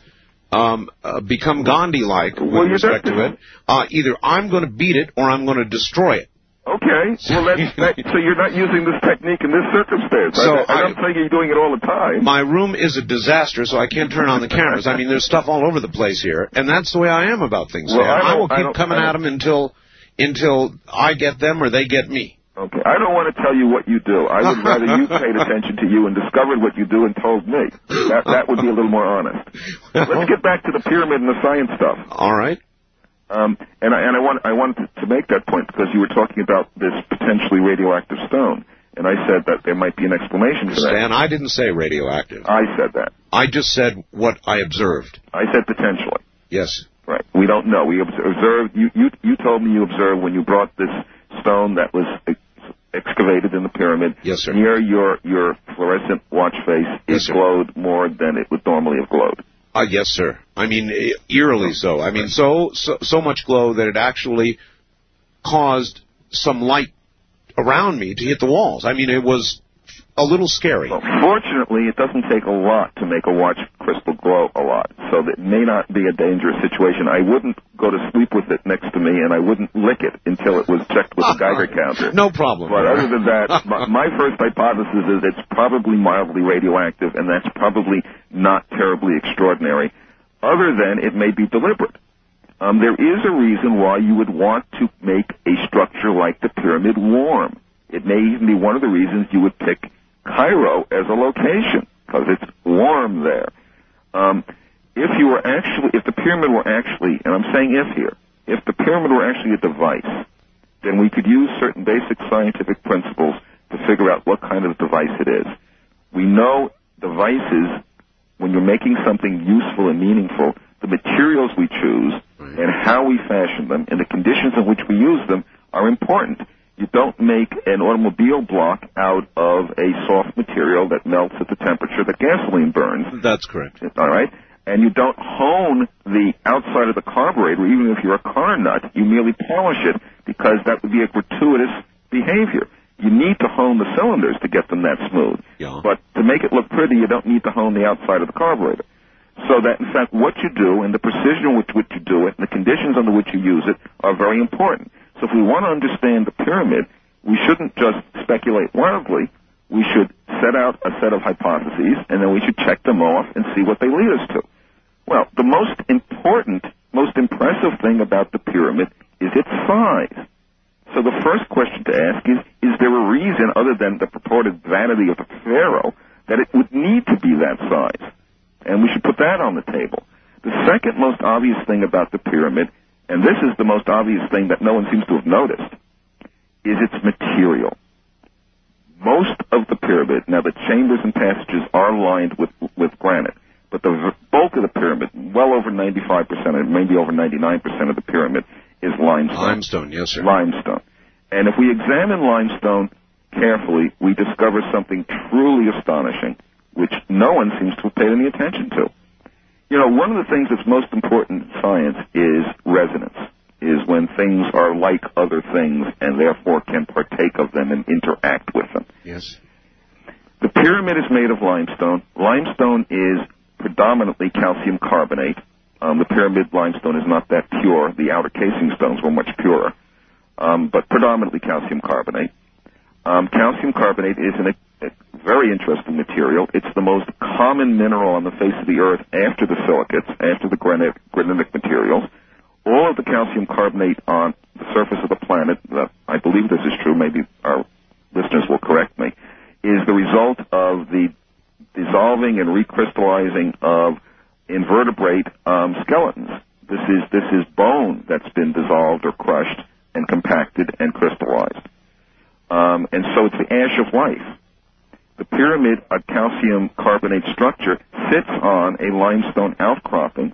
um, uh, become Gandhi-like with Well, respect to it. Uh, either I'm going to beat it or I'm going to destroy it. Okay, well, that's, that, so you're not using this technique in this circumstance. So I, I don't I- think you're doing it all the time. My room is a disaster, so I can't turn on the cameras. I mean, there's stuff all over the place here, and that's the way I am about things. Well, I I, will keep don't- coming I at them until until I get them or they get me. Okay, I don't want to tell you what you do. I would rather you paid attention to you and discovered what you do and told me. That that would be a little more honest. Let's get back to the pyramid and the science stuff. All right. Um, and I and I want I wanted to make that point because you were talking about this potentially radioactive stone, and I said that there might be an explanation for that. Stan, I didn't say radioactive. I said that. I just said what I observed. I said potentially. Yes. Right. We don't know. We observed. You you you told me you observed when you brought this stone that was excavated in the pyramid. Yes, sir. Near your your fluorescent watch face, Yes, it glowed more than it would normally have glowed. Uh, yes, sir. I mean, eerily so. I mean, so, so so much glow that it actually caused some light around me to hit the walls. I mean, it was a little scary. Well, fortunately, it doesn't take a lot to make a watch crystal glow a lot, so it may not be a dangerous situation. I wouldn't go to sleep with it next to me, and I wouldn't lick it until it was checked with a Geiger counter. No problem. But other than that, my, my first hypothesis is it's probably mildly radioactive, and that's probably not terribly extraordinary. Other than it may be deliberate. Um, there is a reason why you would want to make a structure like the pyramid warm. It may even be one of the reasons you would pick Cairo as a location because it's warm there. Um, if you were actually, if the pyramid were actually, and I'm saying if here, if the pyramid were actually a device, then we could use certain basic scientific principles to figure out what kind of device it is. We know devices, when you're making something useful and meaningful, the materials we choose and how we fashion them and the conditions in which we use them are important. You don't make an automobile block out of a soft material that melts at the temperature that gasoline burns. That's correct. All right? And you don't hone the outside of the carburetor, even if you're a car nut. You merely polish it because that would be a gratuitous behavior. You need to hone the cylinders to get them that smooth. Yeah. But to make it look pretty, you don't need to hone the outside of the carburetor. So that, in fact, what you do and the precision with which you do it and the conditions under which you use it are very important. So if we want to understand the pyramid, we shouldn't just speculate wildly. We should set out a set of hypotheses, and then we should check them off and see what they lead us to. Well, the most important, most impressive thing about the pyramid is its size. So the first question to ask is, is there a reason other than the purported vanity of the pharaoh that it would need to be that size? And we should put that on the table. The second most obvious thing about the pyramid, and this is the most obvious thing that no one seems to have noticed, is its material. Most of the pyramid, now the chambers and passages are lined with, with granite, but the bulk of the pyramid, well over 95%, or maybe over 99% of the pyramid, is limestone. Limestone, yes, sir. Limestone. And if we examine limestone carefully, we discover something truly astonishing, which no one seems to have paid any attention to. You know, one of the things that's most important in science is resonance, is when things are like other things and therefore can partake of them and interact with them. Yes. The pyramid is made of limestone. Limestone is predominantly calcium carbonate. Um, the pyramid limestone is not that pure. The outer casing stones were much purer, um, but predominantly calcium carbonate. Um, calcium carbonate is an, very interesting material. It's the most common mineral on the face of the earth after the silicates, after the granite, granitic materials. All of the calcium carbonate on the surface of the planet, I believe this is true, maybe our listeners will correct me, is the result of the dissolving and recrystallizing of invertebrate um, skeletons. This is this is bone that's been dissolved or crushed and compacted and crystallized. Um, and so it's the ash of life. The pyramid, a calcium carbonate structure, sits on a limestone outcropping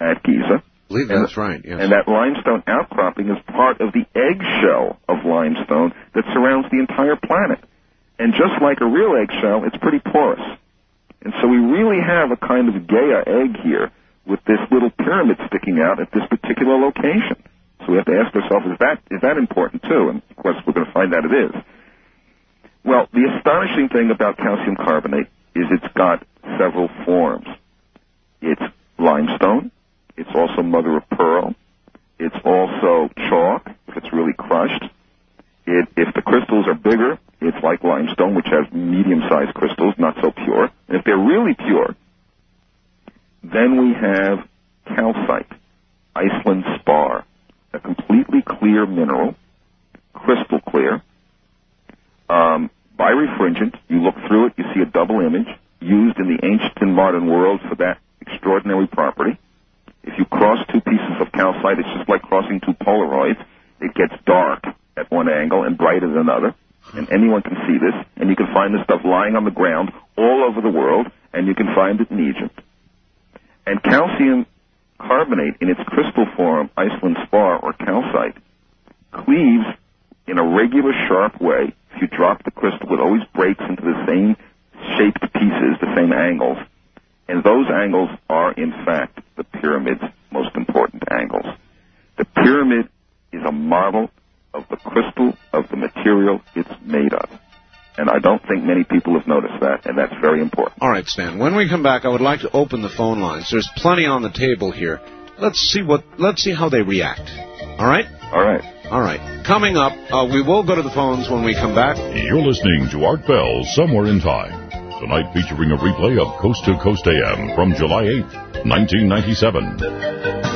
at Giza. I believe And- that's right, yes. And that limestone outcropping is part of the eggshell of limestone that surrounds the entire planet. And just like a real eggshell, it's pretty porous. And so we really have a kind of Gaia egg here with this little pyramid sticking out at this particular location. So we have to ask ourselves, is that, is that important too? And of course we're going to find that it is. Well, the astonishing thing about calcium carbonate is it's got several forms. It's limestone. It's also mother of pearl. It's also chalk, if it's really crushed. It, if the crystals are bigger, it's like limestone, which has medium-sized crystals, not so pure. And if they're really pure, then we have calcite, Iceland spar, a completely clear mineral, crystal clear. Um, birefringent, you look through it, you see a double image, used in the ancient and modern world for that extraordinary property. If you cross two pieces of calcite, it's just like crossing two Polaroids. It gets dark at one angle and bright at another. And anyone can see this. And you can find this stuff lying on the ground all over the world. And you can find it in Egypt. And calcium carbonate in its crystal form, Iceland spar or calcite, cleaves in a regular sharp way. You drop the crystal, it always breaks into the same shaped pieces, the same angles. And those angles are, in fact, the pyramid's most important angles. The pyramid is a model of the crystal of the material it's made of. And I don't think many people have noticed that, and that's very important. All right, Stan. When we come back, I would like to open the phone lines. There's plenty on the table here. Let's see what. Let's see how they react. All right. All right. All right. Coming up, uh, we will go to the phones when we come back. You're listening to Art Bell Somewhere in Time. Tonight featuring a replay of Coast to Coast AM from July 8th, 1997.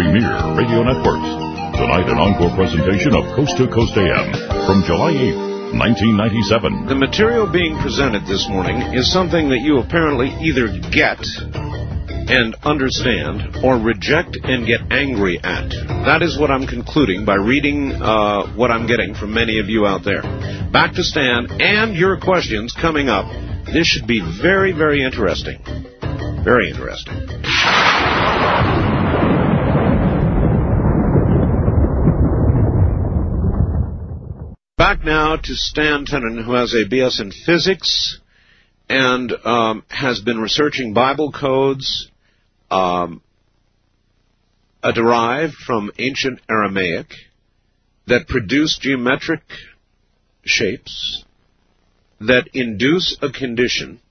Premier Radio Networks. Tonight, an encore presentation of Coast to Coast AM from July 8th, 1997. The material being presented this morning is something that you apparently either get and understand or reject and get angry at. That is what I'm concluding by reading uh, what I'm getting from many of you out there. Back to Stan and your questions coming up. This should be very, very interesting. Very interesting. Now to Stan Tenen, who has a BS in physics and um, has been researching Bible codes um, derived from ancient Aramaic that produce geometric shapes that induce a condition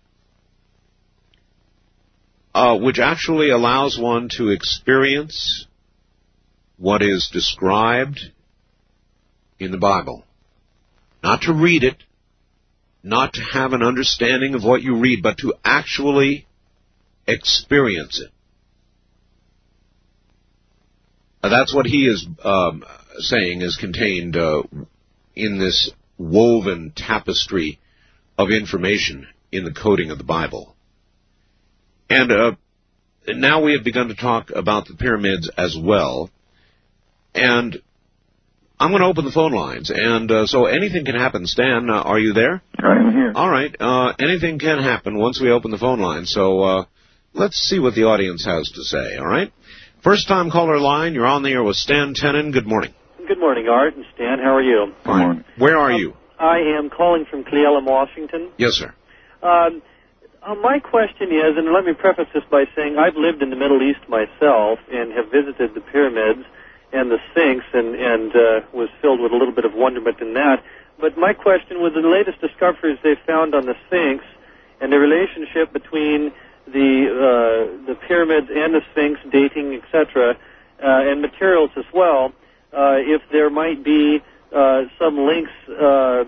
uh, which actually allows one to experience what is described in the Bible. Not to read it, not to have an understanding of what you read, but to actually experience it. That's what he is um, saying is contained uh, in this woven tapestry of information in the coding of the Bible. And uh, now we have begun to talk about the pyramids as well. And I'm going to open the phone lines. And uh, so anything can happen. Stan, uh, are you there? I am here. All right. Uh, anything can happen once we open the phone line. So uh, let's see what the audience has to say. All right. First time caller line. You're on the air with Stan Tenen. Good morning. Good morning, Art and Stan. How are you? Good morning. Where are you? I am calling from Cle Elum, Washington. Yes, sir. Um, uh, my question is, and let me preface this by saying I've lived in the Middle East myself and have visited the pyramids and the Sphinx and, and uh, was filled with a little bit of wonderment in that. But my question was the latest discoveries they've found on the Sphinx and the relationship between the uh, the pyramids and the Sphinx, dating, etc., uh, and materials as well. Uh, if there might be uh, some links, uh,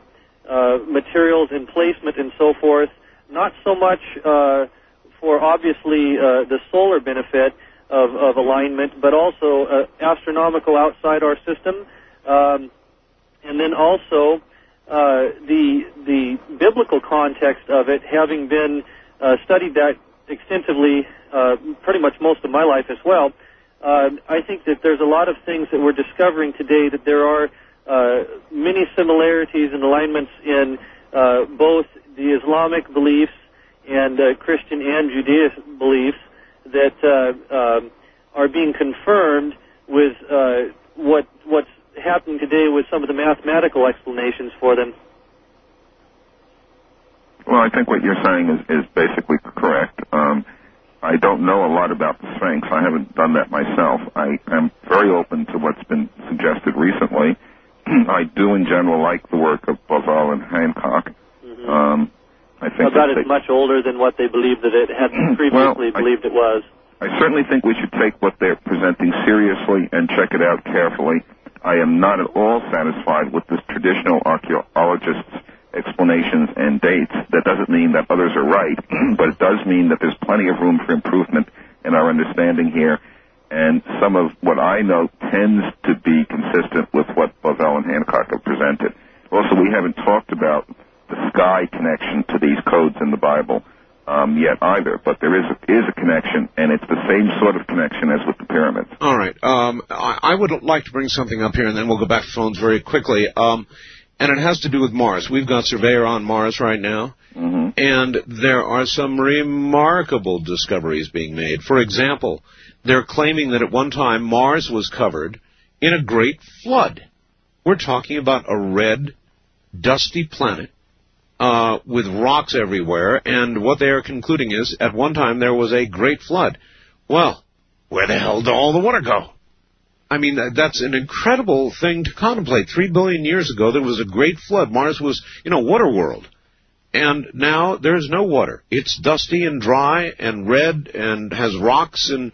uh, materials and placement and so forth, not so much uh, for obviously uh, the solar benefit of, of alignment, but also uh, astronomical outside our system, um, and then also uh, the the biblical context of it, having been uh, studied that extensively, uh, pretty much most of my life as well. Uh, I think that there's a lot of things that we're discovering today that there are uh, many similarities and alignments in uh, both the Islamic beliefs and uh, Christian and Judaism beliefs that uh, um, are being confirmed with uh, what what's happening today with some of the mathematical explanations for them. Well, I think what you're saying is, is basically correct. Um, I don't know a lot about the Sphinx. I haven't done that myself. I am very open to what's been suggested recently. I do, in general, like the work of Bozal and Hancock. Um, I think About it's they- much older than what they believed that it had previously I- believed it was. I certainly think we should take what they're presenting seriously and check it out carefully. I am not at all satisfied with this traditional archaeologist's explanations and dates. That doesn't mean that others are right, but it does mean that there's plenty of room for improvement in our understanding here. And some of what I know tends to be consistent with what Bozell and Hancock have presented. Also, we haven't talked about the sky connection to these codes in the Bible um, yet either, but there is a, is a connection, and it's the same sort of connection as with the pyramids. All right. Um, I, I would like to bring something up here, and then we'll go back to phones very quickly. Um, and it has to do with Mars. We've got Surveyor on Mars right now, hmm and there are some remarkable discoveries being made. For example, they're claiming that at one time Mars was covered in a great flood. We're talking about a red, dusty planet uh, with rocks everywhere, and what they are concluding is at one time there was a great flood. Well, where the hell did all the water go? I mean, that's an incredible thing to contemplate. Three billion years ago, there was a great flood. Mars was, you know, water world. And now there's no water. It's dusty and dry and red and has rocks and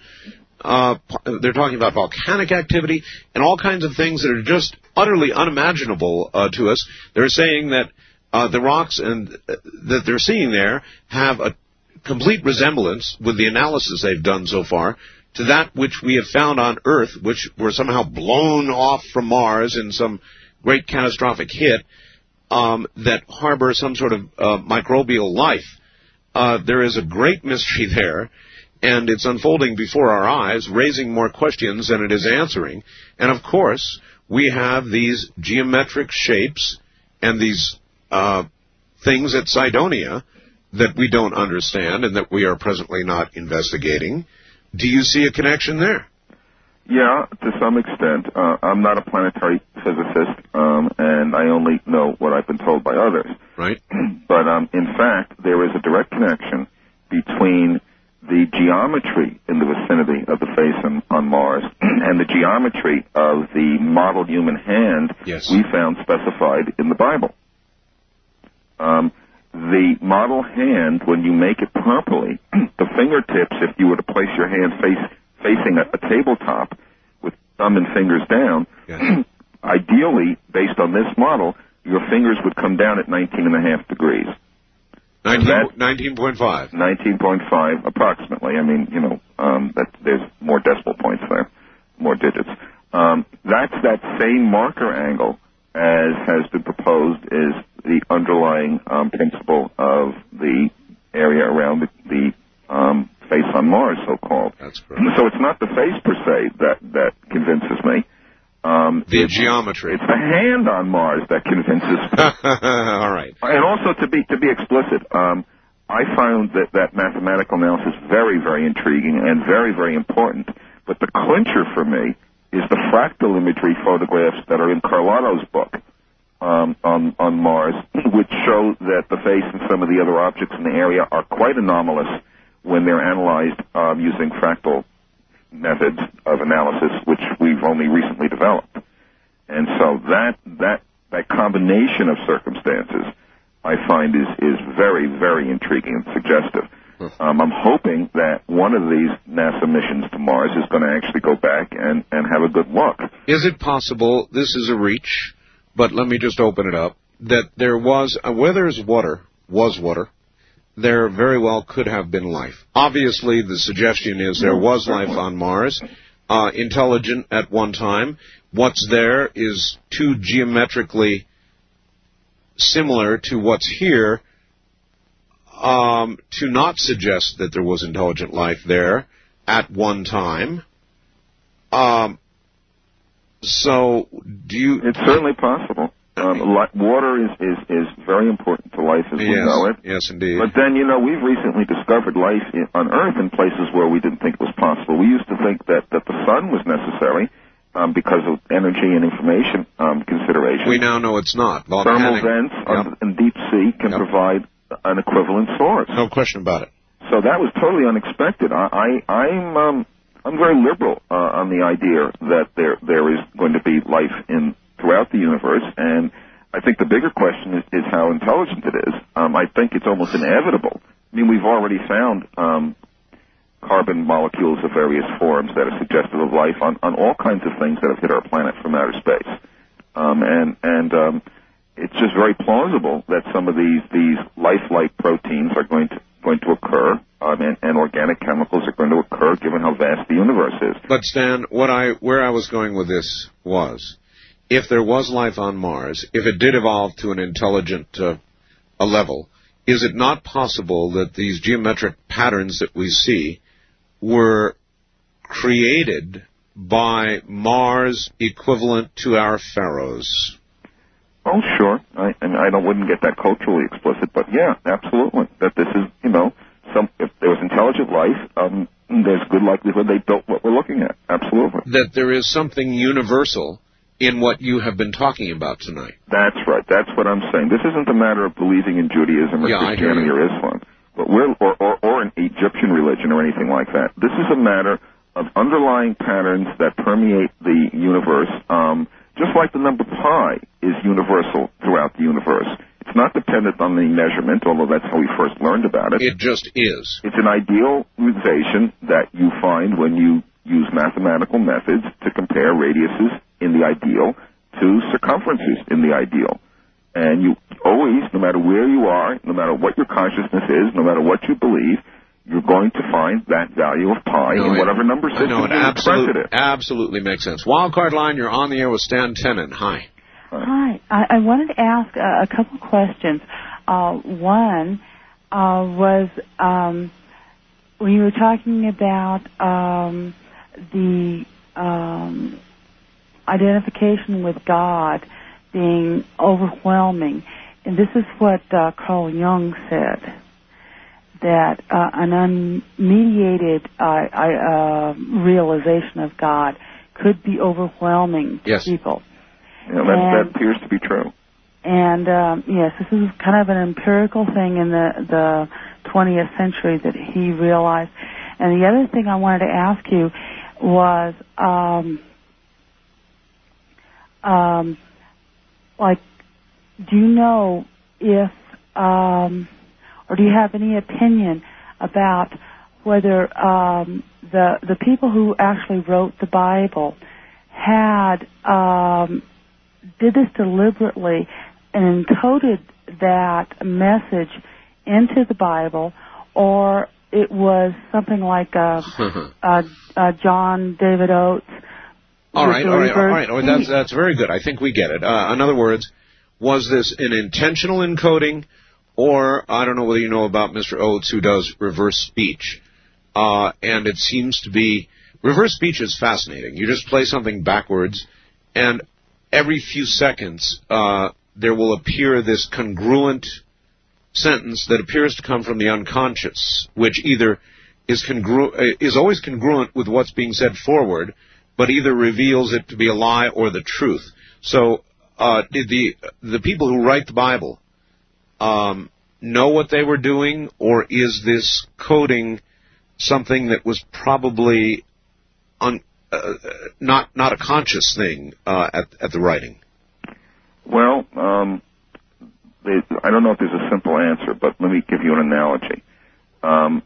uh, they're talking about volcanic activity and all kinds of things that are just utterly unimaginable uh, to us. They're saying that uh, the rocks and uh, that they're seeing there have a complete resemblance with the analysis they've done so far to that which we have found on Earth, which were somehow blown off from Mars in some great catastrophic hit um, that harbor some sort of uh, microbial life. Uh, there is a great mystery there, and it's unfolding before our eyes, raising more questions than it is answering. And of course, we have these geometric shapes and these uh, things at Cydonia that we don't understand and that we are presently not investigating. Do you see a connection there? Yeah, to some extent. Uh, I'm not a planetary physicist, um, and I only know what I've been told by others. Right? But um, in fact, there is a direct connection between the geometry in the vicinity of the face on, on Mars and the geometry of the modeled human hand Yes. we found specified in the Bible. Um, the model hand, when you make it properly, the fingertips, if you were to place your hand face, facing a, a tabletop with thumb and fingers down, Yes. ideally, based on this model, your fingers would come down at 19 and a half degrees. 19, That- 19.5. 19.5 approximately. I mean, you know, um, that there's more decimal points there, more digits. Um, that's that same marker angle as has been proposed is the underlying um, principle of the area around the, the um, face on Mars, so-called. That's correct. So it's not the face per se that that convinces me. Um, The it's, geometry. it's the hand on Mars that convinces me. All right. And also to be to be explicit, um, I found that that mathematical analysis very very intriguing and very very important. But the clincher for me is the fractal imagery photographs that are in Carlotto's book um, on on Mars, which show that the face and some of the other objects in the area are quite anomalous when they're analyzed um, using fractal methods of analysis, which we've only recently developed. And so that that that combination of circumstances, I find is is very very intriguing and suggestive. Um, I'm hoping that one of these NASA missions to Mars is going to actually go back and and have a good look. Is it possible, this is a reach, but let me just open it up, that there was, uh, where there's water, was water, there very well could have been life. Obviously, the suggestion is there was life on Mars, uh, intelligent at one time. What's there is too geometrically similar to what's here um, to not suggest that there was intelligent life there at one time. Um, so, do you? It's certainly possible. Um, li- water is, is is very important to life as we yes, know it. yes, indeed. But then, you know, we've recently discovered life in, on Earth in places where we didn't think it was possible. We used to think that, that the sun was necessary um, because of energy and information um, considerations. we now know it's not. Thermal vents Yep. in deep sea can Yep. provide an equivalent source. No question about it. So that was totally unexpected. I, I I'm um, I'm very liberal uh, on the idea that there there is going to be life in throughout the universe, and I think the bigger question is, is how intelligent it is. Um, I think it's almost inevitable. I mean, we've already found um, carbon molecules of various forms that are suggestive of life on, on all kinds of things that have hit our planet from outer space, um, and and um, it's just very plausible that some of these these lifelike proteins are going to going to occur, um, and, and organic chemicals are going to occur, given how vast the universe is. But Stan, what I where I was going with this was, if there was life on Mars, if it did evolve to an intelligent uh, a level, is it not possible that these geometric patterns that we see were created by Mars equivalent to our pharaohs? Oh, sure. I, mean, I don't wouldn't get that culturally explicit, but yeah, absolutely. That this is, you know, some if there was intelligent life, um, there's good likelihood they built what we're looking at. Absolutely. That there is something universal in what you have been talking about tonight. That's right. That's what I'm saying. This isn't a matter of believing in Judaism or Yeah, Christianity or Islam, but we're or, or or an Egyptian religion or anything like that. This is a matter of underlying patterns that permeate the universe. Um, just like the number pi is universal throughout the universe. It's not dependent on the measurement, although that's how we first learned about it. It just is. It's an idealization that you find when you use mathematical methods to compare radiuses in the ideal to circumferences in the ideal. And you always, no matter where you are, no matter what your consciousness is, no matter what you believe, you're going to find that value of pi No, in it- whatever number system No, it you express it absolutely, absolutely makes sense. Wildcard line, you're on the air with Stan Tenen. Hi. Hi. I, I wanted to ask a, a couple questions. Uh, one uh, was um, when you were talking about um, the um, identification with God being overwhelming, and this is what uh, Carl Jung said. That uh, an unmediated uh, uh, realization of God could be overwhelming to Yes. people. You know, that, And- that appears to be true. And um, yes, this is kind of an empirical thing in the the 20th century that he realized. And the other thing I wanted to ask you was, um, um, like, do you know if, um, or do you have any opinion about whether um, the the people who actually wrote the Bible had um, did this deliberately and encoded that message into the Bible, or it was something like uh, uh, uh, John David Oates. All right, all right, all reverse right. Oh, that's that's very good. I think we get it. Uh, in other words, was this an intentional encoding, or I don't know whether you know about Mr. Oates who does reverse speech, uh, and it seems to be reverse speech is fascinating. You just play something backwards, and every few seconds uh, there will appear this congruent sentence that appears to come from the unconscious, which either is congru- uh, is always congruent with what's being said forward, but either reveals it to be a lie or the truth. So, uh, the the people who write the Bible um, know what they were doing, or is this coding something that was probably un, uh, not not a conscious thing uh, at at the writing? Well, um, they, I don't know if there's a simple answer, but let me give you an analogy. Um,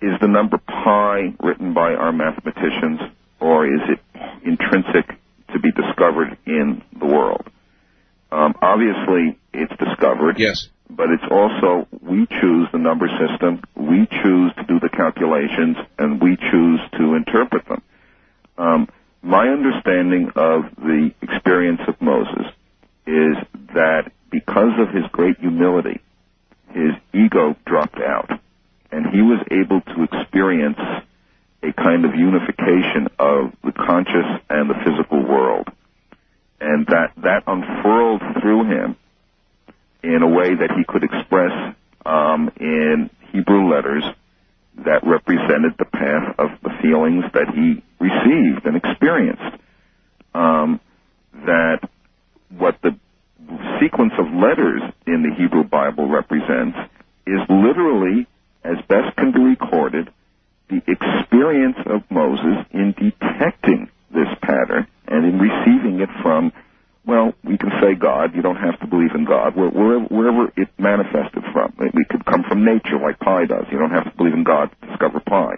is the number pi written by our mathematicians, or is it intrinsic to be discovered in the world? Um, obviously, it's discovered. Yes. But it's also we choose the number system, we choose to do the calculations, and we choose to interpret them. Um, my understanding of the experience of Moses is that because of his great humility, his ego dropped out, and he was able to experience a kind of unification of the conscious and the physical world. And that, that unfurled through him in a way that he could express um, in Hebrew letters that represented the path of the feelings that he received and experienced. Um, that what the sequence of letters in the Hebrew Bible represents is literally, as best can be recorded, the experience of Moses in detecting this pattern and in receiving it from, well, we can say God. You don't have to believe in God. Wherever, wherever it manifested from. It could come from nature, like pi does. You don't have to believe in God to discover pi.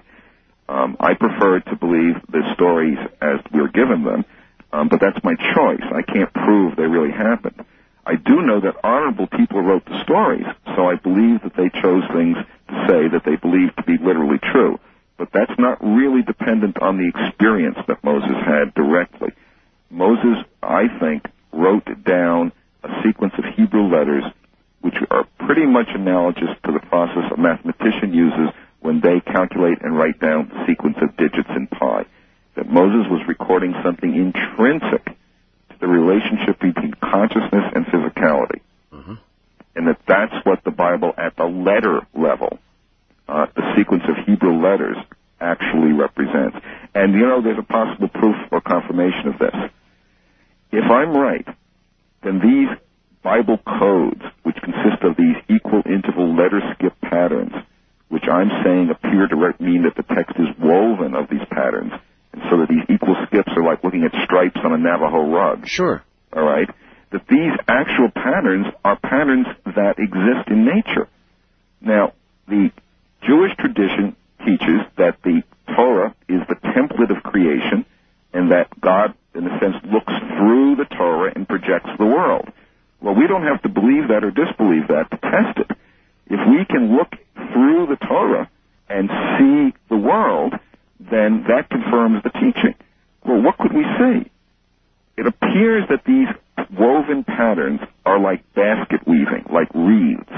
Um, I prefer to believe the stories as we're given them, um, but that's my choice. I can't prove they really happened. I do know that honorable people wrote the stories, so I believe that they chose things to say that they believed to be literally true. But that's not really dependent on the experience that Moses had directly. Moses, I think, wrote down a sequence of Hebrew letters which are pretty much analogous to the process a mathematician uses when they calculate and write down the sequence of digits in pi. That Moses was recording something intrinsic to the relationship between consciousness and physicality. And that that's what the Bible at the letter level, uh, the sequence of Hebrew letters, actually represents. And you know, there's a possible proof or confirmation of this. If I'm right, then these Bible codes, which consist of these equal interval letter skip patterns, which I'm saying appear to mean that the text is woven of these patterns, and so that these equal skips are like looking at stripes on a Navajo rug. Sure. All right, that these actual patterns are patterns that exist in nature. Now, the Jewish tradition teaches that the Torah is the template of creation, and that God, in a sense, looks through the Torah and projects the world. Well, we don't have to believe that or disbelieve that to test it. If we can look through the Torah and see the world, then that confirms the teaching. Well, what could we see? It appears that these woven patterns are like basket weaving, like reeds,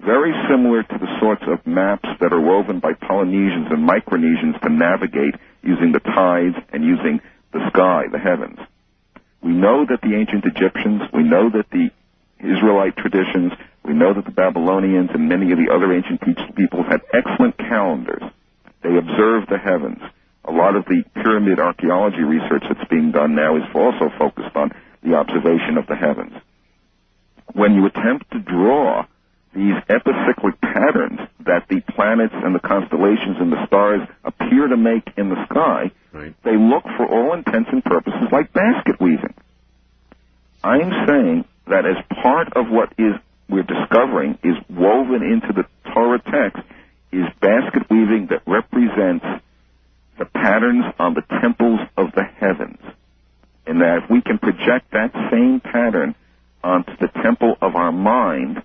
very similar to the sorts of maps that are woven by Polynesians and Micronesians to navigate using the tides and using the sky, the heavens. We know that the ancient Egyptians, we know that the Israelite traditions We know that the Babylonians and many of the other ancient peoples had excellent calendars. They observed the heavens. A lot of the pyramid archaeology research that's being done now is also focused on the observation of the heavens. When you attempt to draw these epicyclic patterns that the planets and the constellations and the stars appear to make in the sky, Right. they look for all intents and purposes like basket weaving. I'm saying that as part of what is we're discovering is woven into the Torah text is basket weaving that represents the patterns on the temples of the heavens. And that if we can project that same pattern onto the temple of our mind,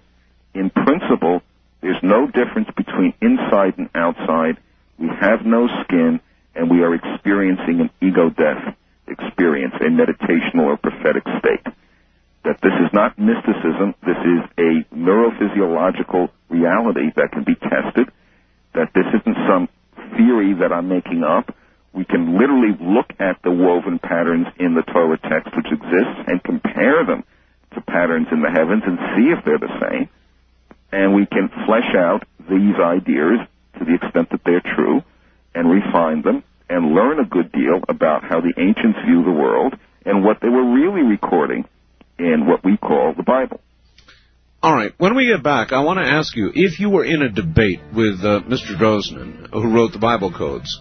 in principle, there's no difference between inside and outside. We have no skin, and we are experiencing an ego death experience, a meditational or prophetic state. That this is not mysticism, this is a neurophysiological reality that can be tested, that this isn't some theory that I'm making up. We can literally look at the woven patterns in the Torah text which exists and compare them to patterns in the heavens and see if they're the same. And we can flesh out these ideas to the extent that they're true and refine them and learn a good deal about how the ancients view the world and what they were really recording in what we call the Bible. All right. When we get back, I want to ask you if you were in a debate with uh, Mr. Drosnin, who wrote the Bible codes,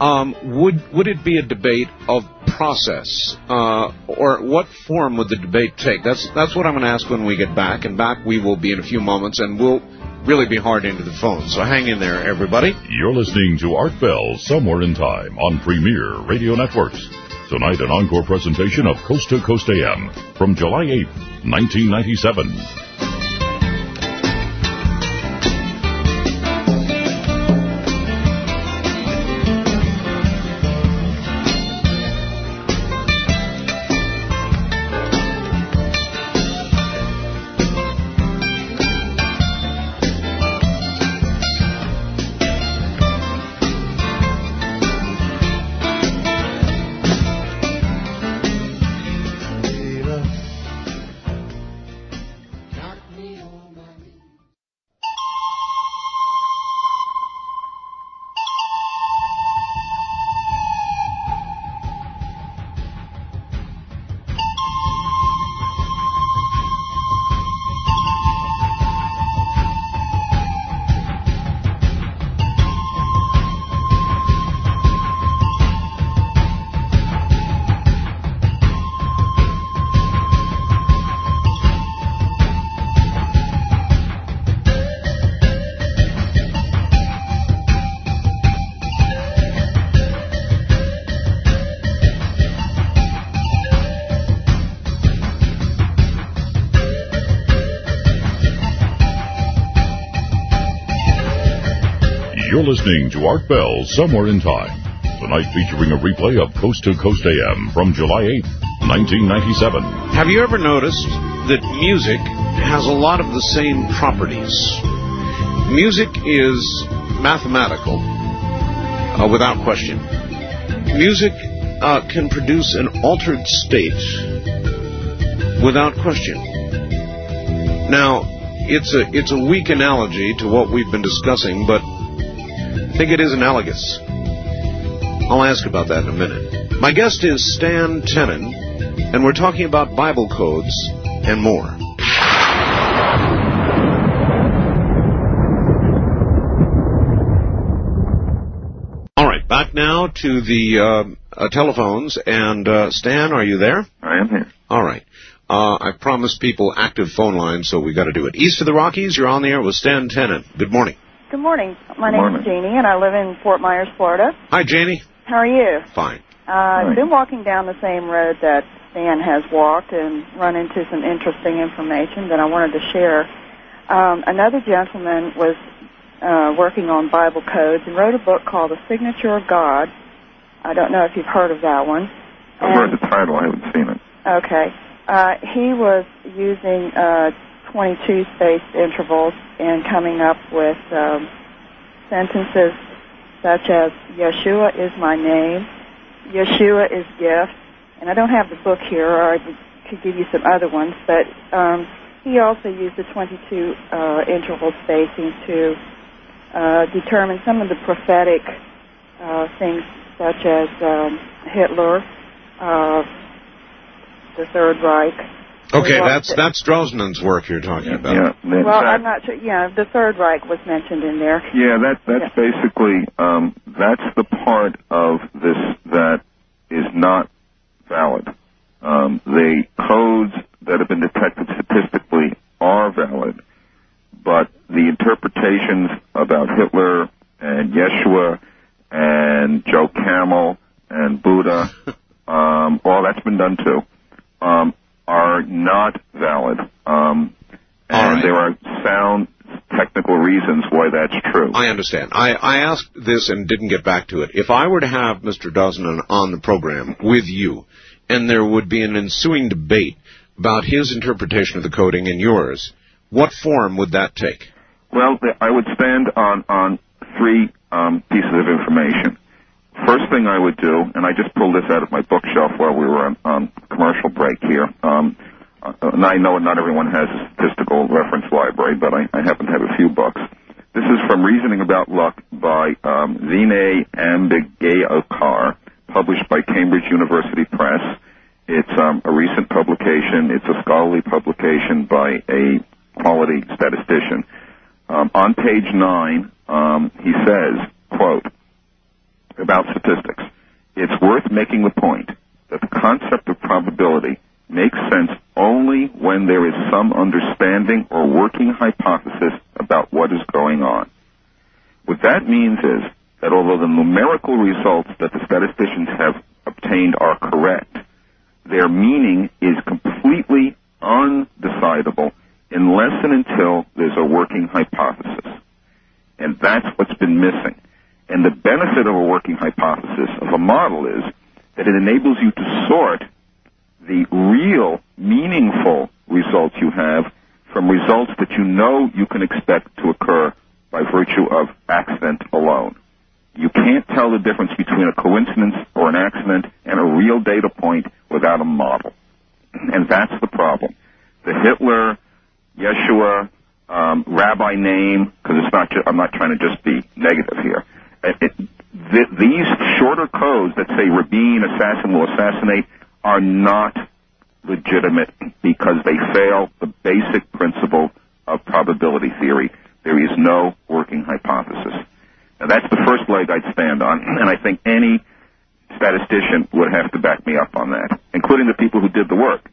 um, would would it be a debate of process, uh, or what form would the debate take? That's that's what I'm going to ask when we get back. And back we will be in a few moments, and we'll really be hard into the phone. So hang in there, everybody. You're listening to Art Bell Somewhere in Time on Premier Radio Networks. Tonight, an encore presentation of Coast to Coast AM from July 8th, 1997. Listening to Art Bell Somewhere in Time. Tonight featuring a replay of Coast to Coast AM from July 8th, 1997. Have you ever noticed that music has a lot of the same properties? Music is mathematical, uh, without question. Music uh, can produce an altered state, without question. Now, it's a it's a weak analogy to what we've been discussing, but think it is analogous. I'll ask about that in a minute. My guest is Stan Tenen, and we're talking about Bible codes and more. All right, back now to the uh, uh, telephones. And uh, Stan, are you there? I am here. All right. Uh, I promised people active phone lines, so we got to do it. East of the Rockies, you're on the air with Stan Tenen. Good morning. Good morning. My Good name morning. is Jeannie, and I live in Fort Myers, Florida. Hi, Janie. How are you? Fine. Uh, I've been walking down the same road that Stan has walked and run into some interesting information that I wanted to share. Um, another gentleman was uh, working on Bible codes and wrote a book called The Signature of God. I don't know if you've heard of that one. I've heard the title. I haven't seen it. Okay. Uh, he was using uh, 22 spaced intervals and coming up with um, sentences such as Yeshua is my name, Yeshua is gift, and I don't have the book here, or I could give you some other ones, but um, he also used the 22 uh, interval spacing to uh, determine some of the prophetic uh, things, such as um, Hitler, uh, the Third Reich. Okay, Well, that's that's Drosnin's work you're talking about. Yeah. in Well, fact- I'm not sure. Yeah, the Third Reich was mentioned in there. Yeah, that that's basically um, that's the part of this that is not valid. Um, the codes that have been detected statistically are valid, but the interpretations about Hitler and Yeshua and Joe Camel and Buddha, um, all that's been done too, um, are not valid. Um, and right. there are sound technical reasons why that's true. I understand. I, I asked this and didn't get back to it. If I were to have Mr. Drosnin on the program with you, and there would be an ensuing debate about his interpretation of the coding and yours, what form would that take? Well, I would stand on on three um, pieces of information. First thing I would do, and I just pulled this out of my bookshelf while we were on, on commercial break here. Um, uh, and I know not everyone has a statistical reference library, but I, I happen to have a few books. This is from Reasoning About Luck by um, Vinay Ambegaokar, published by Cambridge University Press. It's um, a recent publication. It's a scholarly publication by a quality statistician. Um, on page nine, um, he says, quote, about statistics, it's worth making the point that the concept of probability makes sense only when there is some understanding or working hypothesis about what is going on. What that means is that although the numerical results that the statisticians have obtained are correct, their meaning is completely undecidable unless and until there's a working hypothesis. And that's what's been missing. And the benefit of a working hypothesis, of a model, is that it enables you to sort the real, meaningful results you have from results that you know you can expect to occur by virtue of accident alone. You can't tell the difference between a coincidence or an accident and a real data point without a model. And that's the problem. The Hitler, Yeshua, um, rabbi name, because it's not. Ju- I'm not trying to just be negative here. It, it, th- these shorter codes that say Rabin assassin will assassinate are not legitimate because they fail the basic principle of probability theory. There is no working hypothesis. Now that's the first leg I'd stand on, and I think any statistician would have to back me up on that, including the people who did the work.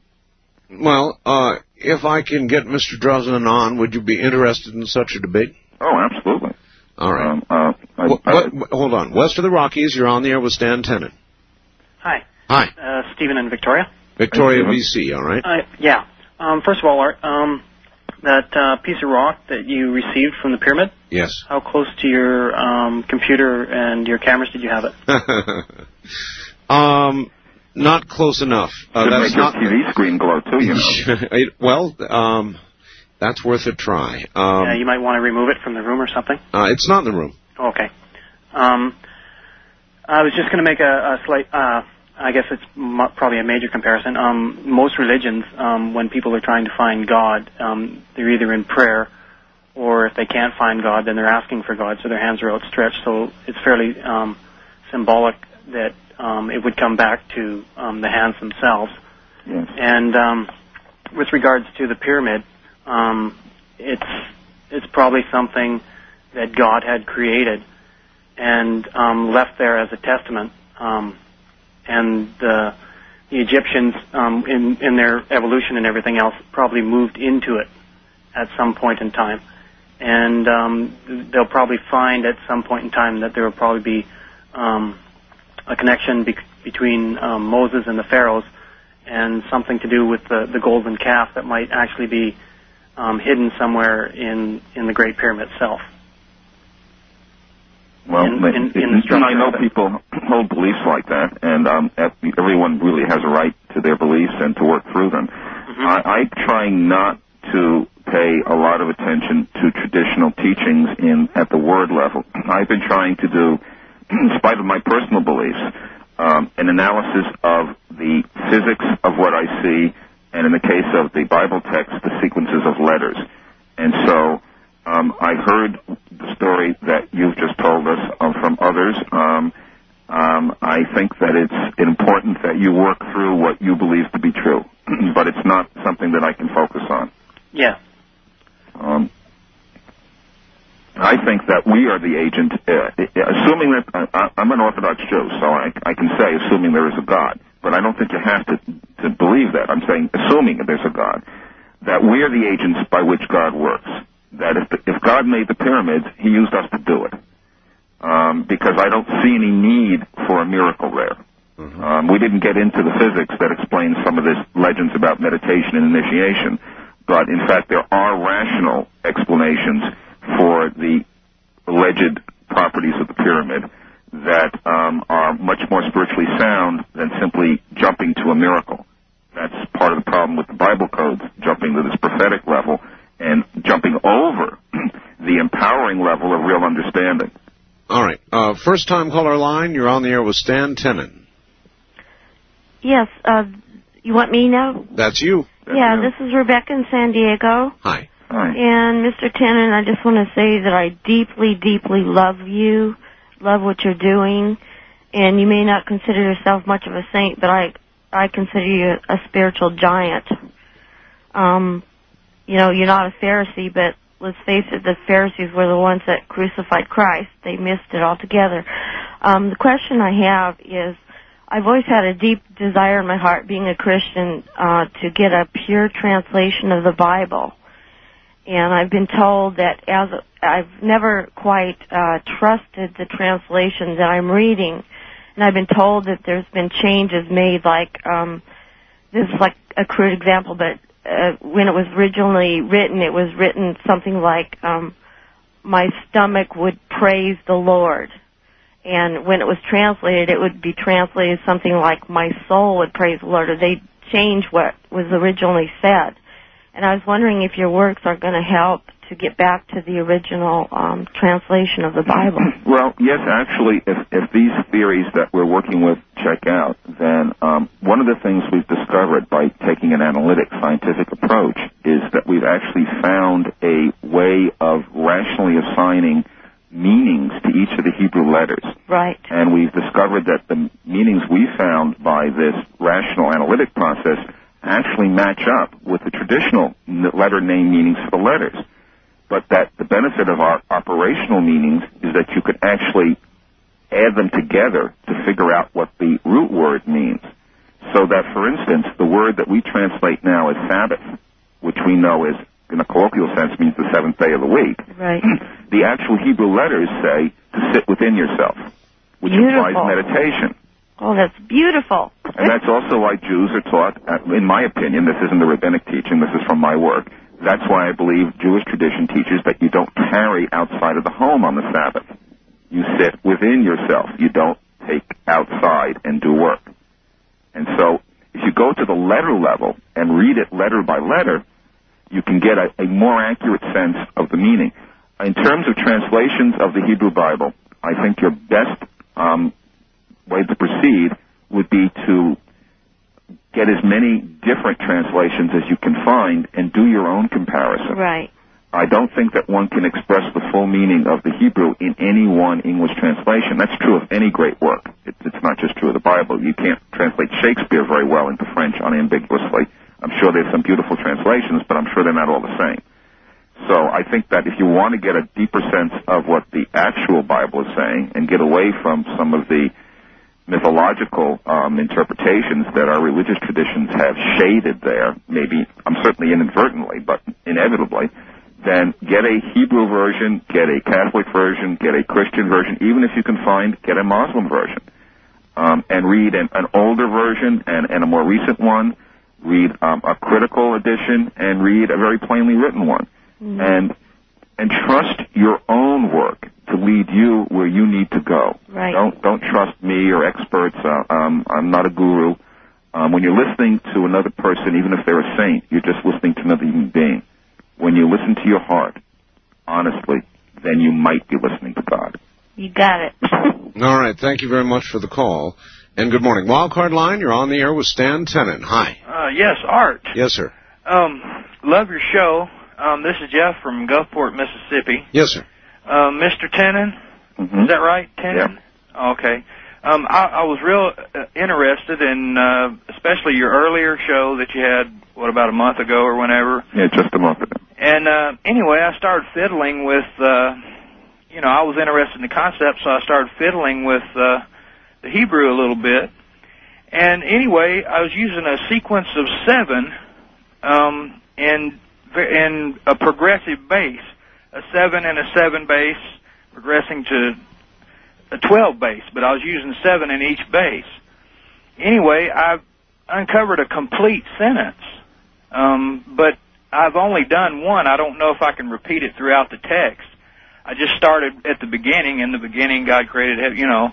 Well, uh, if I can get Mr. Drosnin on, would you be interested in such a debate? Oh, absolutely. All right. Um, uh, I, Wh- I- what- hold on. West of the Rockies, you're on the air with Stan Tenen. Hi, Hi. uh, Stephen and Victoria. Victoria, BC, all right? Uh, yeah. Um, first of all, Art, um, that uh, piece of rock that you received from the pyramid, Yes. how close to your um, computer and your cameras did you have it? um, not close enough. Uh, should that's make your not. TV screen glow too, you know. It- well, um, that's worth a try. Um, yeah, you might want to remove it from the room or something. uh, it's not in the room. Okay. Um, I was just going to make a, a slight, uh, I guess it's m- probably a major comparison. Um, most religions, um, when people are trying to find God, um, they're either in prayer or if they can't find God, then they're asking for God, so their hands are outstretched. So it's fairly um, symbolic that um, it would come back to um, the hands themselves. Yes. And um, with regards to the pyramid, um, it's it's probably something that God had created and um, left there as a testament. Um, and uh, the Egyptians, um, in in their evolution and everything else, probably moved into it at some point in time. And um, they'll probably find at some point in time that there will probably be um, a connection be- between um, Moses and the pharaohs, and something to do with the, the golden calf that might actually be um, hidden somewhere in in the Great Pyramid itself. Well, in- in- in the and I know people hold beliefs like that, and um, everyone really has a right to their beliefs and to work through them. Mm-hmm. I, I try not to pay a lot of attention to traditional teachings in at the word level. I've been trying to do, in spite of my personal beliefs, um, an analysis of the physics of what I see and in the case of the Bible text, the sequences of letters. And so um, I heard the story that you've just told us uh, from others. Um, um, I think that it's important that you work through what you believe to be true, but it's not something that I can focus on. Yeah. Um, I think that we are the agent, uh, assuming that uh, I'm an Orthodox Jew, so I, I can say assuming there is a God, but I don't think you have to to believe that. I'm saying assuming that there's a God, that we are the agents by which God works. That if if God made the pyramids, He used us to do it, um, because I don't see any need for a miracle there. Um, we didn't get into the physics that explains some of this legends about meditation and initiation, but in fact there are rational explanations for the alleged properties of the pyramid that um, are much more spiritually sound than simply jumping to a miracle. That's part of the problem with the Bible codes, jumping to this prophetic level and jumping over the empowering level of real understanding. All right. Uh, first time caller line, you're on the air with Stan Tenen. Yes, uh, you want me now? That's you. yeah, this is Rebecca in San Diego. Hi. Hi. And Mr. Tennant, I just want to say that I deeply, deeply love you, love what you're doing, and you may not consider yourself much of a saint, but I, I consider you a spiritual giant. Um, you know, you're not a Pharisee, but let's face it, the Pharisees were the ones that crucified Christ. They missed it altogether. Um, the question I have is, I've always had a deep desire in my heart, being a Christian, uh, to get a pure translation of the Bible. And I've been told that as I've never quite uh, trusted the translations that I'm reading, and I've been told that there's been changes made. Like um, this is like a crude example, but uh, when it was originally written, it was written something like, um, "My stomach would praise the Lord." and when it was translated, it would be translated something like "My soul would praise the Lord," or they change what was originally said. And I was wondering if your works are going to help to get back to the original um, translation of the Bible. Well, yes, actually, if, if these theories that we're working with check out, then um, one of the things we've discovered by taking an analytic scientific approach is that we've actually found a way of rationally assigning meanings to each of the Hebrew letters. Right. And we've discovered that the meanings we found by this rational analytic process actually match up with the traditional letter name meanings for the letters. But that the benefit of our operational meanings is that you could actually add them together to figure out what the root word means. So that, for instance, the word that we translate now as Sabbath, which we know is, in a colloquial sense, means the seventh day of the week, Right. the actual Hebrew letters say to sit within yourself, which Beautiful. implies meditation. Oh, that's beautiful. And that's also why Jews are taught, uh, in my opinion, this isn't the rabbinic teaching, this is from my work. That's why I believe Jewish tradition teaches that you don't carry outside of the home on the Sabbath. You sit within yourself. You don't take outside and do work. And so, if you go to the letter level and read it letter by letter, you can get a, a more accurate sense of the meaning. In terms of translations of the Hebrew Bible, I think your best um, way to proceed would be to get as many different translations as you can find and do your own comparison. Right. I don't think that one can express the full meaning of the Hebrew in any one English translation. That's true of any great work. It, it's not just true of the Bible. You can't translate Shakespeare very well into French unambiguously. I'm sure there's some beautiful translations, but I'm sure they're not all the same. So I think that if you want to get a deeper sense of what the actual Bible is saying and get away from some of the mythological um, interpretations that our religious traditions have shaded there, maybe, I'm certainly inadvertently, but inevitably, then get a Hebrew version, get a Catholic version, get a Christian version, even if you can find, get a Muslim version. Um, and read an, an older version and, and a more recent one, read um, a critical edition, and read a very plainly written one. And and trust your own work to lead you where you need to go. Right. Don't don't trust me or experts. Uh, um, I'm not a guru. Um, when you're listening to another person, even if they're a saint, you're just listening to another human being. When you listen to your heart, honestly, then you might be listening to God. You got it. All right. Thank you very much for the call. And good morning. Wildcard line, you're on the air with Stan Tenen. Hi. Uh, yes, Art. Yes, sir. Um, love your show. Um, this is Jeff from Gulfport, Mississippi. Yes, sir. Uh, Mr. Tenen, is that right? Tenen? Okay. Um, I, I was real uh, interested in, uh, especially your earlier show that you had, what, about a month ago or whenever. Yeah, just a month ago. And uh, anyway, I started fiddling with, uh, you know, I was interested in the concept, so I started fiddling with uh, the Hebrew a little bit. And anyway, I was using a sequence of seven um, in in a progressive base, a seven and a seven base, progressing to a twelve base. But I was using seven in each base. Anyway, I've uncovered a complete sentence, um, but I've only done one. I don't know if I can repeat it throughout the text. I just started at the beginning. In the beginning, God created, heaven, you know.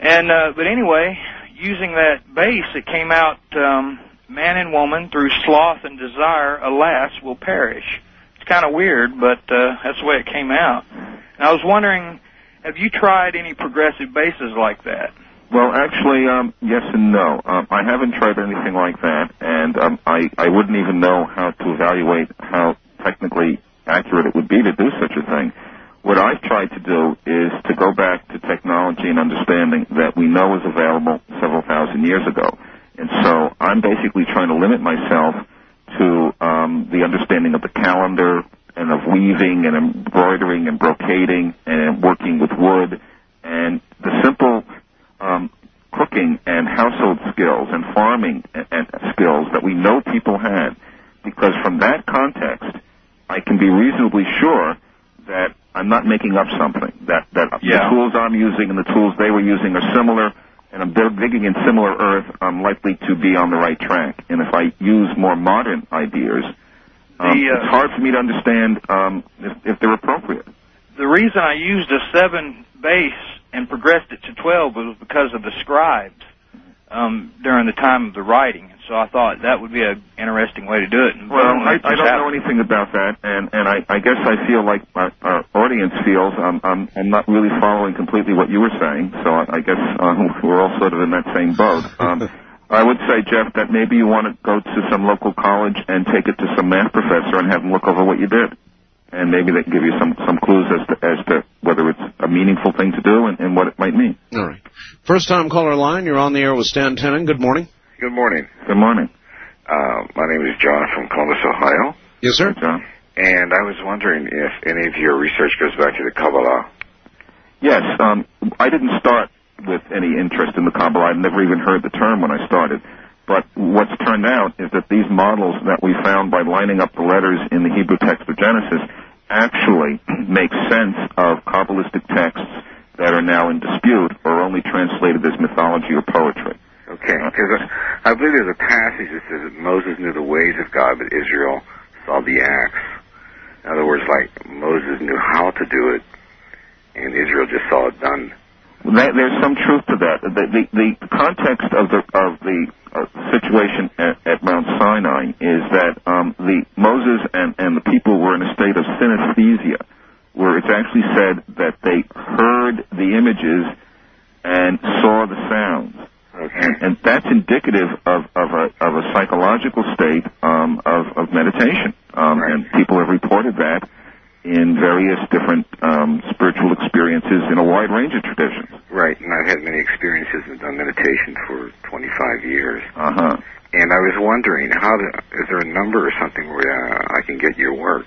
And uh, but anyway, using that base, it came out. Um, Man and woman, through sloth and desire, alas, will perish. It's kind of weird, but uh, that's the way it came out. And I was wondering, have you tried any progressive bases like that? Well, actually, um, yes and no. Um, I haven't tried anything like that, and um, I, I wouldn't even know how to evaluate how technically accurate it would be to do such a thing. What I've tried to do is to go back to technology and understanding that we know is available several thousand years ago. And so I'm basically trying to limit myself to um, the understanding of the calendar and of weaving and embroidering and brocading and working with wood and the simple um, cooking and household skills and farming and, and skills that we know people had. Because from that context, I can be reasonably sure that I'm not making up something. That that Yeah. the tools I'm using and the tools they were using are similar, and I'm dig- digging in similar earth. I'm likely to be on the right track. And if I use more modern ideas, um, The, uh, it's hard for me to understand um, if, if they're appropriate. The reason I used a seven base and progressed it to twelve was because of the scribes um, during the time of the writing. So I thought that would be an interesting way to do it. And Well, I, I don't know anything about that, and and I, I guess I feel like our, our audience feels I'm I'm I'm not really following completely what you were saying, so I, I guess um, we're all sort of in that same boat. Um, I would say, Jeff, that maybe you want to go to some local college and take it to some math professor and have them look over what you did, and maybe they can give you some some clues as to as to whether it's a meaningful thing to do and, and what it might mean. All right. First time caller line, you're on the air with Stan Tenen. Good morning. Good morning. Good morning. Uh, my name is John from Columbus, Ohio. Yes, sir. John. And I was wondering if any of your research goes back to the Kabbalah. Yes, um, I didn't start with any interest in the Kabbalah. I'd never even heard the term when I started. But what's turned out is that these models that we found by lining up the letters in the Hebrew text of Genesis actually make sense of Kabbalistic texts that are now in dispute or only translated as mythology or poetry. Okay, because I believe there's a passage that says that Moses knew the ways of God, but Israel saw the acts. In other words, like Moses knew how to do it, and Israel just saw it done. That, there's some truth to that. The, the, the context of the of the situation at, at Mount Sinai is that um, the Moses and, and the people were in a state of synesthesia, where it's actually said that they heard the images and saw the sounds. And, and that's indicative of, of, a, of a psychological state um, of, of meditation. Um, And people have reported that in various different um, spiritual experiences in a wide range of traditions. Right, and I've had many experiences and done meditation for 25 years. Uh huh. And I was wondering, how to, is there a number or something where uh, I can get your work?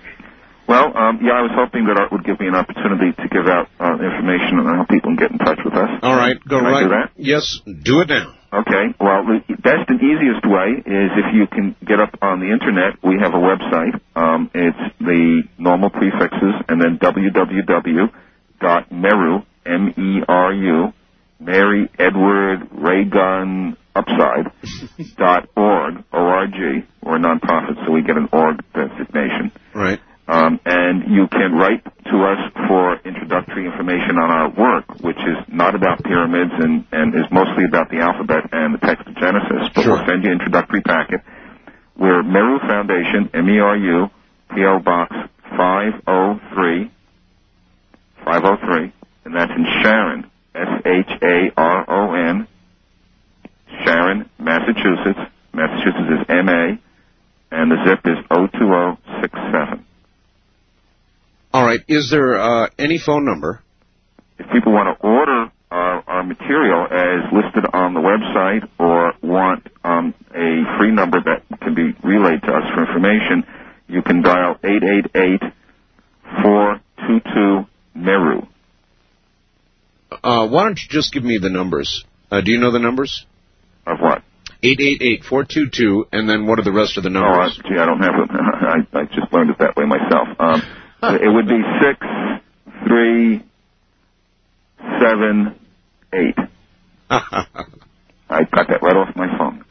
Well, um, yeah, I was hoping that Art would give me an opportunity to give out uh, information on how people can get in touch with us. All right, go Can right. I do that? Yes, do it now. Okay. Well, the best and easiest way is if you can get up on the internet. We have a website. Um, it's the normal prefixes and then www.meru, M-E-R-U, Mary Edward Raygun Upside dot org, O-R-G. We're a nonprofit, so we get an org designation. Right. Um, and you can write to us for introductory information on our work, which is not about pyramids and, and is mostly about the alphabet and the text of Genesis. But we'll send you an introductory packet. We're Meru Foundation, M-E-R-U, P.O. Box 503, 503, and that's in Sharon, S-H-A-R-O-N, Sharon, Massachusetts. Massachusetts is MA, and the zip is 02067. All right. Is there uh, any phone number? If people want to order our, our material as listed on the website or want um, a free number that can be relayed to us for information, you can dial 888-422-MERU. Uh, why don't you just give me the numbers? Uh, do you know the numbers? Of what? 888-422, and then what are the rest of the Oh, numbers? I, gee, I don't have it. I, I just learned it that way myself. Um, it would be six, three, seven, eight. I got that right off my phone.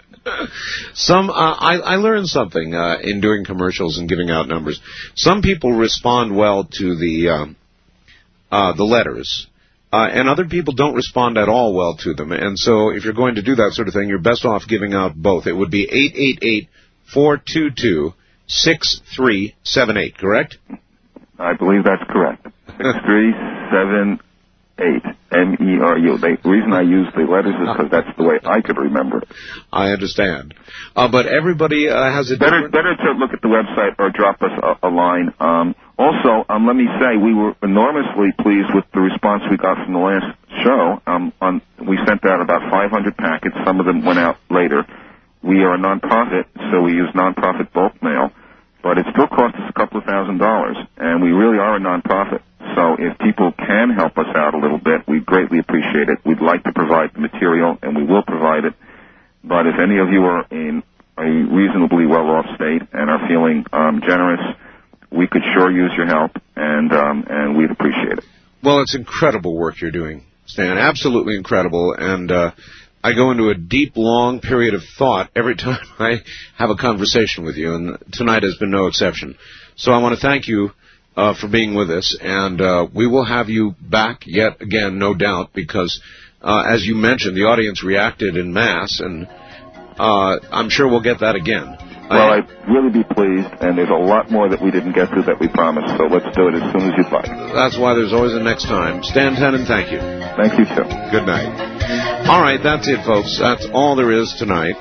Some uh, I, I learned something uh, in doing commercials and giving out numbers. Some people respond well to the um, uh, the letters, uh, and other people don't respond at all well to them. And so, if you're going to do that sort of thing, you're best off giving out both. It would be eight eight eight four two two six three seven eight. Correct? I believe that's correct. Six, three, seven, eight. M E R U. The reason I use the letters is because that's the way I could remember it. I understand. Uh, but everybody uh, has a Better, different. better to look at the website or drop us a, a line. Um, also, um, let me say we were enormously pleased with the response we got from the last show. Um, on, we sent out about 500 packets. Some of them went out later. We are a nonprofit, so we use nonprofit bulk mail, but it still cost us a couple of thousand dollars, and we really are a nonprofit. So if people can help us out a little bit, we greatly appreciate it. We'd like to provide the material, and we will provide it. But if any of you are in a reasonably well-off state and are feeling um, generous, we could sure use your help, and um, and we'd appreciate it. Well, it's incredible work you're doing, Stan. Absolutely incredible. And uh, I go into a deep, long period of thought every time I have a conversation with you, and tonight has been no exception. So I want to thank you uh, for being with us, and uh, we will have you back yet again, no doubt, because uh, as you mentioned, the audience reacted in mass, and uh, I'm sure we'll get that again. Well, I'd really be pleased, and there's a lot more that we didn't get to that we promised, so let's do it as soon as you'd like. That's why there's always a next time. Stan Tenen, thank you. Thank you, too. Good night. All right, that's it, folks. That's all there is tonight.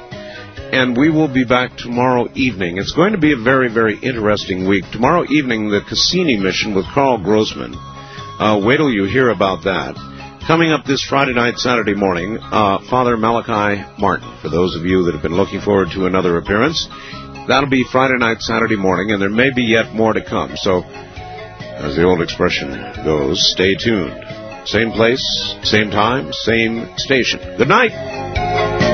And we will be back tomorrow evening. It's going to be a very, very interesting week. Tomorrow evening, the Cassini mission with Karl Grossman. Uh, wait till you hear about that. Coming up this Friday night, Saturday morning, uh, Father Malachi Martin. For those of you that have been looking forward to another appearance, that'll be Friday night, Saturday morning, and there may be yet more to come. So, as the old expression goes, stay tuned. Same place, same time, same station. Good night.